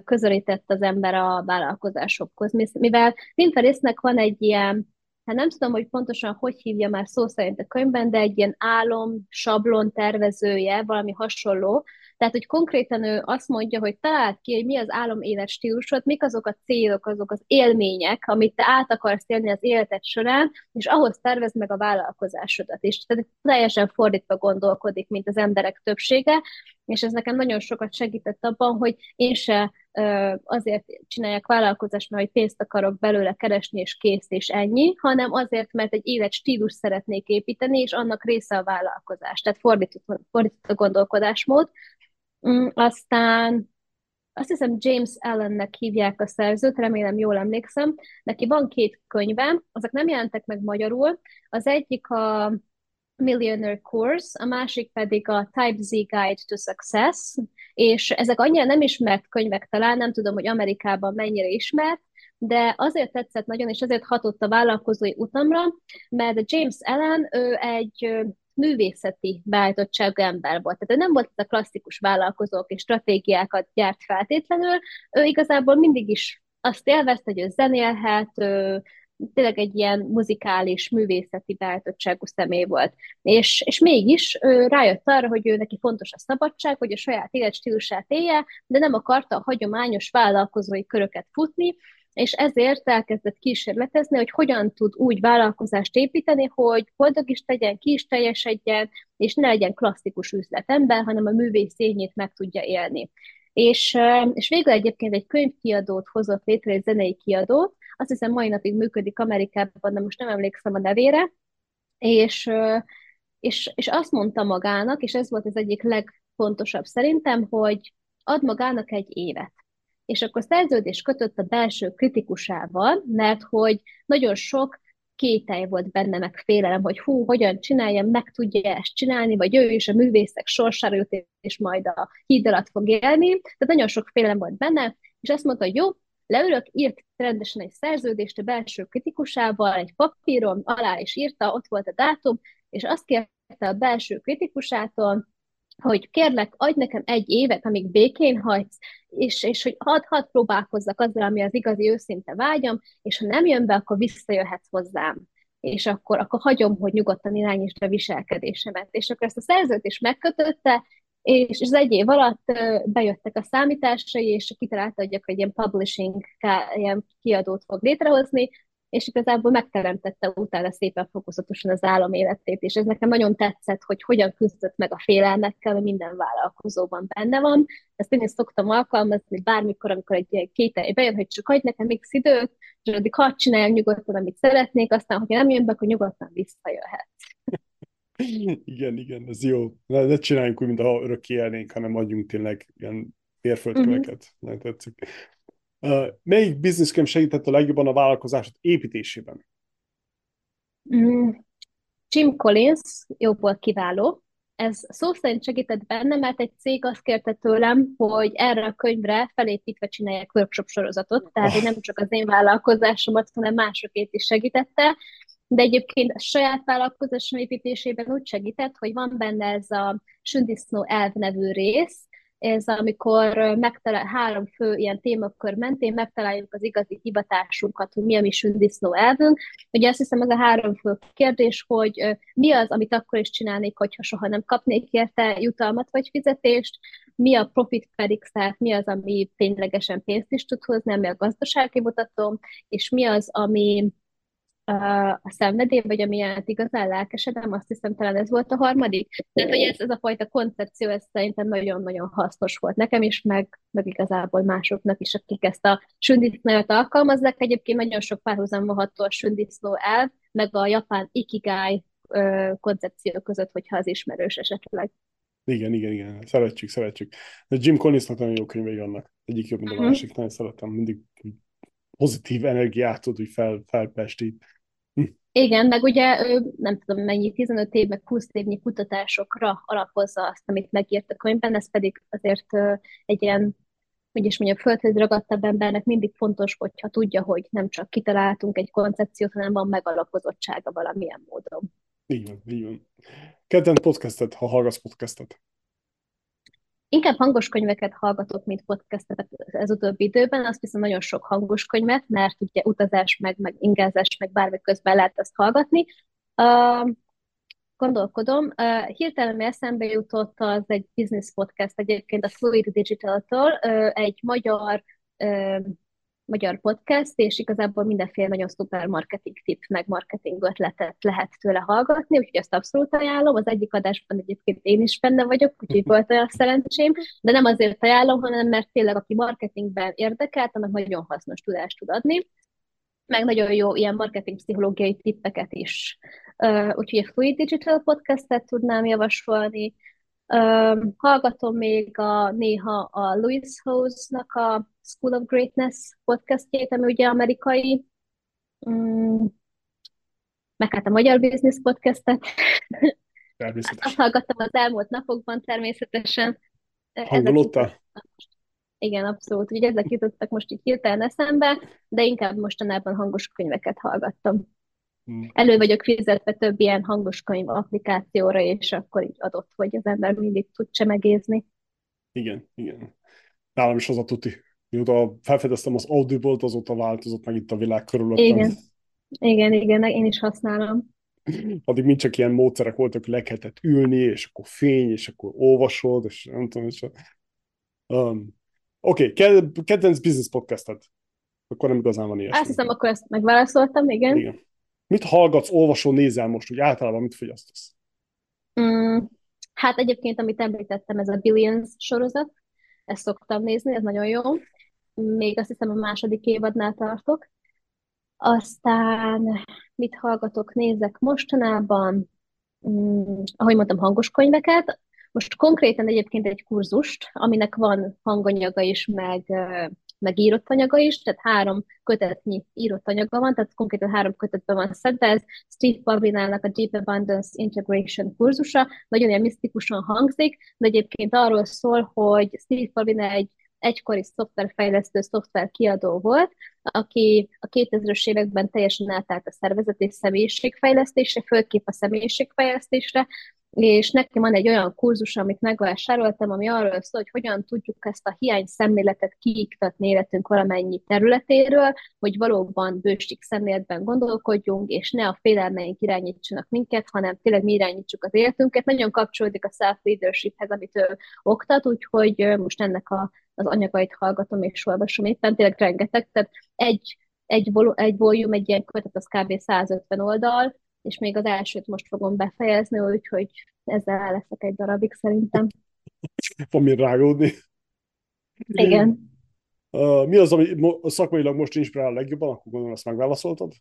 közelített az ember a vállalkozásokhoz. Mivel Tim Ferrissnek van egy ilyen hát nem tudom, hogy pontosan hogy hívja már szó szerint a könyvben, de egy ilyen álom, sablon tervezője, valami hasonló. Tehát, hogy konkrétan ő azt mondja, hogy találd ki, hogy mi az álom életstílusod, mik azok a célok, azok az élmények, amit te át akarsz élni az életed során, és ahhoz tervez meg a vállalkozásodat is. Tehát teljesen fordítva gondolkodik, mint az emberek többsége, és ez nekem nagyon sokat segített abban, hogy én se azért csinálják vállalkozást, mert hogy pénzt akarok belőle keresni, és kész, és ennyi, hanem azért, mert egy életstílus szeretnék építeni, és annak része a vállalkozás. Tehát fordított, fordított a gondolkodásmód. Mm, aztán azt hiszem James Allennek hívják a szerzőt, remélem jól emlékszem. Neki van két könyve, azok nem jelentek meg magyarul. Az egyik a Millionaire Course, a másik pedig a Type Z Guide to Success, és ezek annyira nem ismert könyvek talán, nem tudom, hogy Amerikában mennyire ismert, de azért tetszett nagyon, és azért hatott a vállalkozói utamra, mert James Allen, ő egy művészeti beállítottságú ember volt. Tehát ő nem volt a klasszikus vállalkozók és stratégiákat gyárt feltétlenül, ő igazából mindig is azt élvezte, hogy ő zenélhet, ő tényleg egy ilyen muzikális, művészeti beállítottságú személy volt. És, és mégis ő rájött arra, hogy ő neki fontos a szabadság, hogy a saját életstílusát élje, de nem akarta a hagyományos vállalkozói köröket futni, és ezért elkezdett kísérletezni, hogy hogyan tud úgy vállalkozást építeni, hogy boldog is tegyen, ki is teljesedjen, és ne legyen klasszikus üzletember, hanem a művész meg tudja élni. És, és végül egyébként egy könyvkiadót hozott létre, egy zenei kiadót, azt hiszem mai napig működik Amerikában, de most nem emlékszem a nevére, és, és, és azt mondta magának, és ez volt az egyik legfontosabb szerintem, hogy ad magának egy évet. És akkor szerződés kötött a belső kritikusával, mert hogy nagyon sok kételj volt benne, meg félelem, hogy hú, hogyan csináljam, meg tudja ezt csinálni, vagy ő is a művészek sorsára jut, és majd a híd alatt fog élni. Tehát nagyon sok félelem volt benne, és azt mondta, hogy jó, leülök, írt rendesen egy szerződést a belső kritikusával, egy papíron, alá is írta, ott volt a dátum, és azt kérte a belső kritikusától, hogy kérlek, adj nekem egy évet, amíg békén hagysz, és, és hogy hadd had próbálkozzak azzal, ami az igazi őszinte vágyam, és ha nem jön be, akkor visszajöhetsz hozzám és akkor, akkor hagyom, hogy nyugodtan irányítsd a viselkedésemet. És akkor ezt a szerződést megkötötte, és az egy év alatt bejöttek a számításai, és kitalálta, hogy egy ilyen publishing ilyen kiadót fog létrehozni, és igazából megteremtette utána szépen fokozatosan az állam életét, és ez nekem nagyon tetszett, hogy hogyan küzdött meg a félelmekkel, mert minden vállalkozóban benne van. Ezt én is szoktam alkalmazni bármikor, amikor egy kételj bejön, hogy csak hagyj nekem x időt, és addig hadd csináljam nyugodtan, amit szeretnék, aztán, hogyha nem jön be, akkor nyugodtan visszajöhet. Igen, igen, ez jó. Ne, ne csináljunk úgy, mintha örökké élnénk, hanem adjunk tényleg ilyen férföldköveket. Uh-huh. tetszik. Melyik bizniszkönyv segített a legjobban a vállalkozásod építésében? Mm, Jim Collins, jóból kiváló. Ez szó szerint segített benne, mert egy cég azt kérte tőlem, hogy erre a könyvre felépítve csinálják workshop sorozatot, tehát hogy nem csak az én vállalkozásomat, hanem másokét is segítette, de egyébként a saját vállalkozásom építésében úgy segített, hogy van benne ez a sündisznó elv nevű rész, ez amikor megtalál, három fő ilyen témakör mentén megtaláljuk az igazi hivatásunkat, hogy mi a mi sündisznó elvünk. Ugye azt hiszem, ez a három fő kérdés, hogy mi az, amit akkor is csinálnék, hogyha soha nem kapnék érte jutalmat vagy fizetést, mi a profit predictor, mi az, ami ténylegesen pénzt is tud hozni, ami a gazdasági mutató, és mi az, ami a szenvedély, vagy amiért igazán lelkesedem, azt hiszem talán ez volt a harmadik. Tehát, hogy ez, ez a fajta koncepció, ez szerintem nagyon-nagyon hasznos volt nekem is, meg, meg igazából másoknak is, akik ezt a sündisznót alkalmazzák. Egyébként nagyon sok párhuzam van a sündisznó el, meg a japán ikigai koncepció között, hogyha az ismerős esetleg. Igen, igen, igen. Szeretjük, szeretjük. De Jim Collinsnak nagyon jó könyvei vannak. Egyik jobb, mint a mhm. másik. Nagyon szeretem. Mindig pozitív energiát tud úgy fel, felpestít. Igen, meg ugye ő nem tudom mennyi, 15 év, meg 20 évnyi kutatásokra alapozza azt, amit megírt a könyvben, ez pedig azért egy ilyen, hogy is mondjam, földhöz ragadtabb embernek mindig fontos, hogyha tudja, hogy nem csak kitaláltunk egy koncepciót, hanem van megalapozottsága valamilyen módon. Így van, így van. Kedvenc podcastet, ha hallgatsz podcastet? Inkább hangos könyveket hallgatok, mint podcastet ez utóbbi időben. Azt hiszem nagyon sok hangos könyvet, mert ugye utazás, meg, meg ingázás, meg bármi közben lehet ezt hallgatni. Uh, gondolkodom. Uh, hirtelen eszembe jutott az egy business podcast egyébként a Fluid Digital-tól, uh, egy magyar uh, magyar podcast, és igazából mindenféle nagyon szuper marketing tip, meg marketing ötletet lehet tőle hallgatni, úgyhogy ezt abszolút ajánlom. Az egyik adásban egyébként én is benne vagyok, úgyhogy volt olyan szerencsém, de nem azért ajánlom, hanem mert tényleg aki marketingben érdekelt, annak nagyon hasznos tudást tud adni meg nagyon jó ilyen marketing pszichológiai tippeket is. Uh, úgyhogy a Fluid Digital podcastet tudnám javasolni. Hallgatom még a, néha a Louis Hose-nak a School of Greatness podcastjét, ami ugye amerikai, mm, meg hát a Magyar Business podcastet. Természetesen. Azt hallgattam az elmúlt napokban természetesen. Hangolódta? Igen, abszolút. Ugye ezek jutottak most így hirtelen eszembe, de inkább mostanában hangos könyveket hallgattam. Hmm. Elő vagyok fizetve több ilyen hangos könyv applikációra, és akkor így adott, hogy az ember mindig tud csemegézni. Igen, igen. Nálam is az a tuti. Mióta felfedeztem az Audible-t, azóta változott meg itt a világ körülöttem. Igen, igen, igen, én is használom. Addig mind csak ilyen módszerek voltak, hogy le kellett ülni, és akkor fény, és akkor olvasod, és nem tudom, és... Um, Oké, okay, kedvenc business podcastet. Akkor nem igazán van ilyesmi. Azt hiszem, akkor ezt megválaszoltam, igen. igen. Mit hallgatsz, olvasol, nézel most, úgy általában mit fogyasztasz? Mm, hát egyébként, amit említettem, ez a Billions sorozat, ezt szoktam nézni, ez nagyon jó még azt hiszem a második évadnál tartok. Aztán mit hallgatok, nézek mostanában, mm, ahogy mondtam, hangos könyveket. Most konkrétan egyébként egy kurzust, aminek van hanganyaga is, meg, meg írott anyaga is, tehát három kötetnyi írott anyaga van, tehát konkrétan három kötetben van szedve, ez Steve Barbinának a Deep Abundance Integration kurzusa, nagyon ilyen misztikusan hangzik, de egyébként arról szól, hogy Steve Barbina egy egykori szoftverfejlesztő, szoftver kiadó volt, aki a 2000-es években teljesen átállt a szervezet és személyiségfejlesztésre, főképp a személyiségfejlesztésre, és nekem van egy olyan kurzus, amit megvásároltam, ami arról szól, hogy hogyan tudjuk ezt a hiány szemléletet kiiktatni életünk valamennyi területéről, hogy valóban bősik szemléletben gondolkodjunk, és ne a félelmeink irányítsanak minket, hanem tényleg mi irányítsuk az életünket. Nagyon kapcsolódik a self-leadershiphez, amit ő oktat, úgyhogy most ennek a, az anyagait hallgatom és olvasom éppen, tényleg rengeteg, tehát egy egy, vol- egy volume, egy ilyen kötet, az kb. 150 oldal, és még az elsőt most fogom befejezni, úgyhogy ezzel leszek egy darabig szerintem. Van mi rágódni. Igen. Uh, mi az, ami szakmailag most inspirál a legjobban? Akkor gondolom, ezt megválaszoltad.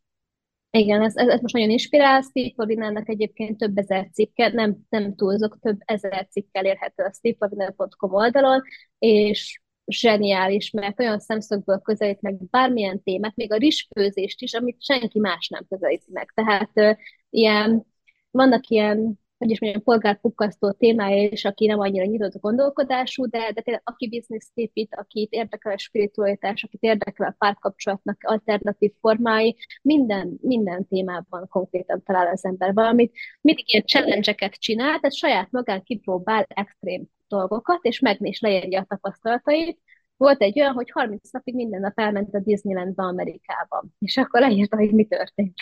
Igen, ez, ez, ez most nagyon inspirál. Steve Podinának egyébként több ezer cikke, nem, nem túlzok, több ezer cikkel érhető a stevepodinál.com oldalon, és zseniális, mert olyan szemszögből közelít meg bármilyen témát, még a rizsfőzést is, amit senki más nem közelíti meg. Tehát uh, ilyen, vannak ilyen hogy is mondjam, polgárpukkasztó témája és aki nem annyira nyitott a gondolkodású, de, de tényleg aki biznisz épít, akit érdekel a spiritualitás, akit érdekel a párkapcsolatnak alternatív formái, minden, minden témában konkrétan talál az ember valamit. Mindig ilyen challenge csinál, tehát saját magán kipróbál extrém dolgokat, és meg is leírja a tapasztalatait. Volt egy olyan, hogy 30 napig minden nap elment a Disneylandbe Amerikában, és akkor leírta, hogy mi történt.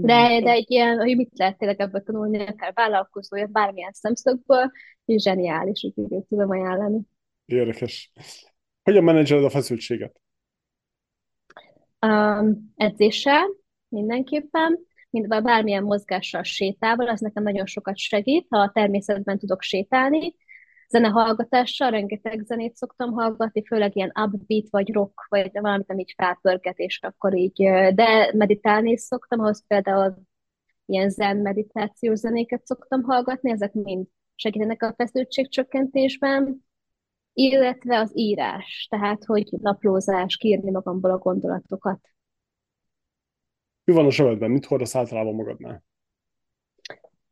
De, de egy ilyen, hogy mit lehet tényleg ebből tanulni, akár vállalkozója, bármilyen szemszögből, és zseniális, úgyhogy őt tudom ajánlani. Érdekes. Hogyan menedzseled a feszültséget? Um, edzéssel mindenképpen, mint bármilyen mozgással, sétával, az nekem nagyon sokat segít, ha a természetben tudok sétálni, zenehallgatással, rengeteg zenét szoktam hallgatni, főleg ilyen upbeat vagy rock, vagy valamit, ami így felpörget, és akkor így, de meditálni is szoktam, ahhoz például ilyen zen meditációs zenéket szoktam hallgatni, ezek mind segítenek a feszültségcsökkentésben, illetve az írás, tehát hogy naplózás, kiírni magamból a gondolatokat. Mi van a zsebedben? Mit hordasz általában magadnál?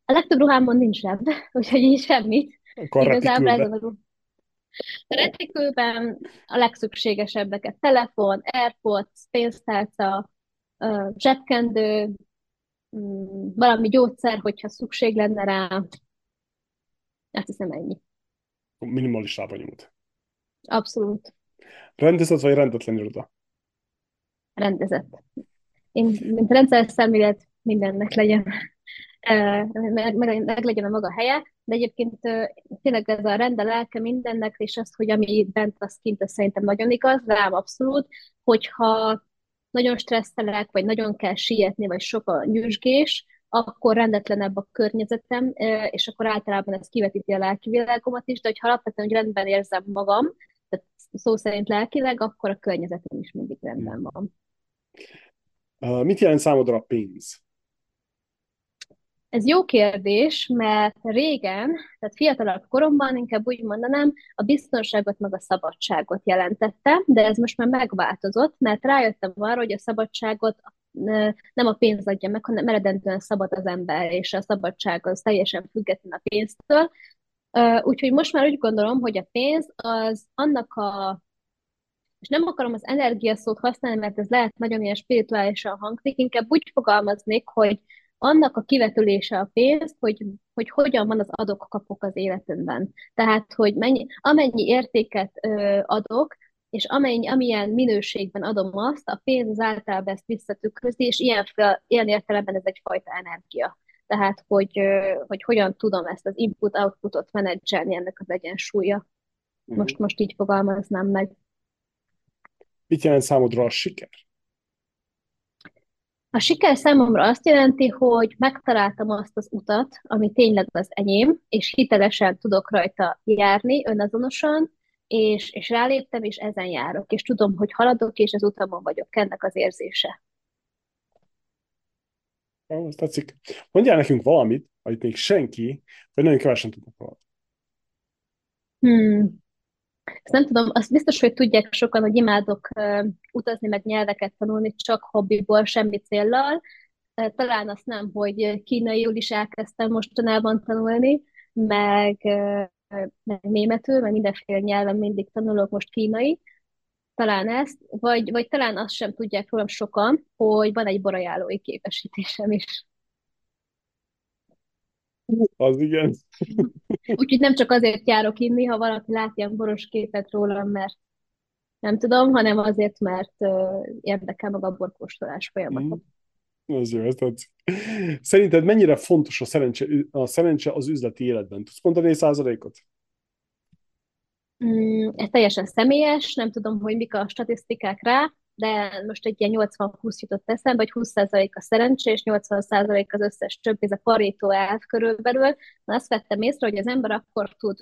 A legtöbb ruhámon nincs zseb, úgyhogy így semmit. Akkor Igazából ez a a retikülben a legszükségesebbeket, telefon, Airpods, pénztárca, zsebkendő, mm, valami gyógyszer, hogyha szükség lenne rá. Azt hiszem ennyi. Minimalistában nyomod. Abszolút. Rendezett vagy rendetlen iroda? Rendezett. Én, mint rendszer szemlélet, mindennek legyen meg, meg, meg legyen a maga helye, de egyébként tényleg ez a rend a lelke mindennek, és az, hogy ami bent, az kint, az szerintem nagyon igaz, rám abszolút, hogyha nagyon stresszelek, vagy nagyon kell sietni, vagy sok a nyüzsgés, akkor rendetlenebb a környezetem, és akkor általában ez kivetíti a lelki világomat is, de hogyha alapvetően, hogy rendben érzem magam, tehát szó szerint lelkileg, akkor a környezetem is mindig rendben van. Mit jelent számodra a pénz? Ez jó kérdés, mert régen, tehát fiatalabb koromban inkább úgy mondanám, a biztonságot meg a szabadságot jelentette, de ez most már megváltozott, mert rájöttem arra, hogy a szabadságot nem a pénz adja meg, hanem eredendően szabad az ember, és a szabadság az teljesen független a pénztől. Úgyhogy most már úgy gondolom, hogy a pénz az annak a és nem akarom az energia szót használni, mert ez lehet nagyon ilyen spirituálisan hangzik, inkább úgy fogalmaznék, hogy annak a kivetülése a pénzt, hogy, hogy hogyan van az adok-kapok az életünkben. Tehát, hogy mennyi, amennyi értéket ö, adok, és amennyi, amilyen minőségben adom azt, a pénz az általában ezt visszatükrözi, és ilyen, ilyen értelemben ez egyfajta energia. Tehát, hogy, hogy hogyan tudom ezt az input-outputot menedzselni ennek az egyensúlya. Mhm. Most, most így fogalmaznám meg. Mit jelent számodra a siker? A siker számomra azt jelenti, hogy megtaláltam azt az utat, ami tényleg az enyém, és hitelesen tudok rajta járni, önazonosan, és, és ráléptem, és ezen járok, és tudom, hogy haladok, és az utamon vagyok, ennek az érzése. Ez tetszik. Mondjál nekünk valamit, amit még senki, vagy nagyon kevesen tudnak róla. Hmm. Ezt nem tudom, azt biztos, hogy tudják sokan, hogy imádok utazni, meg nyelveket tanulni, csak hobbiból, semmi céllal. Talán azt nem, hogy kínaiul is elkezdtem mostanában tanulni, meg, meg németül, meg mindenféle nyelven mindig tanulok most kínai. Talán ezt, vagy, vagy talán azt sem tudják rólam sokan, hogy van egy borajálói képesítésem is. Az igen. Úgyhogy nem csak azért járok inni, ha valaki lát ilyen boros képet rólam, mert nem tudom, hanem azért, mert uh, érdekel maga a borkóstolás folyamata. Mm. Az jó, ez tetszik. Szerinted mennyire fontos a szerencse, a szerencse az üzleti életben? Tudsz mondani egy százalékot? Mm, ez teljesen személyes, nem tudom, hogy mik a statisztikák rá, de most egy ilyen 80-20 jutott eszembe, hogy 20% a szerencse, és 80% az összes több, ez a Pareto elv körülbelül. Na azt vettem észre, hogy az ember akkor tud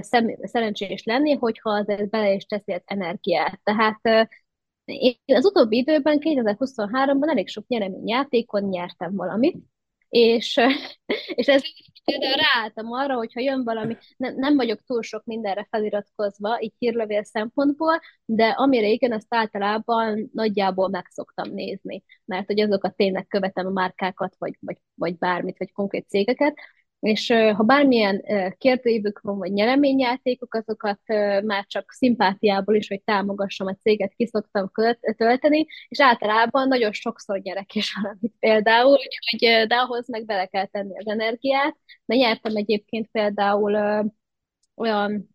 szem, szerencsés lenni, hogyha az bele is teszi az energiát. Tehát én az utóbbi időben, 2023-ban elég sok nyereményjátékon nyertem valamit, és, és ez például ráálltam arra, hogyha jön valami, nem, nem vagyok túl sok mindenre feliratkozva, így hírlevél szempontból, de amire igen, azt általában nagyjából meg szoktam nézni, mert hogy azokat tényleg követem a márkákat, vagy, vagy, vagy bármit, vagy konkrét cégeket, és ha bármilyen kérdőívük van, vagy nyereményjátékok, azokat már csak szimpátiából is, hogy támogassam a céget, ki szoktam tölteni, és általában nagyon sokszor nyerek is valamit például, úgyhogy, de ahhoz meg bele kell tenni az energiát, de nyertem egyébként például olyan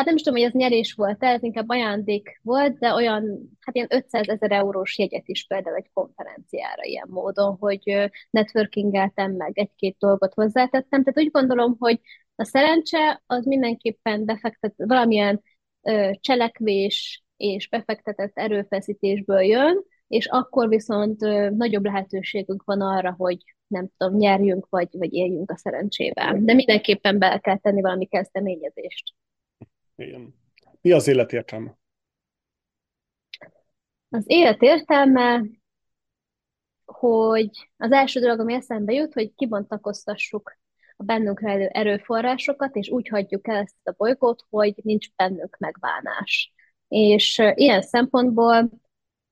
hát nem is tudom, hogy ez nyerés volt ez inkább ajándék volt, de olyan, hát ilyen 500 ezer eurós jegyet is például egy konferenciára ilyen módon, hogy networkingeltem meg, egy-két dolgot hozzátettem. Tehát úgy gondolom, hogy a szerencse az mindenképpen befektet, valamilyen ö, cselekvés és befektetett erőfeszítésből jön, és akkor viszont ö, nagyobb lehetőségünk van arra, hogy nem tudom, nyerjünk, vagy, vagy éljünk a szerencsével. De mindenképpen be kell tenni valami kezdeményezést. Igen. Mi az élet értelme? Az élet értelme, hogy az első dolog, ami eszembe jut, hogy kibontakoztassuk a bennünk rejlő erőforrásokat, és úgy hagyjuk el ezt a bolygót, hogy nincs bennünk megbánás. És ilyen szempontból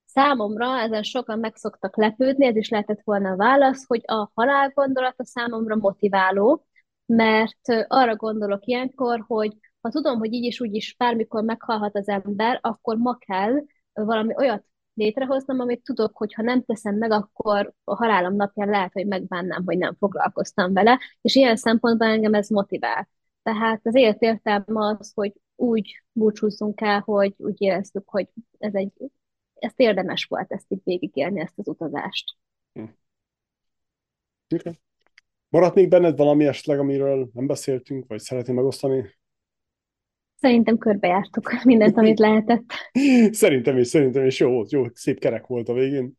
számomra ezen sokan meg szoktak lepődni, ez is lehetett volna a válasz, hogy a halál gondolata számomra motiváló, mert arra gondolok ilyenkor, hogy ha tudom, hogy így is úgy is bármikor meghalhat az ember, akkor ma kell valami olyat létrehoznom, amit tudok, hogy ha nem teszem meg, akkor a halálom napján lehet, hogy megbánnám, hogy nem foglalkoztam vele, és ilyen szempontból engem ez motivál. Tehát az élet értelme az, hogy úgy búcsúzzunk el, hogy úgy éreztük, hogy ez egy, ezt érdemes volt ezt így végigélni, ezt az utazást. Hm. Okay. Maradt még benned valami esetleg, amiről nem beszéltünk, vagy szeretném megosztani? Szerintem körbejártuk mindent, amit lehetett. Szerintem is, szerintem is jó volt, jó, szép kerek volt a végén.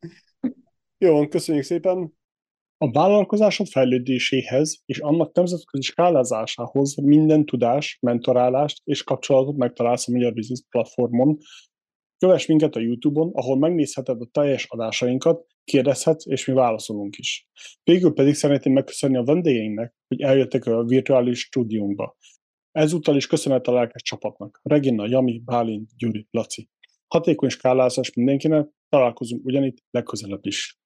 Jó, köszönjük szépen. A vállalkozásod fejlődéséhez és annak nemzetközi skálázásához minden tudás, mentorálást és kapcsolatot megtalálsz a Magyar Business platformon. Kövess minket a YouTube-on, ahol megnézheted a teljes adásainkat, kérdezhetsz, és mi válaszolunk is. Végül pedig szeretném megköszönni a vendégeinknek, hogy eljöttek a virtuális stúdiónkba. Ezúttal is köszönet a lelkes csapatnak. Regina, Jami, Bálint, Gyuri, Laci. Hatékony skálázás mindenkinek, találkozunk ugyanitt legközelebb is.